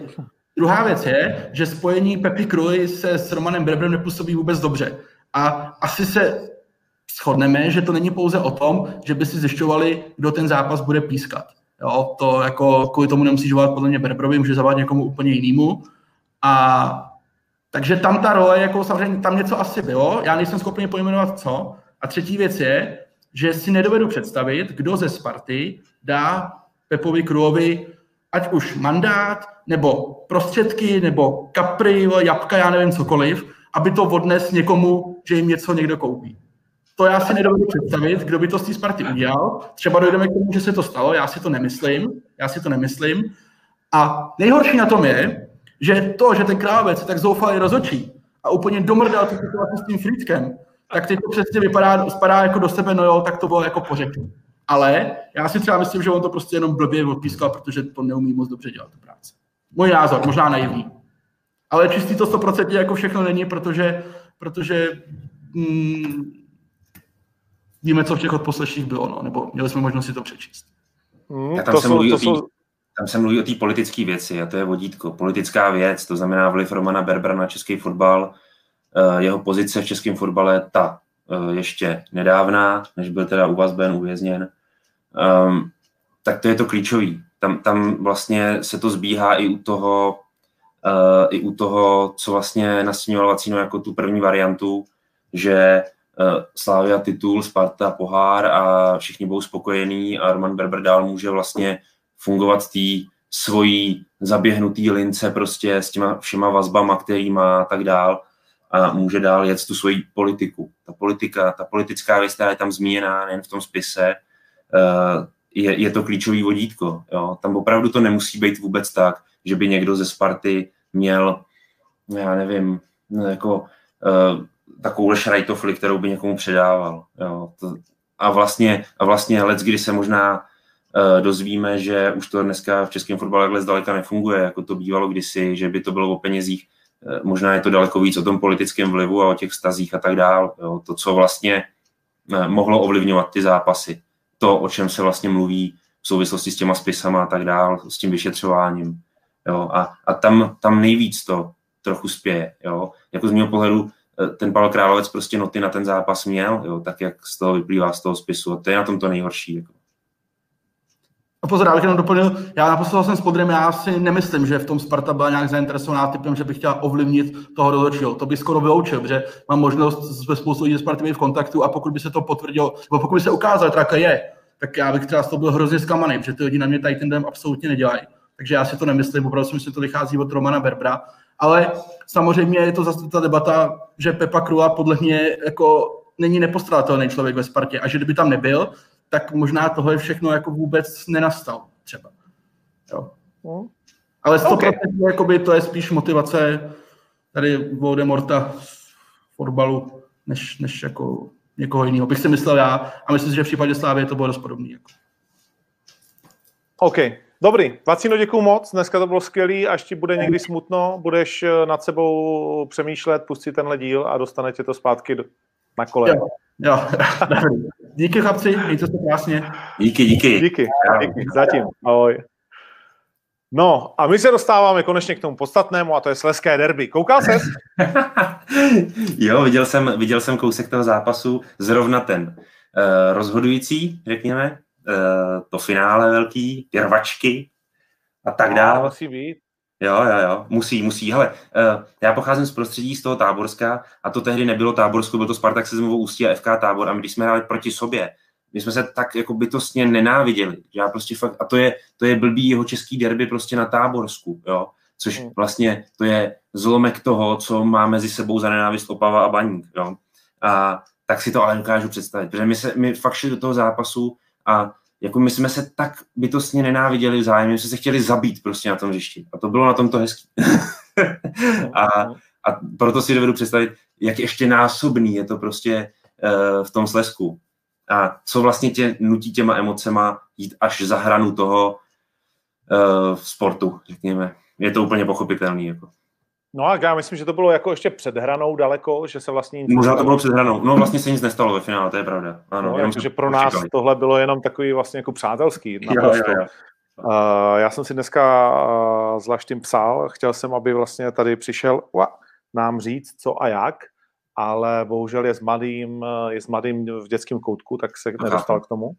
Druhá věc je, že spojení Pepi Kruj se s Romanem Brebrem nepůsobí vůbec dobře. A asi se shodneme, že to není pouze o tom, že by si zjišťovali, kdo ten zápas bude pískat. Jo, to jako kvůli tomu nemusí volat podle mě Berbrovi, může zavolat někomu úplně jinému. A takže tam ta role, jako samozřejmě tam něco asi bylo, já nejsem schopný pojmenovat co. A třetí věc je, že si nedovedu představit, kdo ze Sparty dá Pepovi Kruovi ať už mandát, nebo prostředky, nebo kapry, jabka, já nevím cokoliv, aby to odnes někomu, že jim něco někdo koupí. To já si nedovedu představit, kdo by to z té Sparty udělal. Třeba dojdeme k tomu, že se to stalo, já si to nemyslím, já si to nemyslím. A nejhorší na tom je, že to, že ten krávec tak zoufalý rozočí a úplně domrdal tu situaci s tím Friedkem, tak teď to přesně vypadá, spadá jako do sebe, no jo, tak to bylo jako pořekl. Ale já si třeba myslím, že on to prostě jenom blbě odpískal, protože to neumí moc dobře dělat tu práci. Můj názor, možná naivní. Ale čistý to 100% jako všechno není, protože, protože mm, víme, co v těch odposleších bylo, no, nebo měli jsme možnost si to přečíst. Mm, tam, to se jsou, mluví to jsou... tam se mluví o té politické věci a to je vodítko. Politická věc, to znamená vliv Romana Berbera na český fotbal, eh, jeho pozice v českém fotbale, ta eh, ještě nedávná, než byl teda u vás Ben uvězněn, um, tak to je to klíčový. Tam, tam vlastně se to zbíhá i u toho, uh, i u toho, co vlastně nastíňoval Vacino jako tu první variantu, že uh, Slávia titul, Sparta pohár a všichni budou spokojení a Roman Berber dál může vlastně fungovat tý svojí zaběhnutý lince prostě s těma všema vazbama, který má a tak dál a může dál jet tu svoji politiku. Ta politika, ta politická věc, která je tam zmíněná nejen v tom spise, je, je to klíčový vodítko. Jo. Tam opravdu to nemusí být vůbec tak, že by někdo ze Sparty měl, já nevím, jako uh, takovou šrajtofli, kterou by někomu předával. Jo. To, a vlastně, a vlastně let, kdy se možná uh, dozvíme, že už to dneska v českém fotbale takhle zdaleka nefunguje, jako to bývalo kdysi, že by to bylo o penězích, možná je to daleko víc o tom politickém vlivu a o těch stazích a tak dál. Jo. To, co vlastně mohlo ovlivňovat ty zápasy to, o čem se vlastně mluví v souvislosti s těma spisama a tak dál, s tím vyšetřováním. Jo? A, a tam, tam nejvíc to trochu spěje. Jo? Jako z mého pohledu eh, ten Pavel Královec prostě noty na ten zápas měl, jo? tak jak z toho vyplývá z toho spisu. A to je na tom to nejhorší. Jako. A pozor, já bych jenom doplnil, já naposlal jsem s Podrem, já si nemyslím, že v tom Sparta byla nějak zainteresovaná typem, že by chtěla ovlivnit toho rozhodčího. To by skoro vyloučil, že mám možnost ve spoustu lidí z Sparty být v kontaktu a pokud by se to potvrdilo, nebo pokud by se ukázalo, že je, tak já bych třeba z toho byl hrozně zklamaný, protože ty lidi na mě tady ten den absolutně nedělají. Takže já si to nemyslím, opravdu si myslím, že to vychází od Romana Berbra. Ale samozřejmě je to zase ta debata, že Pepa Krula podle mě jako není nepostradatelný člověk ve Spartě a že kdyby tam nebyl, tak možná tohle všechno jako vůbec nenastal třeba. Jo. No. Ale 100% okay. jakoby, to je spíš motivace tady Voldemorta v fotbalu, než, než jako někoho jiného. Bych si myslel já a myslím si, že v případě Slávy to bylo dost podobný. Jako. OK, dobrý. Vacino, děkuju moc. Dneska to bylo skvělý. Až ti bude někdy smutno, budeš eh, nad sebou přemýšlet, pustit tenhle díl a dostane tě to zpátky na kole. Jo, jo. díky chlapci, mějte se krásně. Díky, díky. Díky, díky. Zatím. Ahoj. No a my se dostáváme konečně k tomu podstatnému a to je Sleské derby. Koukal ses? jo, viděl jsem, viděl jsem kousek toho zápasu, zrovna ten uh, rozhodující, řekněme, uh, to finále velký, ty rvačky a tak dále. Musí být. Jo, jo, jo, musí, musí. Hele, uh, já pocházím z prostředí z toho Táborska a to tehdy nebylo Táborsko, byl to Spartak Sezmovo Ústí a FK Tábor a my když jsme hráli proti sobě, my jsme se tak jako bytostně nenáviděli. Já prostě fakt, a to je, to je blbý jeho český derby prostě na Táborsku, jo. Což hmm. vlastně to je zlomek toho, co má mezi sebou za nenávist Opava a Baník, jo. A tak si to ale dokážu představit, protože my, se, my fakt šli do toho zápasu a jako my jsme se tak bytostně nenáviděli vzájemně, jsme se chtěli zabít prostě na tom hřišti. A to bylo na tom to hezký. a, a proto si dovedu představit, jak ještě násobný je to prostě uh, v tom slesku a co vlastně tě nutí těma emocema jít až za hranu toho uh, sportu, řekněme. Je to úplně pochopitelný. Jako. No a já myslím, že to bylo jako ještě před hranou daleko, že se vlastně nic Možná to bylo před hranou. No vlastně se nic nestalo ve finále, to je pravda. Ano, no, jenom že pro nás čekali. tohle bylo jenom takový vlastně jako přátelský. Jo, jo, jo. Uh, já jsem si dneska uh, zvlášť tím psal, chtěl jsem, aby vlastně tady přišel uh, nám říct, co a jak, ale bohužel je s mladým, je s mladým v dětském koutku, tak se nedostal k tomu.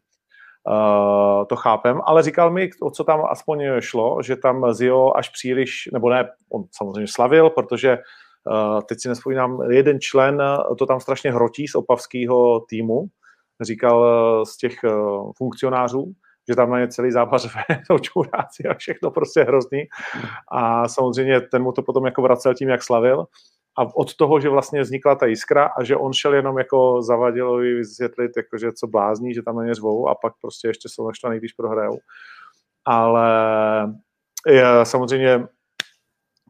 Uh, to chápem, ale říkal mi, o co tam aspoň šlo, že tam Zio až příliš, nebo ne, on samozřejmě slavil, protože uh, teď si nespomínám, jeden člen to tam strašně hrotí z opavského týmu, říkal z těch uh, funkcionářů, že tam na ně celý zápas jsou čuráci a všechno prostě hrozný. A samozřejmě ten mu to potom jako vracel tím, jak slavil a od toho, že vlastně vznikla ta jiskra a že on šel jenom jako zavadilovi vysvětlit, jako, že co blázní, že tam na ně řvou a pak prostě ještě jsou naštvaný, když prohrajou. Ale je, samozřejmě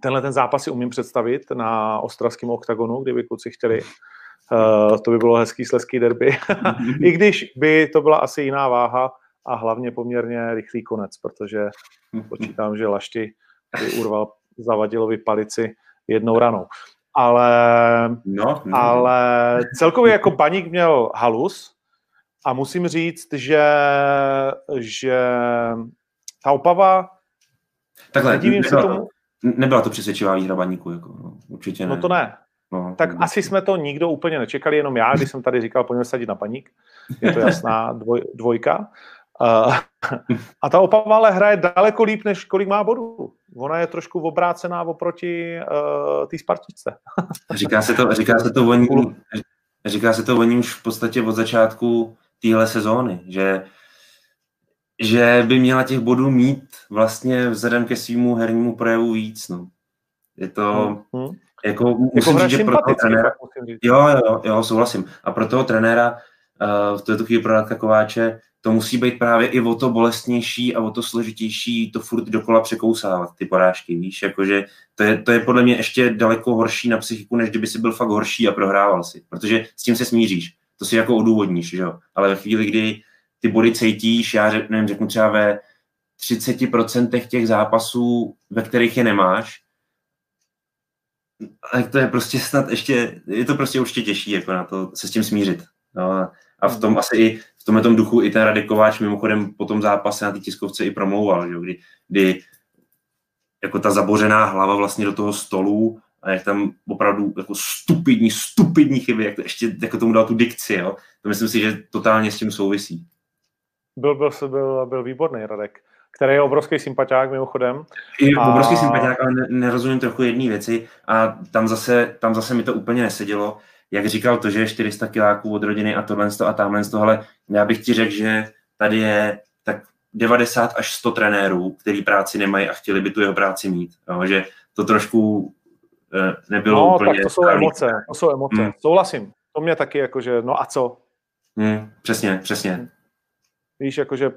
tenhle ten zápas si umím představit na ostravském oktagonu, kdyby kluci chtěli Uh, to by bylo hezký sleský derby. I když by to byla asi jiná váha a hlavně poměrně rychlý konec, protože počítám, že Lašti by urval Zavadilovi palici jednou ranou. Ale, no, no. ale celkově jako baník měl halus a musím říct, že, že ta Opava Takhle, nebyla, se tomu... nebyla to přesvědčivá výhra baníku, jako, no, určitě no ne. No to ne. No, tak no. asi jsme to nikdo úplně nečekali, jenom já, když jsem tady říkal, pojďme sadit na paník. Je to jasná dvoj, dvojka. Uh, a ta Opava ale hraje daleko líp, než kolik má bodů. Ona je trošku obrácená oproti uh, té Spartičce. říká se to, říká se to o ní, říká se to o ní už v podstatě od začátku téhle sezóny, že že by měla těch bodů mít vlastně vzhledem ke svýmu hernímu projevu víc. No. Je to, hmm. hmm. jako, musím jako říct, že pro toho trenéra, jo, jo, jo, souhlasím. A pro toho trenéra uh, v této chvíli pro Radka Kováče to musí být právě i o to bolestnější a o to složitější to furt dokola překousávat, ty porážky, víš, jakože to je, to je podle mě ještě daleko horší na psychiku, než kdyby si byl fakt horší a prohrával si, protože s tím se smíříš, to si jako odůvodníš, že jo, ale ve chvíli, kdy ty body cítíš, já řek, nevím, řeknu třeba ve 30% těch zápasů, ve kterých je nemáš, tak to je prostě snad ještě, je to prostě určitě těžší jako na to se s tím smířit. No, a v tom asi i v tomhle tom duchu i ten Radek Kováč mimochodem po tom zápase na té tiskovce i promlouval, že? Kdy, kdy jako ta zabořená hlava vlastně do toho stolu a jak tam opravdu jako stupidní, stupidní chyby, jak to ještě jako tomu dal tu dikci, jo? to myslím si, že totálně s tím souvisí. Byl, byl, byl, byl výborný Radek, který je obrovský sympatiák mimochodem. Je a... obrovský sympatiák, ale nerozumím trochu jedné věci a tam zase, tam zase mi to úplně nesedělo jak říkal to, že je 400 kiláků od rodiny a tohle a tamhle toho, ale já bych ti řekl, že tady je tak 90 až 100 trenérů, který práci nemají a chtěli by tu jeho práci mít. Jo, že to trošku eh, nebylo no, úplně... tak to jsou emoce, to jsou emoce. Hmm. Souhlasím. To mě taky jakože, no a co? Hmm, přesně, přesně. Víš, jakože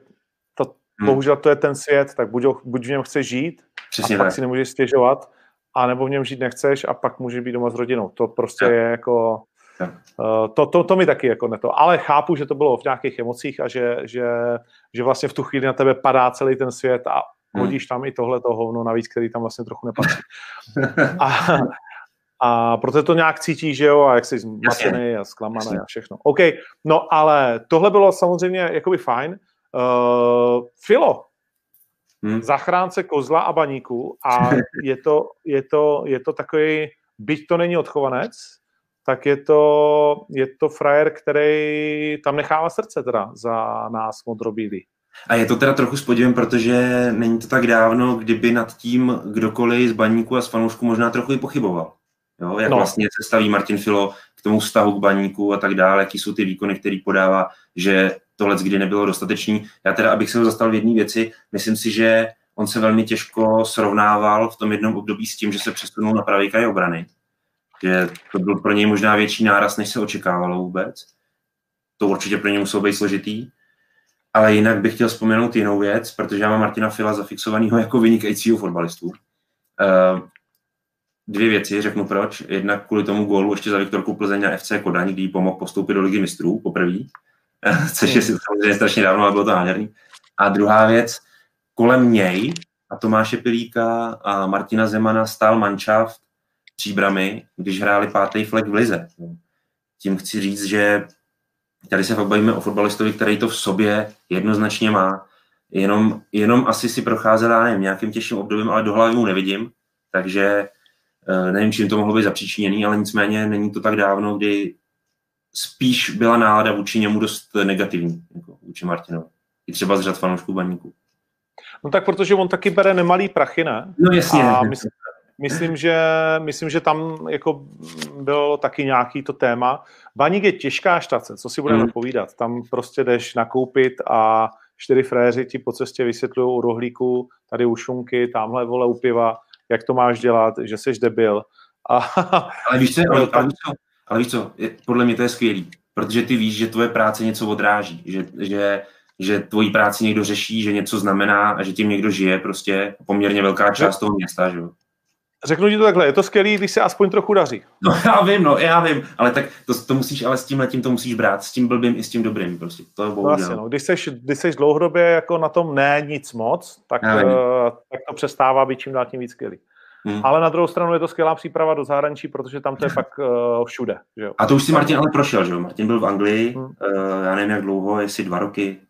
to, hmm. bohužel to je ten svět, tak buď, buď v něm chceš žít přesně a pak tak. si nemůžeš stěžovat, a nebo v něm žít nechceš a pak můžeš být doma s rodinou. To prostě je jako... Uh, to, to, to mi taky jako neto. Ale chápu, že to bylo v nějakých emocích a že, že, že vlastně v tu chvíli na tebe padá celý ten svět a hmm. hodíš tam i tohle to hovno navíc, který tam vlastně trochu nepatří. a, a proto to nějak cítí, že jo, a jak jsi zmatený a zklamaný a všechno. OK, no ale tohle bylo samozřejmě jakoby fajn. Uh, Filo, hmm. zachránce kozla a baníku a je to, je to, je to takový, byť to není odchovanec, tak je to, je to frajer, který tam nechává srdce teda za nás modrobílý. A je to teda trochu s podívem, protože není to tak dávno, kdyby nad tím kdokoliv z baníku a z fanoušku možná trochu i pochyboval. Jo, jak no. vlastně se staví Martin Filo k tomu vztahu k baníku a tak dále, jaký jsou ty výkony, který podává, že tohle kdy nebylo dostatečný. Já teda, abych se ho zastal v jedné věci, myslím si, že on se velmi těžko srovnával v tom jednom období s tím, že se přesunul na pravý kraj obrany. Že to byl pro něj možná větší náraz, než se očekávalo vůbec. To určitě pro něj muselo být složitý. Ale jinak bych chtěl vzpomenout jinou věc, protože já mám Martina Fila zafixovaného jako vynikajícího fotbalistu. Uh, dvě věci, řeknu proč. Jednak kvůli tomu gólu ještě za Viktorku Plzeň a FC Kodaň, kdy jí pomohl postoupit do ligy mistrů poprvé. což je samozřejmě strašně dávno, ale bylo to nádherný. A druhá věc, kolem něj a Tomáše Pilíka a Martina Zemana stál manšaft příbramy, když hráli pátý flek v Lize. Tím chci říct, že tady se fakt bavíme o fotbalistovi, který to v sobě jednoznačně má. Jenom, jenom asi si procházel, já nevím, nějakým těžším obdobím, ale do hlavy mu nevidím, takže eh, nevím, čím to mohlo být zapříčiněný, ale nicméně není to tak dávno, kdy spíš byla nálada vůči němu dost negativní, jako vůči Martinovi. I třeba z řad fanoušků baníků. No tak protože on taky bere nemalý prachy, ne? No jasně. A myslím, myslím, že, myslím, že tam jako bylo taky nějaký to téma. Baník je těžká štace, co si budeme hmm. povídat. Tam prostě jdeš nakoupit a čtyři fréři ti po cestě vysvětlují u rohlíku, tady u šunky, tamhle vole u piva, jak to máš dělat, že jsi debil. A, ale víš co, ale, ale, ale víš co, je, podle mě to je skvělý, protože ty víš, že tvoje práce něco odráží, že, že, že tvoji práci někdo řeší, že něco znamená a že tím někdo žije prostě poměrně velká část toho města, že jo? Řeknu ti to takhle, je to skvělý, když se aspoň trochu daří. No já vím, no já vím, ale tak to, to musíš, ale s tím letím to musíš brát, s tím blbým i s tím dobrým prostě. To je no, asi, no. Když seš, když seš dlouhodobě jako na tom ne nic moc, tak, uh, tak to přestává být čím dál tím víc skvělý. Hmm. Ale na druhou stranu je to skvělá příprava do zahraničí, protože tam to je pak uh, všude. Že jo? A to už si Martin ale prošel, že jo? Martin byl v Anglii, hmm. uh, já nevím jak dlouho, jestli dva roky,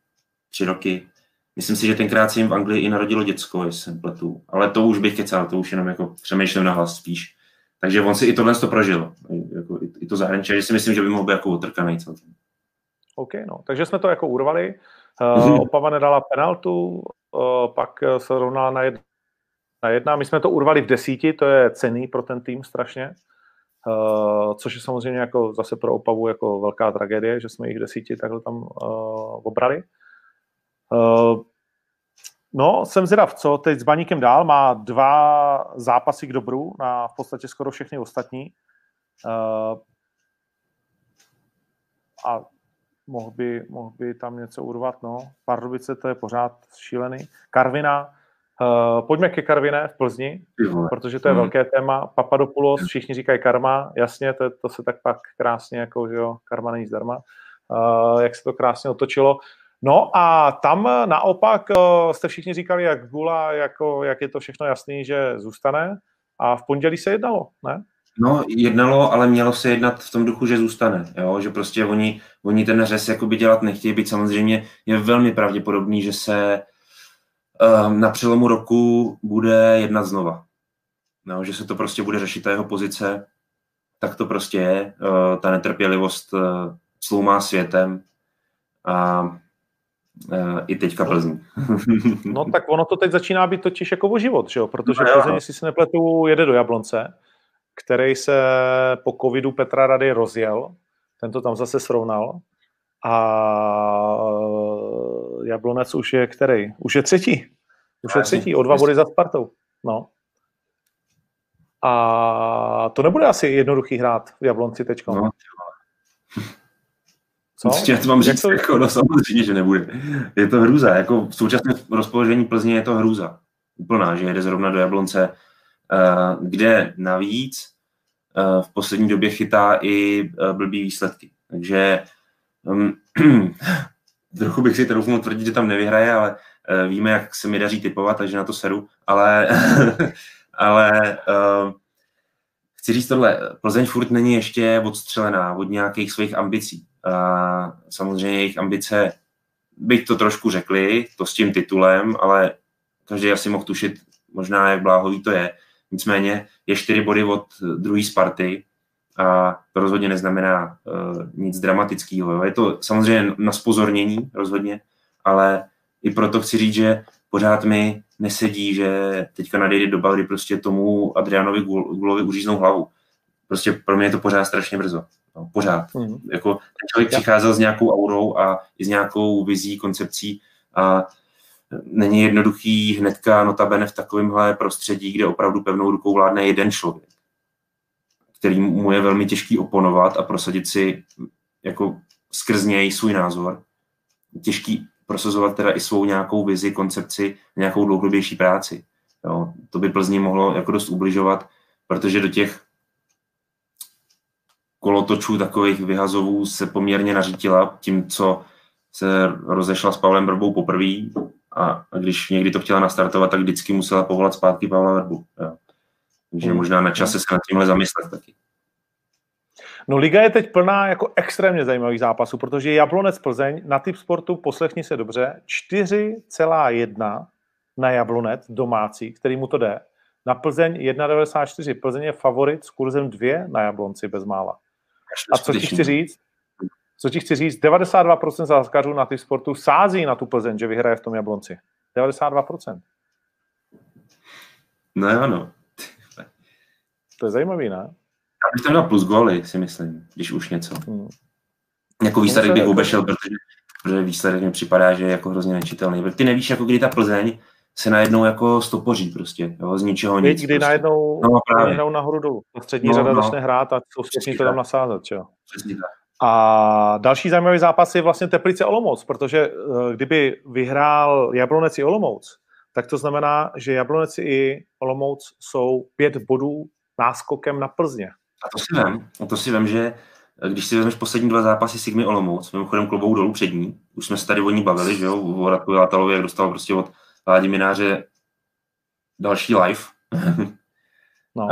tři roky. Myslím si, že tenkrát si jim v Anglii i narodilo děcko, jestli jsem pletu. Ale to už bych kecal, to už jenom jako přemýšlím na hlas spíš. Takže on si i tohle to prožil, jako i, i to zahraničí, že si myslím, že by mohl být jako otrkaný celkem. OK, no. Takže jsme to jako urvali. Uh. Opava nedala penaltu, uh, pak se rovnala na jedna, na jedna. My jsme to urvali v desíti, to je cený pro ten tým strašně. Uh, což je samozřejmě jako zase pro Opavu jako velká tragédie, že jsme jich v desíti takhle tam uh, obrali. Uh, no, jsem zvědav, co teď s Baníkem dál. Má dva zápasy k dobru na v podstatě skoro všechny ostatní. Uh, a mohl by, mohl by tam něco urvat, no. Pardubice to je pořád šílený. Karvina, uh, pojďme ke Karviné v Plzni, protože to je hmm. velké téma. Papadopoulos, všichni říkají karma, jasně, to, to se tak pak krásně, jako, že jo, karma není zdarma. Uh, jak se to krásně otočilo. No a tam naopak eh, jste všichni říkali, jak Gula, jako, jak je to všechno jasný, že zůstane. A v pondělí se jednalo, ne? No, jednalo, ale mělo se jednat v tom duchu, že zůstane. Jo? Že prostě oni, oni ten řez jakoby dělat nechtějí být. Samozřejmě je velmi pravděpodobný, že se na přelomu roku bude jednat znova. No, že se to prostě bude řešit ta jeho pozice. Tak to prostě je. Uh, ta netrpělivost uh, sloumá světem. A Uh, i teďka Plzeň. no tak ono to teď začíná být totiž jako o život, že jo? protože no, Plzeň, jestli se nepletu, jede do Jablonce, který se po covidu Petra Rady rozjel, ten to tam zase srovnal a Jablonec už je který? Už je třetí. Už je třetí, o dva body za Spartou. No. A to nebude asi jednoduchý hrát v Jablonci teďka. No, co? Já to mám říct, to... jako, no samozřejmě, že nebude. Je to hrůza, jako v současném rozpoložení Plzně je to hrůza. Úplná, že jede zrovna do Jablonce, uh, kde navíc uh, v poslední době chytá i uh, blbý výsledky. Takže um, trochu bych si troufnul tvrdit, že tam nevyhraje, ale uh, víme, jak se mi daří typovat, takže na to seru. Ale, ale uh, chci říct tohle, Plzeň furt není ještě odstřelená od nějakých svých ambicí. A samozřejmě jejich ambice, bych to trošku řekli, to s tím titulem, ale každý asi mohl tušit možná, jak bláhový to je. Nicméně je čtyři body od druhé Sparty a to rozhodně neznamená uh, nic dramatického. Je to samozřejmě na spozornění rozhodně, ale i proto chci říct, že pořád mi nesedí, že teďka nadejde doba, kdy prostě tomu Adrianovi Gulovi uříznou hlavu. Prostě pro mě je to pořád strašně brzo. No, pořád. Mm. Jako, ten člověk ja. přicházel s nějakou aurou a i s nějakou vizí, koncepcí a není jednoduchý hnedka notabene v takovémhle prostředí, kde opravdu pevnou rukou vládne jeden člověk, který mu je velmi těžký oponovat a prosadit si jako skrz něj svůj názor. Těžký prosazovat teda i svou nějakou vizi, koncepci, nějakou dlouhodobější práci. Jo, to by Plzni mohlo jako dost ubližovat, protože do těch kolotočů takových vyhazovů se poměrně nařítila tím, co se rozešla s Pavlem Vrbou poprvé a, když někdy to chtěla nastartovat, tak vždycky musela povolat zpátky Pavla Vrbu. Jo. Takže hmm. možná na čase se nad tímhle zamyslet taky. No Liga je teď plná jako extrémně zajímavých zápasů, protože Jablonec Plzeň na typ sportu, poslechni se dobře, 4,1 na Jablonec domácí, který mu to jde. Na Plzeň 1,94. Plzeň je favorit s kurzem 2 na Jablonci bezmála. A co ti chci říct? Co ti chci říct, 92% záskařů na ty sportu sází na tu Plzeň, že vyhraje v tom Jablonci. 92%. No jo, no. To je zajímavý, ne? Já bych tam dal plus góly, si myslím, když už něco. Hmm. Jako výsledek bych obešel, protože, protože výsledek mi připadá, že je jako hrozně nečitelný. Ty nevíš, jako kdy ta Plzeň se najednou jako stopoří prostě, jo, z ničeho nic. Kdy prostě. najednou, no, najednou nahoru dolů. Střední no, řada no. začne hrát a jsou schopni to tam nasázet, čo? A další zajímavý zápas je vlastně Teplice Olomouc, protože uh, kdyby vyhrál Jablonec i Olomouc, tak to znamená, že Jablonec i Olomouc jsou pět bodů náskokem na Plzně. A to si vím, a to si vím, že když si vezmeš poslední dva zápasy Sigmy Olomouc, mimochodem klobou dolů přední, už jsme se tady o ní bavili, že jo, o Radku Látalovi, jak dostal prostě od Ládi Mináře další live, no. uh,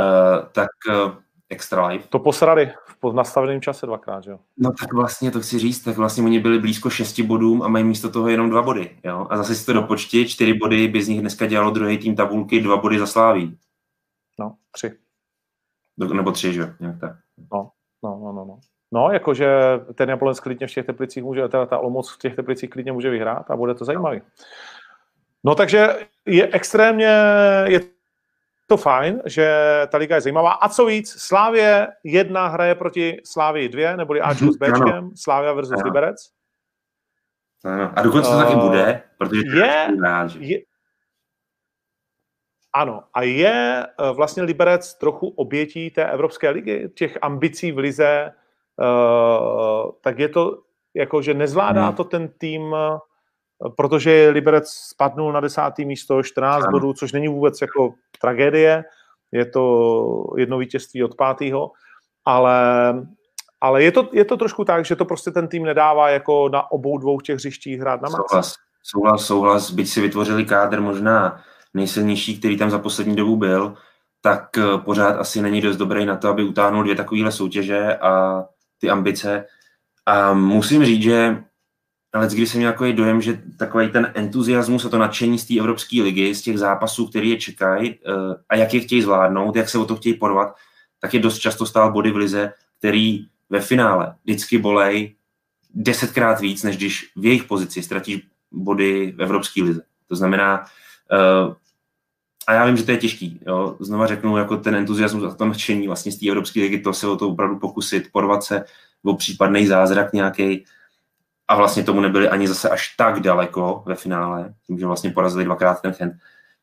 tak uh, extra live. To posrali v nastaveném čase dvakrát, jo? No tak vlastně, to chci říct, tak vlastně oni byli blízko šesti bodům a mají místo toho jenom dva body, jo? A zase si to dopočti, čtyři body by z nich dneska dělalo druhý tým tabulky, dva body za Sláví. No, tři. Nebo tři, že? Nějak tak. No, no, no, no. no. No, jakože ten Jablonec klidně v těch Teplicích může, ta, ta Olomouc v těch Teplicích klidně může vyhrát a bude to zajímavý. No takže je extrémně, je to fajn, že ta liga je zajímavá. A co víc, Slávě jedna hraje proti Slávii dvě, neboli Ačku s Bčkem, Slávia versus ano. Liberec. Ano. A dokonce to uh, taky bude, protože je, je, ano, a je eh, vlastně Liberec trochu obětí té Evropské ligy, těch ambicí v lize, uh, tak je to jako, že nezvládá hmm. to ten tým protože Liberec spadnul na desátý místo, 14 ano. bodů, což není vůbec jako tragédie, je to jedno vítězství od pátého, ale, ale je, to, je to trošku tak, že to prostě ten tým nedává jako na obou dvou těch hřištích hrát na max. Souhlas, souhlas, souhlas, byť si vytvořili kádr možná nejsilnější, který tam za poslední dobu byl, tak eh, pořád asi není dost dobrý na to, aby utáhnul dvě takovéhle soutěže a ty ambice. A musím říct, že ale když jsem měl takový dojem, že takový ten entuziasmus a to nadšení z té Evropské ligy, z těch zápasů, které je čekají eh, a jak je chtějí zvládnout, jak se o to chtějí porvat, tak je dost často stál body v lize, který ve finále vždycky bolej desetkrát víc, než když v jejich pozici ztratíš body v Evropské lize. To znamená, eh, a já vím, že to je těžký. Jo. Znova řeknu, jako ten entuziasmus a to nadšení vlastně z té Evropské ligy, to se o to opravdu pokusit, porvat se o případný zázrak nějaký, a vlastně tomu nebyli ani zase až tak daleko ve finále, tím, že vlastně porazili dvakrát ten Chent,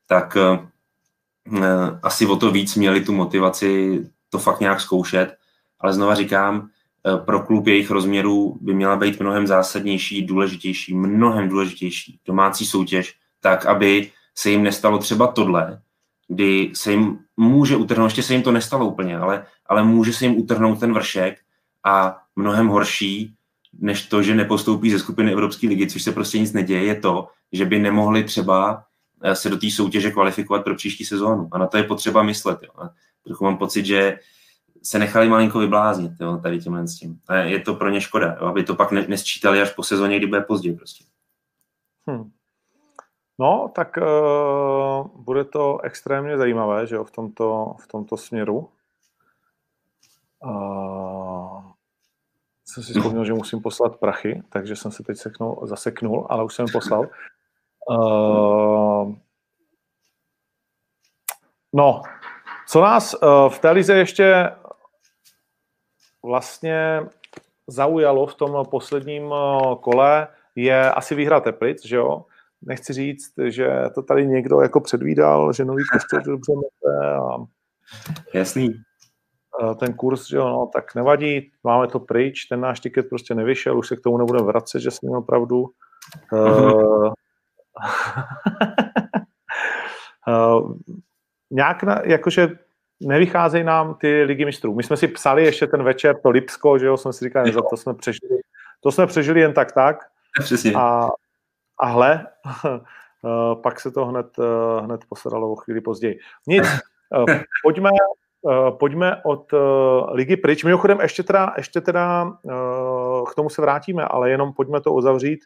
tak uh, asi o to víc měli tu motivaci to fakt nějak zkoušet, ale znova říkám, uh, pro klub jejich rozměrů by měla být mnohem zásadnější, důležitější, mnohem důležitější domácí soutěž, tak, aby se jim nestalo třeba tohle, kdy se jim může utrhnout, ještě se jim to nestalo úplně, ale, ale může se jim utrhnout ten vršek a mnohem horší než to, že nepostoupí ze skupiny Evropské ligy, což se prostě nic neděje, je to, že by nemohli třeba eh, se do té soutěže kvalifikovat pro příští sezónu. A na to je potřeba myslet. Jo. A trochu mám pocit, že se nechali malinko vybláznit jo, tady tímhle s tím. A je to pro ně škoda, jo, aby to pak ne, nesčítali až po sezóně, kdy bude pozdě prostě. Hmm. No, tak uh, bude to extrémně zajímavé, že jo, v tomto, v tomto směru. Uh, jsem si vzpomněl, že musím poslat prachy, takže jsem se teď seknul, zaseknul, ale už jsem poslal. Uh, no, co nás uh, v té lize ještě vlastně zaujalo v tom posledním kole, je asi výhra Teplic, že jo? Nechci říct, že to tady někdo jako předvídal, že nový kostel dobře mete a... Jasný. Eh, ten kurz, že jo, no, tak nevadí, máme to pryč, ten náš tiket prostě nevyšel, už se k tomu nebudeme vracet, že jsme měl pravdu. Uh, uh, nějak, na, jakože nevycházejí nám ty ligy mistrů. My jsme si psali ještě ten večer to Lipsko, že jo, jsme si říkali, že to jsme přežili. To jsme přežili jen tak tak. Přesně. A, a hle, pak se to hned, hned posadalo o chvíli později. Nic, pojďme, Uh, pojďme od ligy pryč. Mimochodem, ještě teda, ještě teda k tomu se vrátíme, ale jenom pojďme to uzavřít.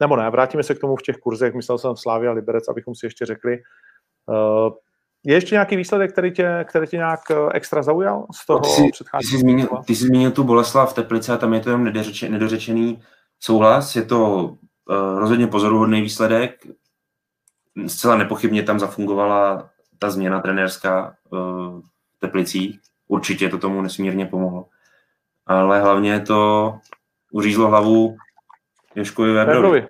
Nebo ne, vrátíme se k tomu v těch kurzech. Myslel jsem Slávia a Liberec, abychom si ještě řekli. Je ještě nějaký výsledek, který tě, který tě nějak extra zaujal z toho ty jsi, ty jsi, zmínil, ty jsi zmínil tu Boleslav v Teplice a tam je to jenom nedořeče, nedořečený souhlas. Je to rozhodně pozoruhodný výsledek. Zcela nepochybně tam zafungovala ta změna trenérská uh, Teplicích. Určitě to tomu nesmírně pomohlo. Ale hlavně to uřízlo hlavu Joškovi Weberovi.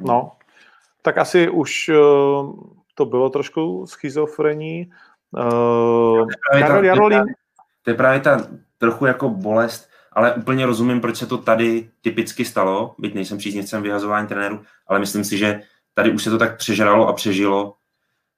No, tak asi už uh, to bylo trošku schizofrení. Uh, Karel Jarolín... To je právě ta trochu jako bolest, ale úplně rozumím, proč se to tady typicky stalo, byť nejsem příznivcem vyhazování trenérů, ale myslím si, že tady už se to tak přežralo a přežilo,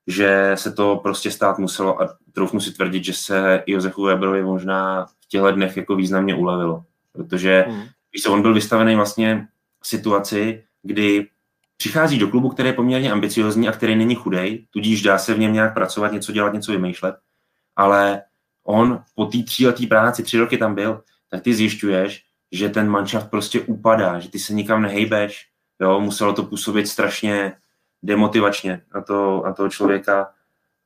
že se to prostě stát muselo a troufnu si tvrdit, že se Josefu Weberovi možná v těchto dnech jako významně ulevilo. Protože hmm. víš, on byl vystavený vlastně situaci, kdy přichází do klubu, který je poměrně ambiciozní a který není chudej, tudíž dá se v něm nějak pracovat, něco dělat, něco vymýšlet, ale on po té tříletý práci, tři roky tam byl, tak ty zjišťuješ, že ten manšaft prostě upadá, že ty se nikam nehejbeš, jo, muselo to působit strašně demotivačně na, to, na toho člověka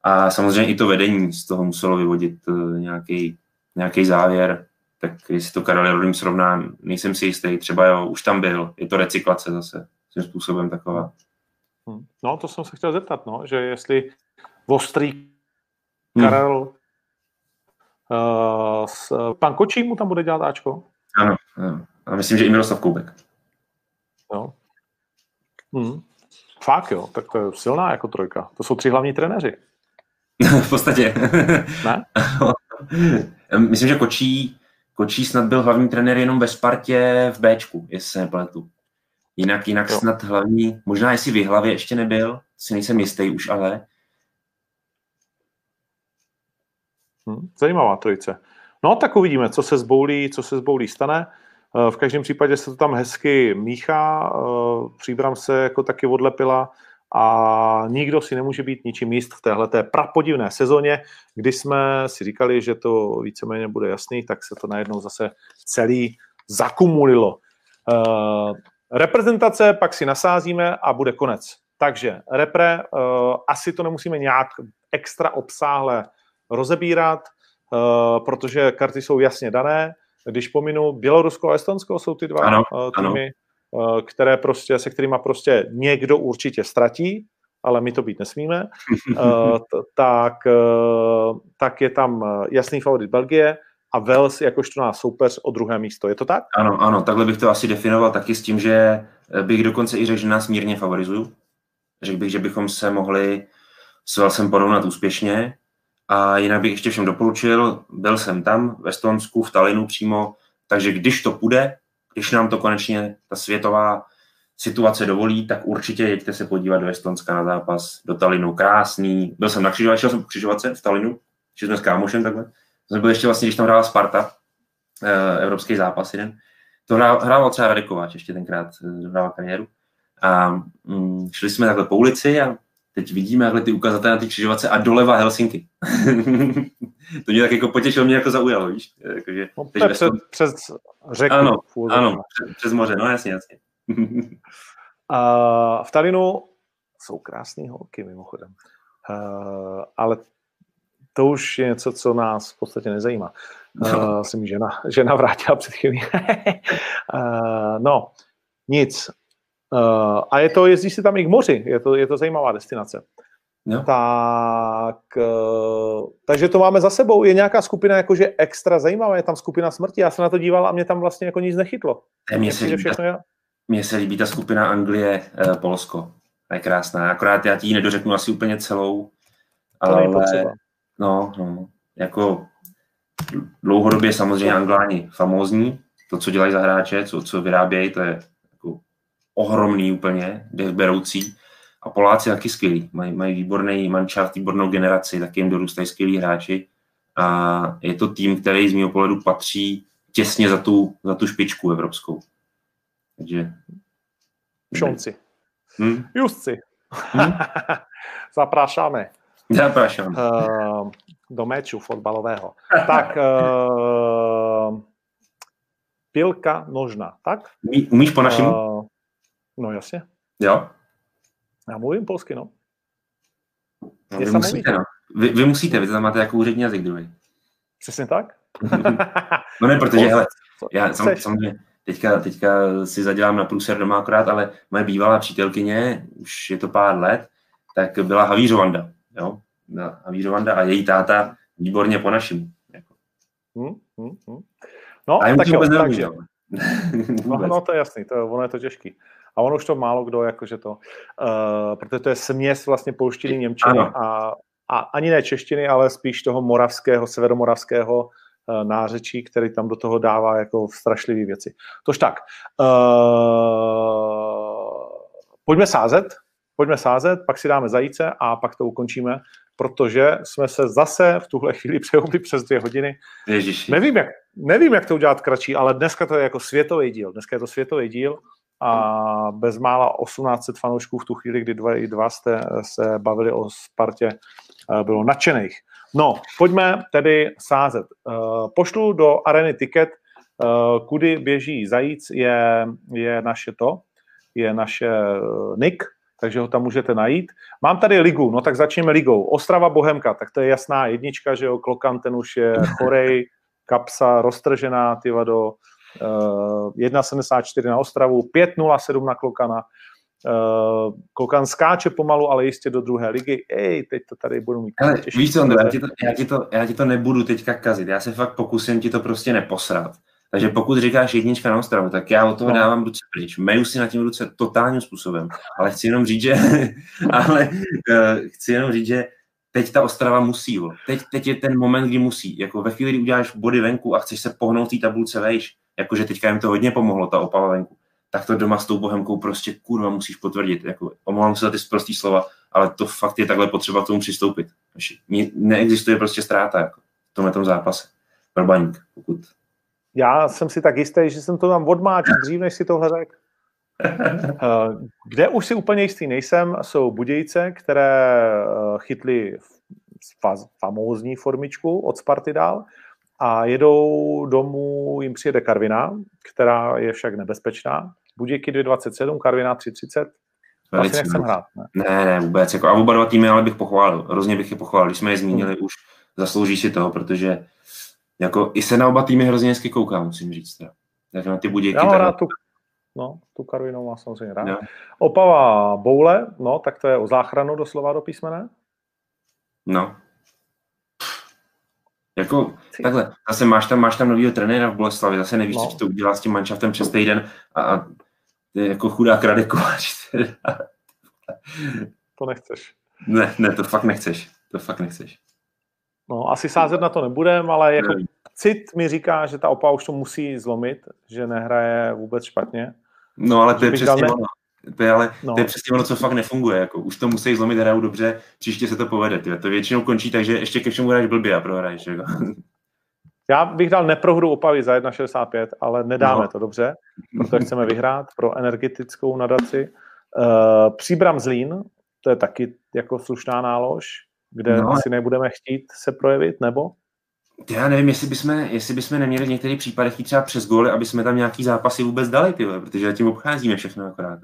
a samozřejmě i to vedení z toho muselo vyvodit nějaký, nějaký závěr, tak jestli to Karel Rodým srovná, nejsem si jistý, třeba jo, už tam byl, je to recyklace zase, tím způsobem taková. Hm. No, to jsem se chtěl zeptat, no, že jestli ostrý hm. Karel hmm. Uh, s, pan Kočí mu tam bude dělat Ačko? Ano, ano. A myslím, že i Miroslav Koubek. No. Hmm. Fakt jo, tak to je silná jako trojka. To jsou tři hlavní trenéři. v podstatě. Ne? myslím, že Kočí, Kočí snad byl hlavní trenér jenom ve Spartě v Bčku, jestli se nepletu. Jinak, jinak jo. snad hlavní, možná jestli v hlavě ještě nebyl, si nejsem jistý už, ale. Hmm, zajímavá trojice. No, tak uvidíme, co se zboulí, co se zboulí stane. Eh, v každém případě se to tam hezky míchá, eh, příbram se jako taky odlepila a nikdo si nemůže být ničím jist v téhle prapodivné sezóně, kdy jsme si říkali, že to víceméně bude jasný, tak se to najednou zase celý zakumulilo. Eh, reprezentace pak si nasázíme a bude konec. Takže repre, asi to nemusíme nějak extra obsáhle rozebírat, protože karty jsou jasně dané. Když pominu Bělorusko a Estonsko, jsou ty dva ano, uh, týmy, ano. Uh, které prostě, se kterými prostě někdo určitě ztratí, ale my to být nesmíme, tak, tak je tam jasný favorit Belgie a Wales jakožto náš soupeř o druhé místo. Je to tak? Ano, ano, takhle bych to asi definoval taky s tím, že bych dokonce i řekl, že nás mírně favorizuju. Řekl bych, že bychom se mohli s Walesem porovnat úspěšně, a jinak bych ještě všem doporučil, byl jsem tam v Estonsku, v Talinu přímo, takže když to půjde, když nám to konečně ta světová situace dovolí, tak určitě jeďte se podívat do Estonska na zápas, do Talinu. Krásný. Byl jsem na křižovatce, šel jsem po křižovatce v Talinu, že jsme s kámošem takhle. Jsem byl ještě vlastně, když tam hrála Sparta, eh, evropský zápas jeden. To hrál, hrával třeba Radikováč, ještě tenkrát eh, hrál kariéru. A mm, šli jsme takhle po ulici a teď vidíme takhle ty ukazatele na ty křižovatce a doleva Helsinky. to mě tak jako potěšilo, mě jako zaujalo, víš? Jakože, no, přes, tom... přes řeku. Ano, ano přes, přes moře, no jasně, jasně. a v Talinu jsou krásné holky mimochodem. Uh, ale to už je něco, co nás v podstatě nezajímá. Uh, se mi žena, žena vrátila před chvílí. uh, no, nic. Uh, a je to, jezdí si tam i k moři, je to, je to zajímavá destinace. Jo. Tak, uh, takže to máme za sebou. Je nějaká skupina jakože extra zajímavá, je tam skupina smrti. Já se na to díval a mě tam vlastně jako nic nechytlo. Mně se, líbí, ta, je... mně se líbí ta skupina Anglie, uh, Polsko. To je krásná. Akorát já ti ji nedořeknu asi úplně celou. Ale, no, no, jako dlouhodobě samozřejmě Angláni famózní. To, co dělají za hráče, co, co vyrábějí, to je ohromný úplně, beroucí. A Poláci taky skvělí, mají, mají výborný mančát, výbornou generaci, taky jim dorůstají skvělí hráči. A je to tým, který z mého pohledu patří těsně za tu, za tu špičku evropskou. Takže... Šonci. Hmm? Justci. Hmm? Zaprášáme. Zaprášáme. Uh, do meču fotbalového. tak, uh, pilka nožná, tak? Umíš po našemu? Uh, No jasně. Jo? Já mluvím polsky, no. no vy, musíte, no. Vy, vy, musíte, vy tam máte jako úřední jazyk druhý. Přesně tak? no ne, protože, hele, já sam, samozřejmě teďka, teďka si zadělám na průser doma akorát, ale moje bývalá přítelkyně, už je to pár let, tak byla Havířovanda, jo? Havířovanda a její táta výborně po našemu. Jako. Hmm, hmm, hmm. No, a tak jo, takže, no, no, to je jasný, to, ono je to těžký. A ono už to málo kdo, jakože to, uh, protože to je směs vlastně polštiny, němčiny a, a ani ne češtiny, ale spíš toho moravského, severomoravského uh, nářečí, který tam do toho dává jako strašlivé věci. Tož tak, uh, pojďme sázet. pojďme sázet, pak si dáme zajíce a pak to ukončíme, protože jsme se zase v tuhle chvíli přehoupli přes dvě hodiny. Ježiši. Nevím jak, nevím, jak to udělat kratší, ale dneska to je jako světový díl. Dneska je to světový díl a bezmála 1800 fanoušků v tu chvíli, kdy dva, dva jste se bavili o Spartě, eh, bylo nadšených. No, pojďme tedy sázet. Eh, pošlu do areny tiket, eh, kudy běží zajíc, je, je naše to, je naše nick, takže ho tam můžete najít. Mám tady ligu, no tak začněme ligou. Ostrava Bohemka, tak to je jasná jednička, že jo, Klokan ten už je chorej, kapsa roztržená, ty vado, 1,74 na Ostravu, 5,07 na Klokana, Uh, Klokan skáče pomalu, ale jistě do druhé ligy. Ej, teď to tady budu mít. Ale víš co, Ondra, já ti, to, já, ti to, já ti to nebudu teďka kazit. Já se fakt pokusím ti to prostě neposrat. Takže pokud říkáš jednička na Ostravu, tak já o toho no. dávám ruce pryč. Meju si na tím ruce totálním způsobem. Ale chci jenom říct, že, ale, uh, chci jenom říct, že teď ta Ostrava musí. Teď, teď je ten moment, kdy musí. Jako ve chvíli, kdy uděláš body venku a chceš se pohnout té tabulce vejš, jakože teďka jim to hodně pomohlo, ta opava venku, tak to doma s tou bohemkou prostě kurva musíš potvrdit. Jako, omlouvám se za ty prostý slova, ale to fakt je takhle potřeba k tomu přistoupit. Neexistuje prostě ztráta jako, v tomhle tom zápase. Barbaník, pokud. Já jsem si tak jistý, že jsem to tam odmáčil dřív, než si tohle řekl. Eh, kde už si úplně jistý nejsem, jsou Budějce, které eh, chytli famózní formičku od Sparty dál a jedou domů, jim přijede Karviná, která je však nebezpečná. Budějky 2,27, Karviná 3,30. Vlastně nechcem hrát. Ne? ne, ne, vůbec. Jako, a oba dva týmy ale bych pochválil. Hrozně bych je pochválil. Když jsme je zmínili, hmm. už zaslouží si toho, protože jako i se na oba týmy hrozně hezky kouká, musím říct. Tak na ty Budějky. Já rád tu, no, tu Karvinou má samozřejmě rád. No. Opava Boule, no, tak to je o záchranu doslova do písmene. No, jako takhle, zase máš tam, máš tam novýho trenéra v Boleslavi, zase nevíš, no. co to udělá s tím manšaftem přes týden a, a je jako chudák Radekováč. to nechceš. Ne, ne, to fakt nechceš. To fakt nechceš. No, asi sázet na to nebudem, ale jako ne. cit mi říká, že ta opa už to musí zlomit, že nehraje vůbec špatně. No, ale to je přesně ne... ono. To je, ale no. to je přesně ono, co fakt nefunguje. Jako, už to musí zlomit, hrajou dobře, příště se to povede. Tyhle. To většinou končí tak, že ještě ke všemu hraješ blbě a prohraješ. Jako. Já bych dal neprohru Opavy za 1,65, ale nedáme no. to dobře, protože chceme vyhrát pro energetickou nadaci. Uh, Příbram Zlín, to je taky jako slušná nálož, kde no. asi nebudeme chtít se projevit, nebo? Já nevím, jestli bychom, jestli bychom neměli v některých případech jít třeba přes góly, aby jsme tam nějaký zápasy vůbec dali, tyhle, protože tím obcházíme všechno akorát.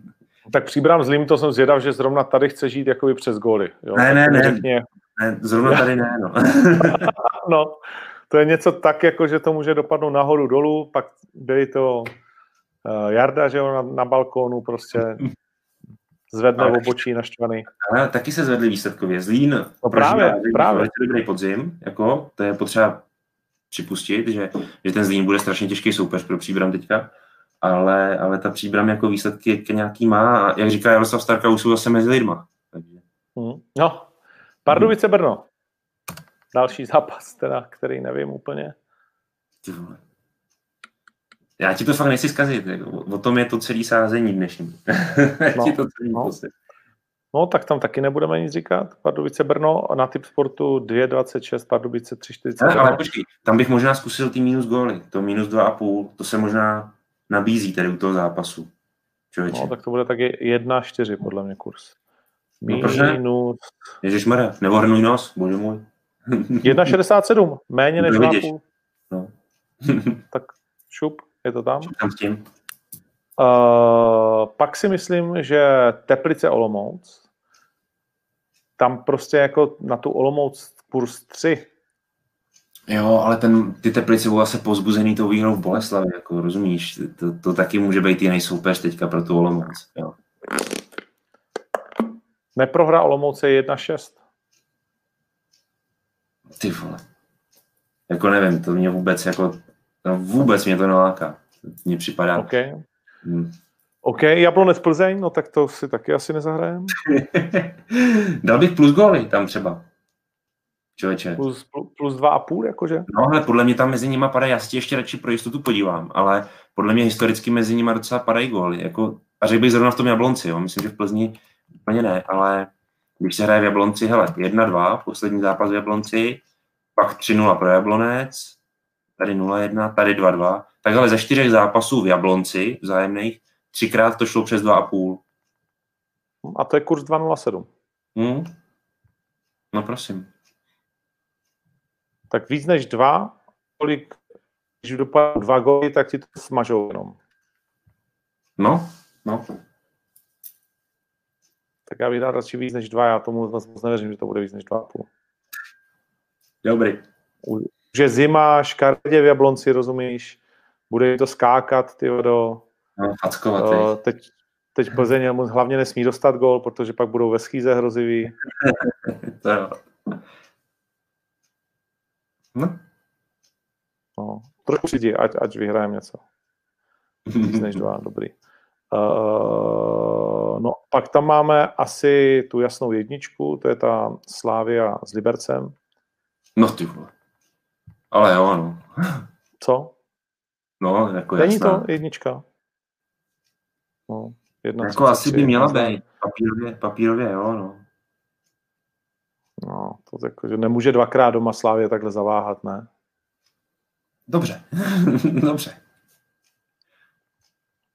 tak příbram zlým, to jsem zvědav, že zrovna tady chce žít jakoby přes góly. Jo? Ne, ne, ne, řekně... ne, zrovna tady ne, no. no, to je něco tak, jako že to může dopadnout nahoru dolů, pak byli to uh, Jarda, že jo, na, na balkónu prostě zvedne v obočí naštvaný. Ale taky se zvedli výsledkově. Zlín no právě, právě. dobrý podzim, jako, to je potřeba připustit, že, že ten Zlín bude strašně těžký soupeř pro příbram teďka, ale, ale ta příbram jako výsledky nějaký má a jak říká Jaroslav Starka, už jsou zase mezi lidma. Takže. Hmm. No, Pardubice Brno. Další zápas, teda, který nevím úplně. Já ti to fakt nechci zkazit. Jako, o tom je to celý sázení dnešní. No, to celý no. no, tak tam taky nebudeme nic říkat. Pardubice Brno na typ sportu 2,26, Pardubice 3,40. Ale, ale počkej, tam bych možná zkusil ty minus góly. To minus 2,5, to se možná nabízí tady u toho zápasu. Člověče. No, tak to bude taky 1,4 podle mě kurz. Minus... No, Ježišmarja, nevornuj nos, bože můj. 1,67, méně než 2,5. No. tak šup. Je to tam? Tam s tím. Uh, pak si myslím, že Teplice Olomouc, tam prostě jako na tu Olomouc kurz 3. Jo, ale ten, ty Teplice budou asi pozbuzený tou výhrou v Boleslavi, jako rozumíš, to, to taky může být jiný soupeř teďka pro tu Olomouc. Jo. Neprohra Olomouce je 1-6. Ty vole. Jako nevím, to mě vůbec jako No, vůbec mě to neláká. Mně připadá. OK. Hmm. OK, Jablonec Plzeň, no tak to si taky asi nezahrajem. Dal bych plus góly tam třeba. Člověče. Plus, plus dva a půl, jakože? No, ale podle mě tam mezi nimi padá, já si ještě radši pro jistotu podívám, ale podle mě historicky mezi nimi docela padají góly. Jako, a řekl bych zrovna v tom Jablonci, jo. Myslím, že v Plzni úplně ne, ale když se hraje v Jablonci, hele, 1-2, poslední zápas v Jablonci, pak 3-0 pro Jablonec, tady 0-1, tady 2-2. Takhle ze čtyřech zápasů v Jablonci vzájemných, třikrát to šlo přes 2,5. A to je kurz 2,07. Hmm? No prosím. Tak víc než dva, kolik, když dopadnou dva góly, tak ti to smažou jenom. No, no. Tak já bych dal radši víc než dva, já tomu moc nevěřím, že to bude víc než dva a půl. Dobrý. Je zima, škaredě v Jablonci, rozumíš? Bude to skákat, ty do... No, fackovat, uh, teď, teď Plzeň hlavně nesmí dostat gol, protože pak budou ve schýze hrozivý. No. no. Trošku přijdi, ať, ať vyhrajeme něco. Víc než dva, dobrý. Uh, no, pak tam máme asi tu jasnou jedničku, to je ta Slávia s Libercem. No ty vole. Ale jo, no. Co? No, jako Není jasná. to jednička. No, jedna jako asi by měla být. Papírově, papírově, jo, no. No, to jako, že nemůže dvakrát doma Slávě takhle zaváhat, ne? Dobře, dobře.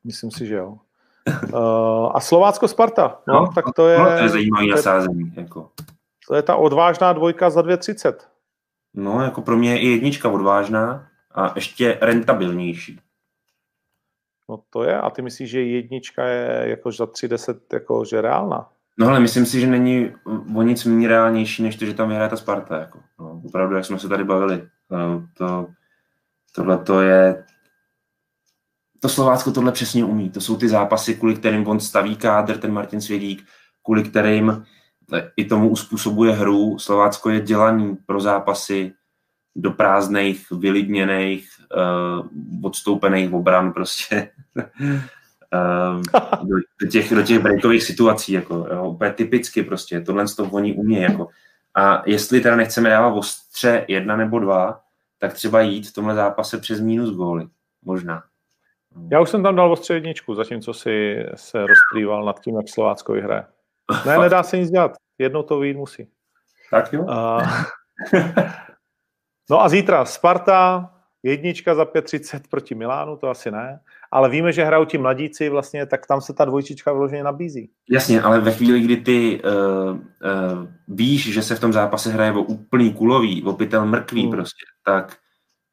Myslím si, že jo. Uh, a Slovácko-Sparta, no, no, tak to je... No, to je zajímavý nasázení, jako. To je ta odvážná dvojka za 2,30. No, jako pro mě je i jednička odvážná a ještě rentabilnější. No to je, a ty myslíš, že jednička je jako za 3,10 jako, že reálná? No ale myslím si, že není o nic méně reálnější, než to, že tam vyhraje ta Sparta. Jako. No, opravdu, jak jsme se tady bavili. No, to, tohle to je to Slovácko tohle přesně umí. To jsou ty zápasy, kvůli kterým on staví kádr, ten Martin Svědík, kvůli kterým i tomu uspůsobuje hru. Slovácko je dělaný pro zápasy do prázdných, vylidněných, uh, odstoupených obran prostě. uh, do, těch, do těch breakových situací, jako, jo, úplně typicky prostě, tohle to oni umí, jako. A jestli teda nechceme dávat ostře jedna nebo dva, tak třeba jít v tomhle zápase přes mínus góly. Možná. Já už jsem tam dal ostře jedničku, zatímco si se rozplýval nad tím, jak Slovácko vyhraje. Ne, nedá se nic dělat. Jednou to vyjít musí. Tak jo. A... no a zítra Sparta, jednička za 5.30 proti Milánu, to asi ne. Ale víme, že hrajou ti mladíci vlastně, tak tam se ta dvojčička vyloženě nabízí. Jasně, ale ve chvíli, kdy ty uh, uh, víš, že se v tom zápase hraje o úplný kulový, o pytel mrkvý hmm. prostě, tak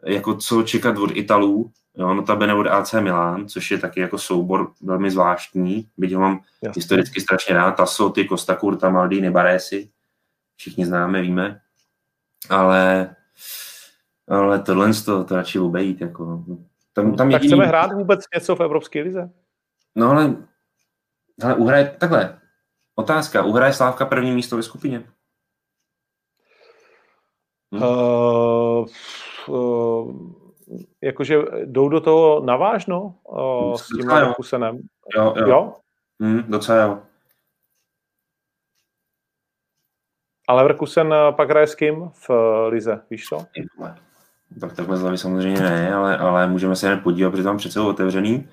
jako co čekat od Italů, jo, notabene od AC Milan, což je taky jako soubor velmi zvláštní, byť ho mám Jasně. historicky strašně rád, Tasso, ty Costa Curta, Maldini, Baresi, všichni známe, víme, ale, ale tohle to, to radši obejít, jako, tam, tam tak jediný... chceme hrát vůbec něco v Evropské lize? No ale, ale uhraje, takhle, otázka, uhraje Slávka první místo ve skupině? Hm? Uh, uh, jakože jdou do toho navážno uh, s tím Leverkusenem. Jo, jo. jo? Hmm, docela jo. A Leverkusen pak hraje s kým v Lize, víš co? Tak takhle zlavy samozřejmě ne, ale, ale můžeme se jen podívat, protože tam přece otevřený.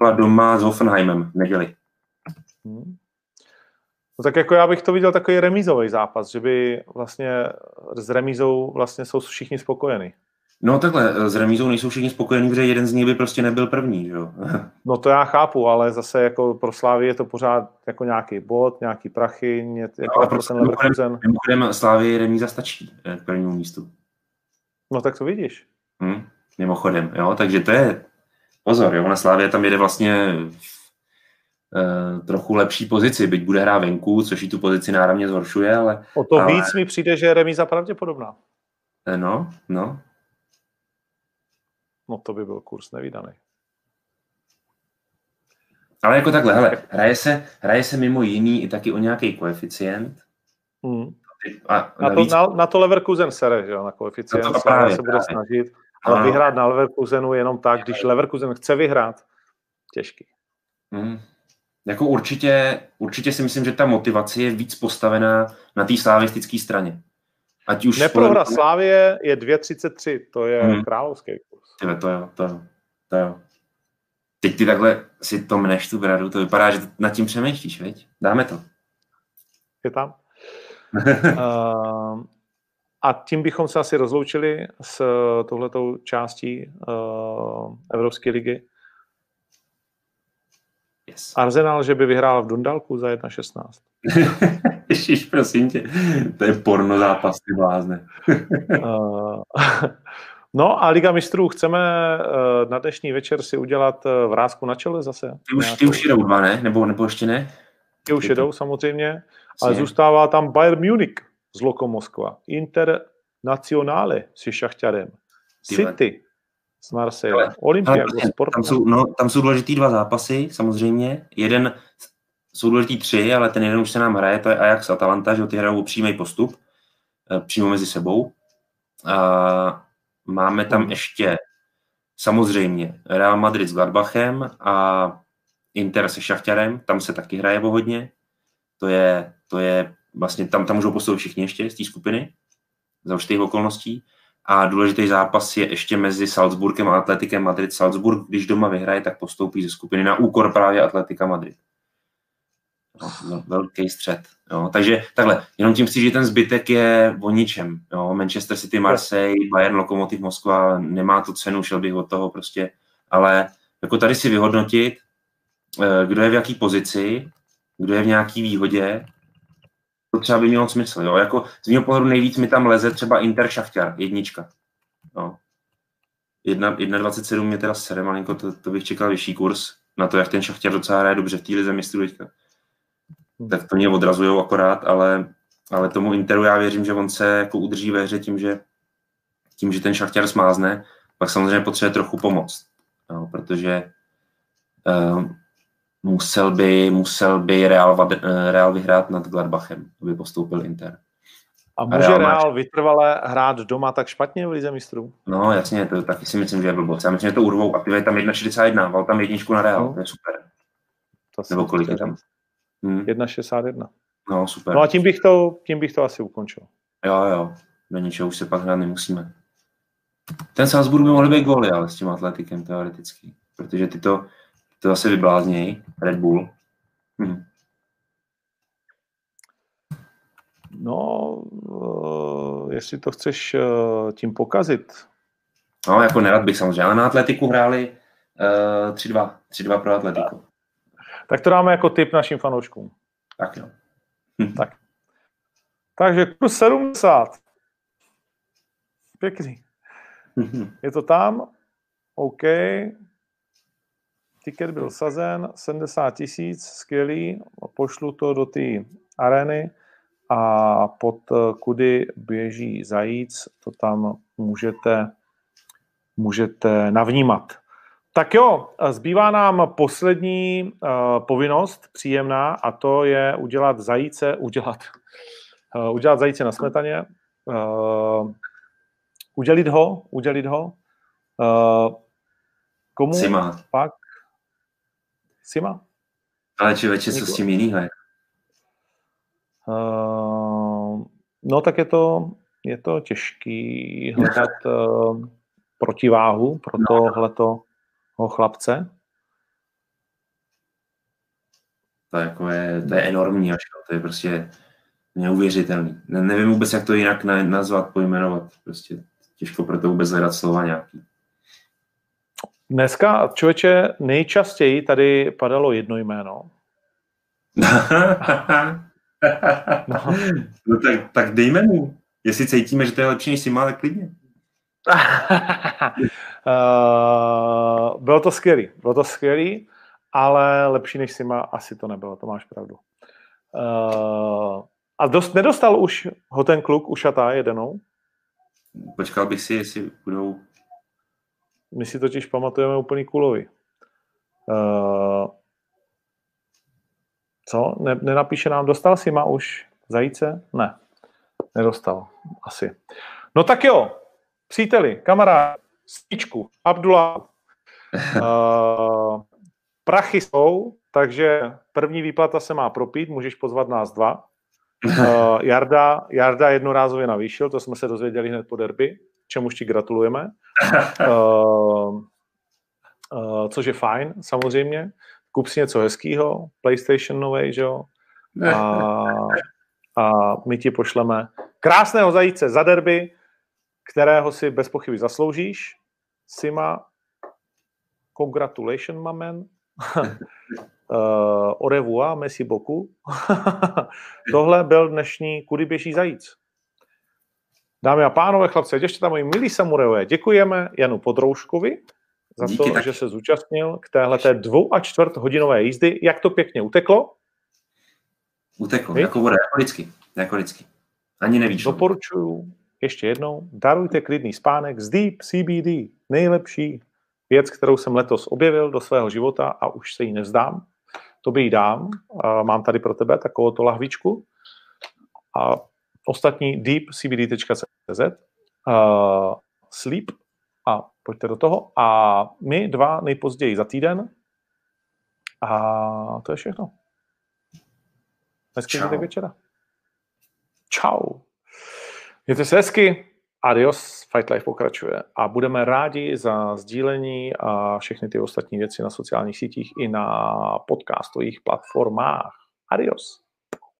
Uh, doma s Hoffenheimem v neděli. Hmm. No tak jako já bych to viděl takový remízový zápas, že by vlastně s remízou vlastně jsou všichni spokojení. No takhle, s remízou nejsou všichni spokojení, protože jeden z nich by prostě nebyl první, jo? no to já chápu, ale zase jako pro Slávy je to pořád jako nějaký bod, nějaký prachy, ně, jako no, pro ten Leverkusen. Mimochodem Slávy remíza stačí k prvnímu místu. No tak to vidíš. Hmm, mimochodem, jo, takže to je, pozor, jo, na Slávě tam jede vlastně uh, trochu lepší pozici, byť bude hrát venku, což i tu pozici náramně zhoršuje, ale... O to ale... víc mi přijde, že je remíza pravděpodobná. Eh, no, no. No to by byl kurz nevýdaný. Ale jako takhle, hele, hraje se, hraje se mimo jiný i taky o nějaký koeficient. Hmm. A na, to, na, na to Leverkusen sere, že jo, na koeficient no to právě, se bude právě. snažit, ale ano. vyhrát na Leverkusenu jenom tak, když Leverkusen chce vyhrát, těžký. Hmm. Jako určitě, určitě si myslím, že ta motivace je víc postavená na té slavistické straně. Ať už Neprohra to... Slávie je 2,33, to je hmm. královský kurz. To jo, to jo, to jo. Teď ty takhle si to mneš tu bradu, to vypadá, že nad tím přemýšlíš, veď? Dáme to. Je tam. uh, a tím bychom se asi rozloučili s tohletou částí uh, Evropské ligy. Yes. Arsenal, že by vyhrál v Dundalku za 1.16. Ježíš, prosím tě, to je porno zápas, ty blázne. uh, no a Liga mistrů, chceme uh, na dnešní večer si udělat uh, vrázku na čele zase? Ty už, ty už jedou dva, ne? Nebo, nebo ještě ne? Ty už jedou samozřejmě, ale zůstává tam Bayern Munich z Loko Moskva, Inter Nacionále s Šachťarem, City s Marseille, Olympiakos, tam jsou, no, tam jsou důležitý dva zápasy, samozřejmě. Jeden jsou důležitý tři, ale ten jeden už se nám hraje, to je Ajax Atalanta, že ty hrajou přímý postup, eh, přímo mezi sebou. A máme tam hmm. ještě samozřejmě Real Madrid s Gladbachem a Inter se Šachťarem, tam se taky hraje hodně. To je, to je vlastně, tam, tam můžou postoupit všichni ještě z té skupiny za určitých okolností. A důležitý zápas je ještě mezi Salzburgem a Atletikem Madrid. Salzburg, když doma vyhraje, tak postoupí ze skupiny na úkor právě Atletika Madrid. No, no, velký střed. Jo. Takže takhle, jenom tím chci, že ten zbytek je o ničem. Jo. Manchester City, Marseille, Bayern, Lokomotiv, Moskva, nemá to cenu, šel bych od toho prostě. Ale jako tady si vyhodnotit, eh, kdo je v jaký pozici, kdo je v nějaký výhodě, to třeba by mělo smysl. Jo. Jako z mého pohledu nejvíc mi tam leze třeba Inter Šachtar, jednička. Jo. 1,27 je teda sere malinko, to, to, bych čekal vyšší kurz na to, jak ten Šachtar docela hraje dobře v té lize teďka tak to mě odrazují akorát, ale, ale tomu Interu já věřím, že on se jako udrží ve hře tím, že, tím, že ten šachtěr smázne, pak samozřejmě potřebuje trochu pomoct, no, protože uh, musel by, musel by Real, Real vyhrát nad Gladbachem, aby postoupil Inter. A může Real, Real vytrvale hrát doma tak špatně v Lize mistrů? No jasně, to taky si myslím, že je blboc. Já myslím, že to urvou a ty je tam 1,61, val tam jedničku na Real, no. to je super. To Nebo kolik je tam? Hmm. 1,61. No, super. No a tím bych, to, tím bych to asi ukončil. Jo, jo. Do ničeho už se pak hrát nemusíme. Ten Salzburg by mohl být góly, ale s tím atletikem teoreticky. Protože ty to, to zase vybláznějí. Red Bull. Hm. No, uh, jestli to chceš uh, tím pokazit. No, jako nerad bych samozřejmě, ale na atletiku hráli uh, 3-2. 3-2 pro atletiku. Tak to dáme jako tip našim fanouškům. Tak jo. tak. Takže kurz 70. Pěkný. Je to tam? OK. Ticket byl sazen, 70 tisíc, skvělý. Pošlu to do té arény a pod kudy běží zajíc, to tam můžete, můžete navnímat. Tak jo, zbývá nám poslední uh, povinnost příjemná a to je udělat zajíce, udělat, uh, udělat zajíce na smetaně, uh, udělit ho, udělit ho. Uh, komu Sima. pak? Sima? Ale člověče, co s tím jinýho je? Uh, no tak je to, je to těžký hledat uh, protiváhu pro no. tohleto o chlapce? To, jako je, to je enormní, až, to je prostě neuvěřitelný. Ne, nevím vůbec, jak to jinak nazvat, pojmenovat. Prostě těžko pro to vůbec hledat slova nějaký. Dneska, člověče, nejčastěji tady padalo jedno jméno. no. no tak, tak dejme mu. Jestli cítíme, že to je lepší než Sima, tak klidně. Uh, bylo to skvělý, bylo to skvělý, ale lepší než Sima asi to nebylo, to máš pravdu. Uh, a dost, nedostal už ho ten kluk ušatá jedenou? Počkal bych si, jestli budou... My si totiž pamatujeme úplný kulovi. Uh, co? Ne, nenapíše nám, dostal Sima už zajíce? Ne, nedostal, asi. No tak jo, příteli, kamarádi, Svíčku, Abdullah. Uh, prachy jsou, takže první výplata se má propít, můžeš pozvat nás dva. Uh, Jarda, Jarda jednorázově navýšil, to jsme se dozvěděli hned po derby, čemuž ti gratulujeme. Uh, uh, což je fajn, samozřejmě. Kup si něco hezkého, PlayStation novej, že jo? A, a my ti pošleme krásného zajíce za derby, kterého si bez pochyby zasloužíš. Sima, congratulations, mamen. uh, au revoir, merci beaucoup. Tohle byl dnešní Kudy běží zajíc. Dámy a pánové, chlapci a děvčata, moji milí samurajové, děkujeme Janu Podrouškovi za Díky to, taky. že se zúčastnil k téhle dvou a čtvrt hodinové jízdy. Jak to pěkně uteklo? Uteklo, Vy? jako voda, jako vždycky. Jako vždycky. Ani nevíš. Doporučuju ještě jednou, darujte klidný spánek z Deep CBD. Nejlepší věc, kterou jsem letos objevil do svého života a už se jí nevzdám. To by jí dám. Mám tady pro tebe takovou to lahvičku. A ostatní deepcbd.cz uh, sleep a pojďte do toho. A my dva nejpozději za týden. A to je všechno. Hezký zbytek večera. Čau. Mějte se hezky. Adios. Fight Life pokračuje. A budeme rádi za sdílení a všechny ty ostatní věci na sociálních sítích i na podcastových platformách. Adios.